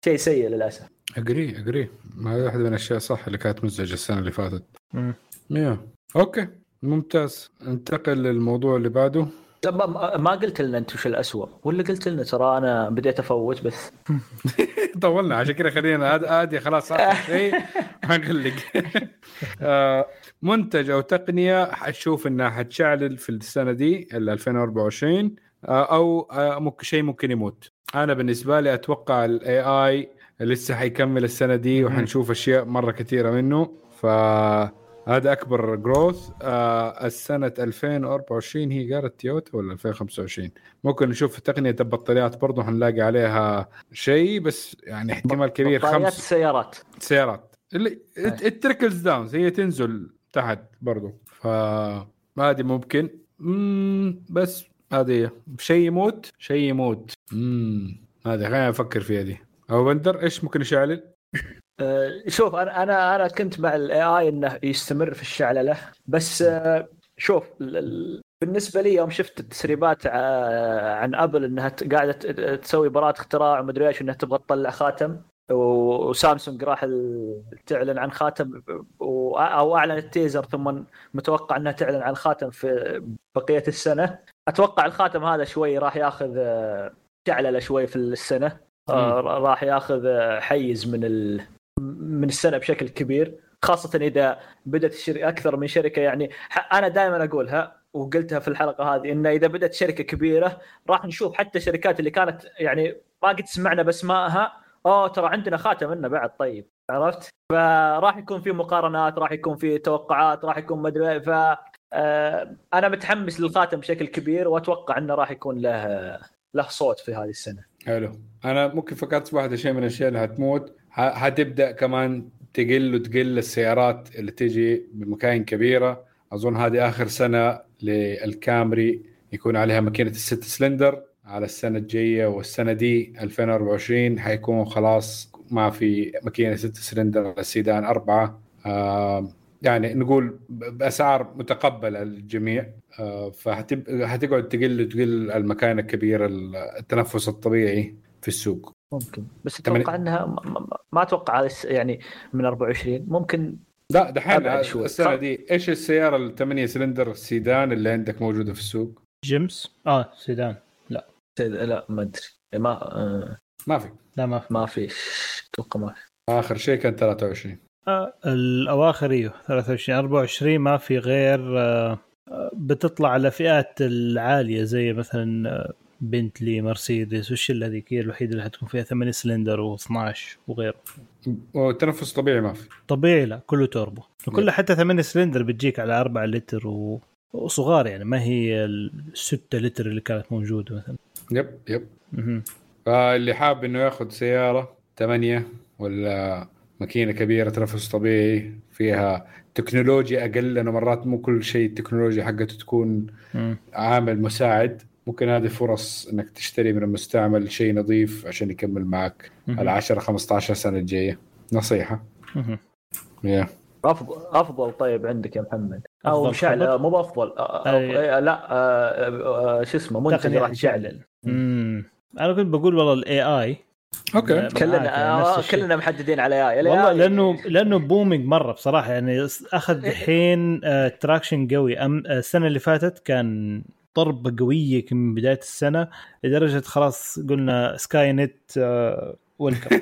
فشيء سيء للأسف. agree agree هذه واحدة من الأشياء صح اللي كانت مزعجة السنة اللي فاتت. مم. yeah okay. ممتاز. ننتقل للموضوع اللي بعده. طب ما- قلت لنا انت وش الأسوأ. ولا قلت لنا ترى أنا بديت أفوت بس. [laughs] طولنا. عشان كذا خلينا هذا هذه خلاص شيء [laughs] حنغلق [laughs] آه، منتج أو تقنية حتشوف إنها حتشعلل في السنة دي ال 2024 آه، أو آه، ممكن شيء ممكن يموت. أنا بالنسبة لي أتوقع ال AI لسه حيكمل السنة دي. وحنشوف أشياء مرة كثيرة منه. ف هذا أكبر growth آه السنة 2024 هي قالت تويوتا ولا 2025 ممكن نشوف تقنية البطاريات برضه حنلاقي عليها شيء بس يعني احتمال كبير بطاريات تخص السيارات سيارات. اللي ال trickles down هي تنزل تحت برضو. فهذه ممكن. مم بس هذه شيء يموت شيء يموت. امم هذه خلينا نفكر فيها يا أبو بندر إيش ممكن يشعلل؟ [laughs] آه، شوف أنا أنا أنا كنت مع ال AI إنه يستمر في الشعللة بس آه، شوف ال- ال- بالنسبة لي يوم شفت التسريبات ع- عن أبل إنها قاعدة ت- تسوي براءة اختراع ومدري إيش إنها تبغى تطلع خاتم وسامسونج راح تعلن عن خاتم أو أعلنت تيزر ثم متوقع إنها تعلن عن خاتم في بقية السنة. أتوقع الخاتم هذا شوي راح ياخذ آه، شعللة شوي في السنة. آه، راح ياخذ آه، حيز من ال من السنة بشكل كبير. خاصة إذا بدأت أكثر من شركة يعني أنا دائما أقولها وقلتها في الحلقة هذه إن إذا بدأت شركة كبيرة راح نشوف حتى الشركات اللي كانت يعني ما قد سمعنا باسمائها أوه ترى عندنا خاتم منه بعد طيب عرفت؟ فراح يكون في مقارنات راح يكون في توقعات راح يكون مدري ف آه، أنا متحمس للخاتم بشكل كبير وأتوقع إنه راح يكون له له صوت في هذه السنة. حلو. أنا ممكن فكرت في واحدة شيء من الأشياء اللي هتموت. هتبدأ كمان تقل وتقل السيارات اللي تجي بمكاين كبيرة. أظن هذه آخر سنة للكامري يكون عليها ماكينة الست سلندر. على السنة الجاية والسنة دي 2024 حيكون خلاص ما في ماكينة ست سلندر السيدان أربعة. آه يعني نقول بأسعار متقبلة للجميع آه فهتقعد تقل وتقل المكاين الكبيره التنفس الطبيعي في السوق. ممكن. بس أتوقع إنها ما, ما, ما أتوقع يعني من 24 ممكن لا دحين. السنة دي إيش السيارة الثمانية سلندر السيدان اللي عندك موجودة في السوق؟ جيمس؟ آه سيدان. لا. ما أدري. ما آه، ما في. لا ما في. ما في. أتوقع ما في. آخر شيء كان 23 آه الأواخر إيوه 23 24 ما في غير آه آه، بتطلع على فئات العالية زي مثلا آه، بنتلي مرسيدس والشله هذيك هي الوحيدة اللي حتكون فيها 8 سلندر و12 وغيره. وتنفس طبيعي ما في. طبيعي لا كله توربو. وكله حتى 8 سلندر بتجيك على 4 لتر و... وصغار يعني ما هي ال 6 لتر اللي كانت موجودة مثلا. يب يب. فاللي حاب إنه ياخذ سيارة ثمانية ولا ماكينة كبيرة تنفس طبيعي فيها تكنولوجيا أقل لأنه مرات مو كل شيء التكنولوجيا حقته تكون. عامل مساعد. ممكن هذه فرص إنك تشتري من المستعمل شيء نظيف عشان يكمل معك مهم. ال 10 15 سنة الجاية. نصيحة. يا. أفضل أفضل طيب عندك يا محمد. أو مشعل مو بأفضل. أي. لا شو اسمه منتج راح امم أنا كنت بقول والله ال AI okay. كلنا آه، كلنا محددين على AI والله لأنه لأنه booming مرة بصراحة يعني أخذ الحين آه، traction قوي. أم- آه، السنة اللي فاتت كان ضربه قوية من بداية السنة لدرجة خلاص قلنا Skynet welcome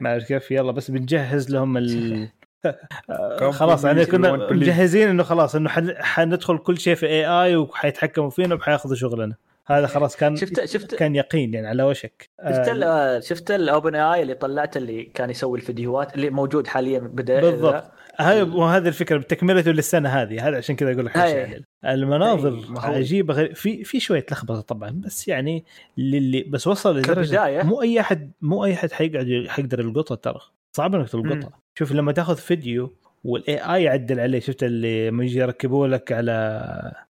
ما اعرف كيف يلا بس بنجهز لهم ال [laughs] آه، خلاص يعني كنا. مجهزين إنه خلاص إنه حن- حندخل كل شيء في AI وحيتحكموا فينا وحياخذوا شغلنا. هذا خلاص كان شفت شفت كان يقين يعني على وشك. شفت آه، ال- آه، شفت ال OpenAI اللي طلعته اللي كان يسوي الفيديوهات اللي موجود حاليا بدأ بالضبط. هاي وهذه الفكرة بتكملته للسنة هذه. هذا عشان كذا أقول لك. حيشعل. المناظر عجيبة في في شوية لخبطة طبعا بس يعني للي بس وصل لدرجة. مو أي احد مو أي أحد حيقعد حيقدر يلقطها ترى. صعب إنك تلقطها. شوف لما تاخذ فيديو وال AI يعدل عليه شفت اللي لما يجي يركبوا لك على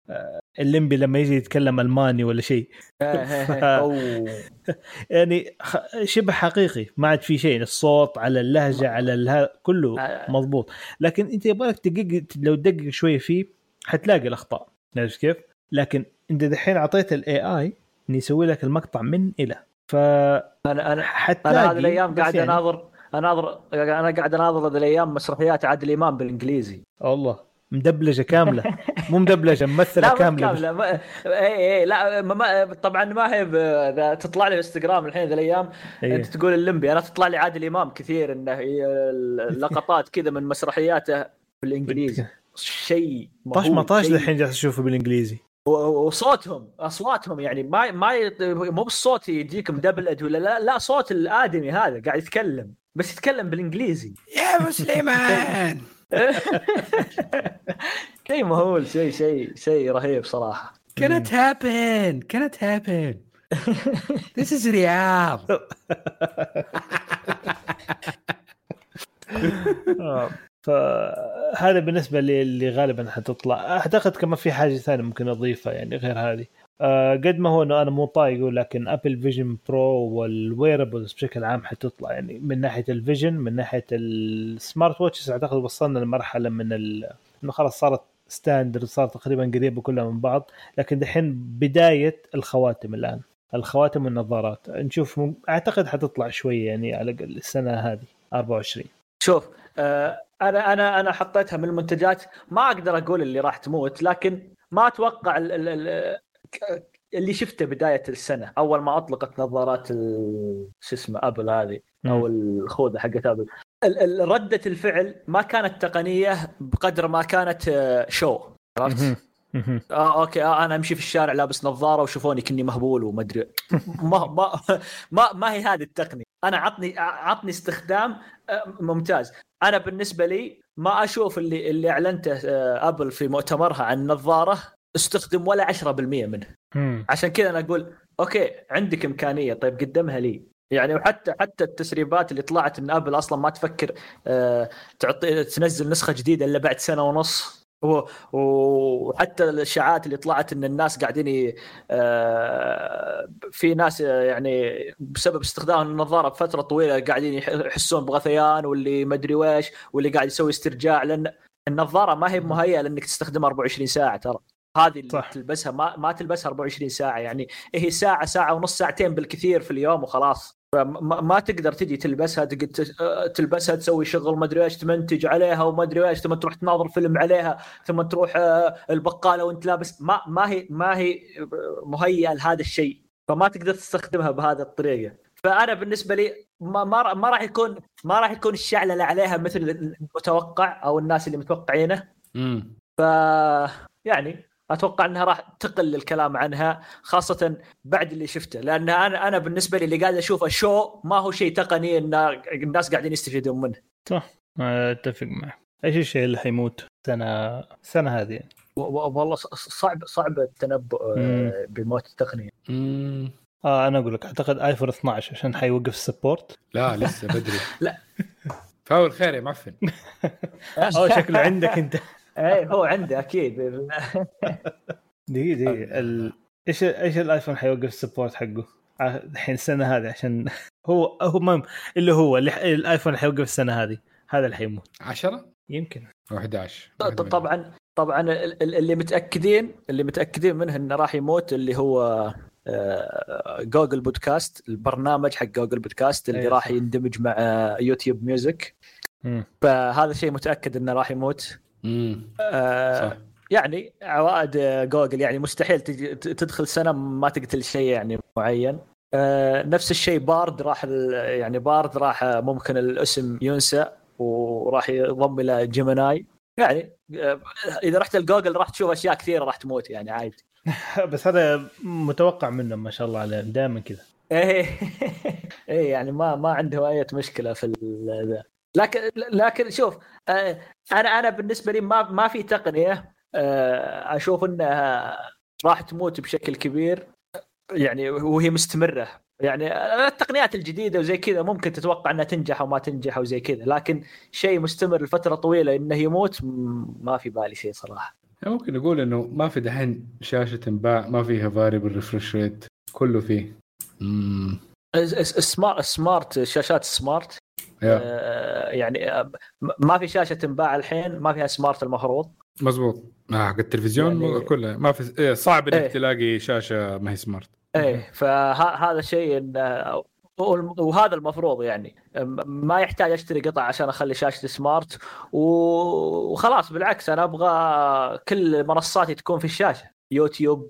آه، الليمبي لما يجي يتكلم ألماني ولا شيء. [laughs] أوه. [laughs] يعني خ- شبه حقيقي ما عاد في شيء الصوت على اللهجة على الها كله آه. مضبوط. لكن أنت يبغالك تدقق لو تدقق شوية فيه حتلاقي الأخطاء. عرفت كيف؟ لكن أنت دحين أعطيت ال AI انه يسوي لك المقطع من إلى. ف أنا أنا حتلاقي أنا هذه الأيام قاعد يعني- اناظر اناظر أنا قاعد أناظر هذه الأيام مسرحيات عادل إمام بالإنجليزي. والله مدبلجة كاملة. مو مدبلجة [laughs] ممثلة لا كاملة. كاملة. ما... اي اي لا ما... ما... طبعا ما هي ب... تطلع لي انستغرام الحين ذا الأيام إيه. أنت تقول اللمبي أنا تطلع لي عادل إمام كثير إنه لقطات كذا من مسرحياته بالإنجليزي. شيء طاش ما طاش الحين جالس اشوفه بالإنجليزي. وصوتهم أصواتهم يعني ما ما مو بالصوت يجيك مدبلج ولا لا لا صوت الآدمي هذا قاعد يتكلم بس يتكلم بالإنجليزي. يا ابو سليمان [laughs] [laughs] شيء مهول شيء شيء شيء رهيب صراحة. Cannot happen? Cannot happen? This is رياض [laughs] فهذا بالنسبة لي اللي غالبا حتطلع. أعتقد كمان في حاجة ثانية ممكن أضيفها يعني غير هذه. آه، قد ما هو إنه أنا مو طايقه لكن Apple Vision Pro وال wearables بشكل عام حتطلع يعني من ناحية ال vision من ناحية ال smart watches أعتقد وصلنا لمرحلة من. إنه خلاص صارت standard صارت تقريبا قريبة كلها من بعض لكن دحين بداية الخواتم الآن الخواتم والنظارات نشوف. أعتقد حتطلع شوية يعني على السنة هذه 24 شوف آه، أنا أنا أنا حطيتها من المنتجات ما أقدر أقول اللي راح تموت لكن ما أتوقع اللي شفته بداية السنة أول ما أطلقت نظارات شو اسمه أبل هذه أو الخوذه حقت أبل ردة الفعل ما كانت تقنية بقدر ما كانت آه، شو عرفت؟ مهم. مهم. آه أوكي آه أنا أمشي في الشارع لابس نظارة وشوفوني كني مهبول وما أدري [laughs] ما ما ما ما هي هذه التقنية أنا عطني عطني استخدام آه، ممتاز أنا بالنسبة لي ما أشوف اللي اللي أعلنته آه، أبل في مؤتمرها عن النظاره استخدم ولا 10% منه. مم. عشان كذا أنا أقول أوكي عندك إمكانية طيب قدمها لي. يعني وحتى حتى التسريبات اللي طلعت ان آبل أصلا ما تفكر آه، تعطي تنزل نسخة جديدة إلا بعد سنة ونص. وحتى الإشاعات اللي طلعت إن الناس قاعدين آه، في ناس يعني بسبب استخدام النظارة بفترة طويلة قاعدين يح- يحسون بغثيان واللي ما أدري ويش واللي قاعد يسوي استرجاع لأن النظارة ما هي مهيئة لأنك تستخدمها 24 ساعة ترى. هذه اللي صح. تلبسها ما ما تلبسها 24 ساعة يعني. هي ساعة ساعة ونص ساعتين بالكثير في اليوم وخلاص. فما ما تقدر تجي تلبسها تلبسها تسوي شغل ما أدري إيش تمنتج عليها وما أدري إيش ثم تروح تناظر فيلم عليها ثم تروح آه، البقالة وانت لابس. ما ما هي ما هي مهيئه لهذا الشيء. فما تقدر تستخدمها بهذه الطريقة. فأنا بالنسبة لي ما ما راح يكون ما راح يكون الشعلله عليها مثل المتوقع أو الناس اللي متوقعينه. امم ف يعني أتوقع إنها راح تقل الكلام عنها خاصة بعد اللي شفته. لأن أنا أنا بالنسبة لي اللي قاعد أشوفه شو ما هو شيء تقني إن الناس قاعدين يستفيدون منه. صح. أتفق معك إيش الشيء اللي حيموت سنة السنة هذه؟ يعني. و- و- والله ص- صعب صعب التنبؤ آه، مم. بموت التقنية. امم آه أنا أقول لك أعتقد ايفون 12 عشان حيوقف ال support. لا لسه بدري. [laughs] لا. فاول خير يا معفن. [laughs] آه شكله عندك أنت. [laughs] إيه هو عنده أكيد. [laughs] دقيقة دقيقة. ال... إيش إيش الآيفون حيوقف ال support حقه؟ آه، الحين السنة هذه عشان [laughs] هو هو ما اللي هو اللي ح- الآيفون حيوقف السنة هذه. هذا اللي حيموت. 10 يمكن. أو 11 ط- ط- طبعا طبعا ال- ال- اللي متاكدين اللي متأكدين منه إنه راح يموت اللي هو آه، Google Podcasts البرنامج حق Google Podcasts اللي أيوة. راح. يندمج مع آه، YouTube Music مم. فهذا شيء متأكد إنه راح يموت. امم آه، صح. يعني عوائد آه، جوجل يعني مستحيل تدخل سنة ما تقتل شيء يعني معين. آه، نفس الشيء Bard راح يعني Bard راح ممكن الاسم ينسى وراح يضم إلى Gemini. يعني آه، إذا رحت الجوجل راح تشوف أشياء كثيرة راح تموت يعني عادي. [laughs] بس هذا متوقع منهم ما شاء الله عليهم دائما كذا. إيه. [laughs] إيه يعني ما ما عنده أي مشكلة في ال- ذا. لكن لكن شوف آه، أنا أنا بالنسبة لي ما ما في تقنية آه، أشوف إنها راح تموت بشكل كبير يعني وهي مستمرة. يعني التقنيات الجديدة وزي كذا ممكن تتوقع إنها تنجح أو ما تنجح أو زي كذا لكن شيء مستمر لفترة طويلة انه يموت ما في بالي شيء صراحة. ممكن نقول إنه ما في دحين شاشة تنباع ما فيها variable refresh rate كله فيه. امم السمارت سمارت شاشات سمارت آه، يعني آه، ما في شاشة تنباع الحين ما فيها سمارت المفروض. مزبوط آه حق التلفزيون يعني- كله. ما في إيه، صعب إنك إيه. تلاقي شاشة ما هي سمارت إيه فهذا شيء إن- وهذا المفروض يعني. ما يحتاج أشتري قطع عشان أخلي شاشتي سمارت وخلاص. بالعكس أنا أبغى كل منصاتي تكون في الشاشة. يوتيوب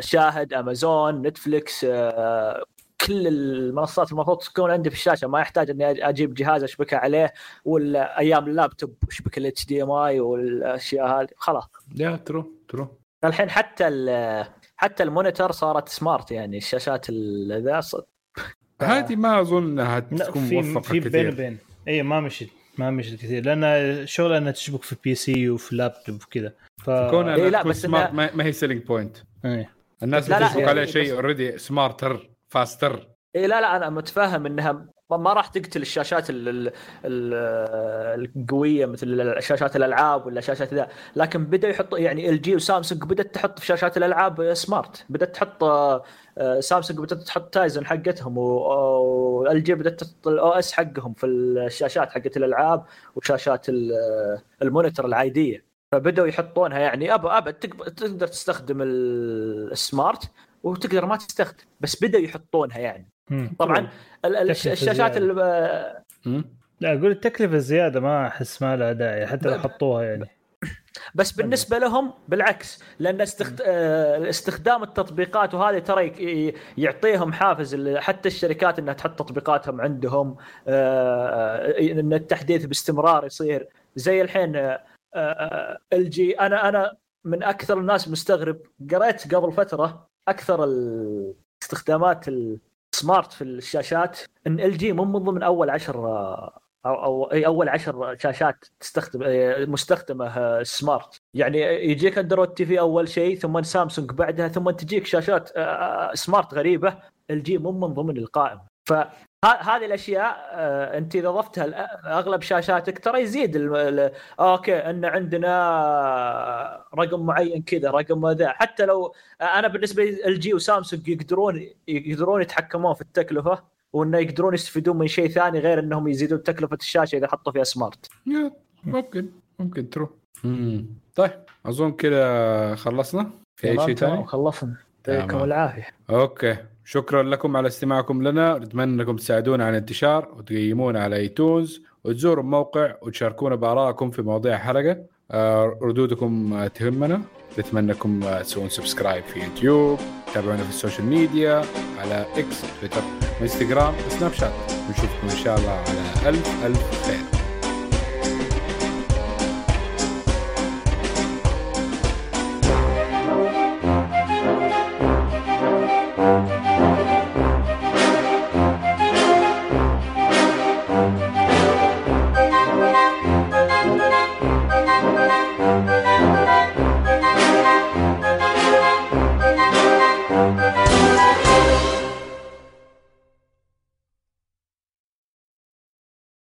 شاهد أمازون نتفليكس آه، كل المنصات المفروض تكون عندي في الشاشة ما يحتاج إني أجيب جهاز أشبكه عليه ولا أيام اللابتوب أشبك ال HDMI والأشياء هذه خلاص. يا true true. الحين حتى ال- حتى ال monitor صارت smart يعني الشاشات ال- ذا هذه ما أظن إنها تكون في موفقة في بين كثير. وبين إي ما مشيت ما مشيت كثير لأن الشغل إنها تشبك في PC وفي لابتوب وكذا. ف كون إيه لا، بس smart إنها- ما هي selling point إيه. الناس بتشبك يعني عليه شيء already smarter faster. اي لا لا أنا متفاهم إنها ما- راح تقتل الشاشات ال ال ال القوية مثل شاشات الألعاب ولا شاشات ذا. لكن بدأ يحط يعني LG وسامسونج بدأت تحط في شاشات الألعاب smart. بدأت تحط آه، سامسونج بدأت تحط Tizen حقتهم و LG بدأت تحط ال OS حقهم في الشاشات حقت الألعاب وشاشات ال- المونيتور العادية. فبدأوا يحطونها يعني أبد تقدر تستخدم ال- السمارت وتقدر ما تستخدم بس بدأوا يحطونها يعني. مم. طبعا الشاشات. لا أقول التكلفة الزياده ما أحس ما لها داعي حتى لو حطوها يعني. [coughs] بس بالنسبة لهم بالعكس لأن استخد... آه، استخدام التطبيقات وهذه ترى ي- يعطيهم حافز حتى الشركات إنها تحط تطبيقاتهم عندهم آه، ان التحديث باستمرار يصير. زي الحين LG. أنا أنا من أكثر الناس مستغرب قريت قبل فترة أكثر الاستخدامات ال smart في الشاشات إن LG مو من ضمن أول عشر آه، أو أو أول عشر شاشات تستخدم آه، مستخدمة آه، smart يعني يجيك Android TV أول شيء ثم سامسونج بعدها ثم تجيك شاشات آه، آه، smart غريبة LG مو من ضمن القائمة. فهذه الأشياء آه، أنت إذا ضفتها لاغلب شاشاتك ترى يزيد ال- ال- أوكي إن عندنا رقم معين كذا رقم ذا. حتى لو أنا بالنسبة لي LG وسامسونج يقدرون يقدرون يتحكمون في التكلفة وإنه يقدرون يستفيدون من شيء ثاني غير إنهم يزيدون تكلفة الشاشة إذا حطوا فيها smart ممكن ممكن true. طيب أظن كذا خلصنا. في أي شيء ثاني؟ خلصنا. يعطيكم. العافية. أوكي. شكرا لكم على استماعكم لنا. نتمنى أنكم تساعدونا على الانتشار وتقيمونا على iTunes وتزوروا الموقع وتشاركونا بآرائكم في مواضيع الحلقة آه، ردودكم تهمنا. نتمنى أنكم تسوون subscribe في يوتيوب تابعونا في ال social media على إكس تويتر وانستغرام وسناب شات. نشوفكم إن شاء الله على ألف ألف خير.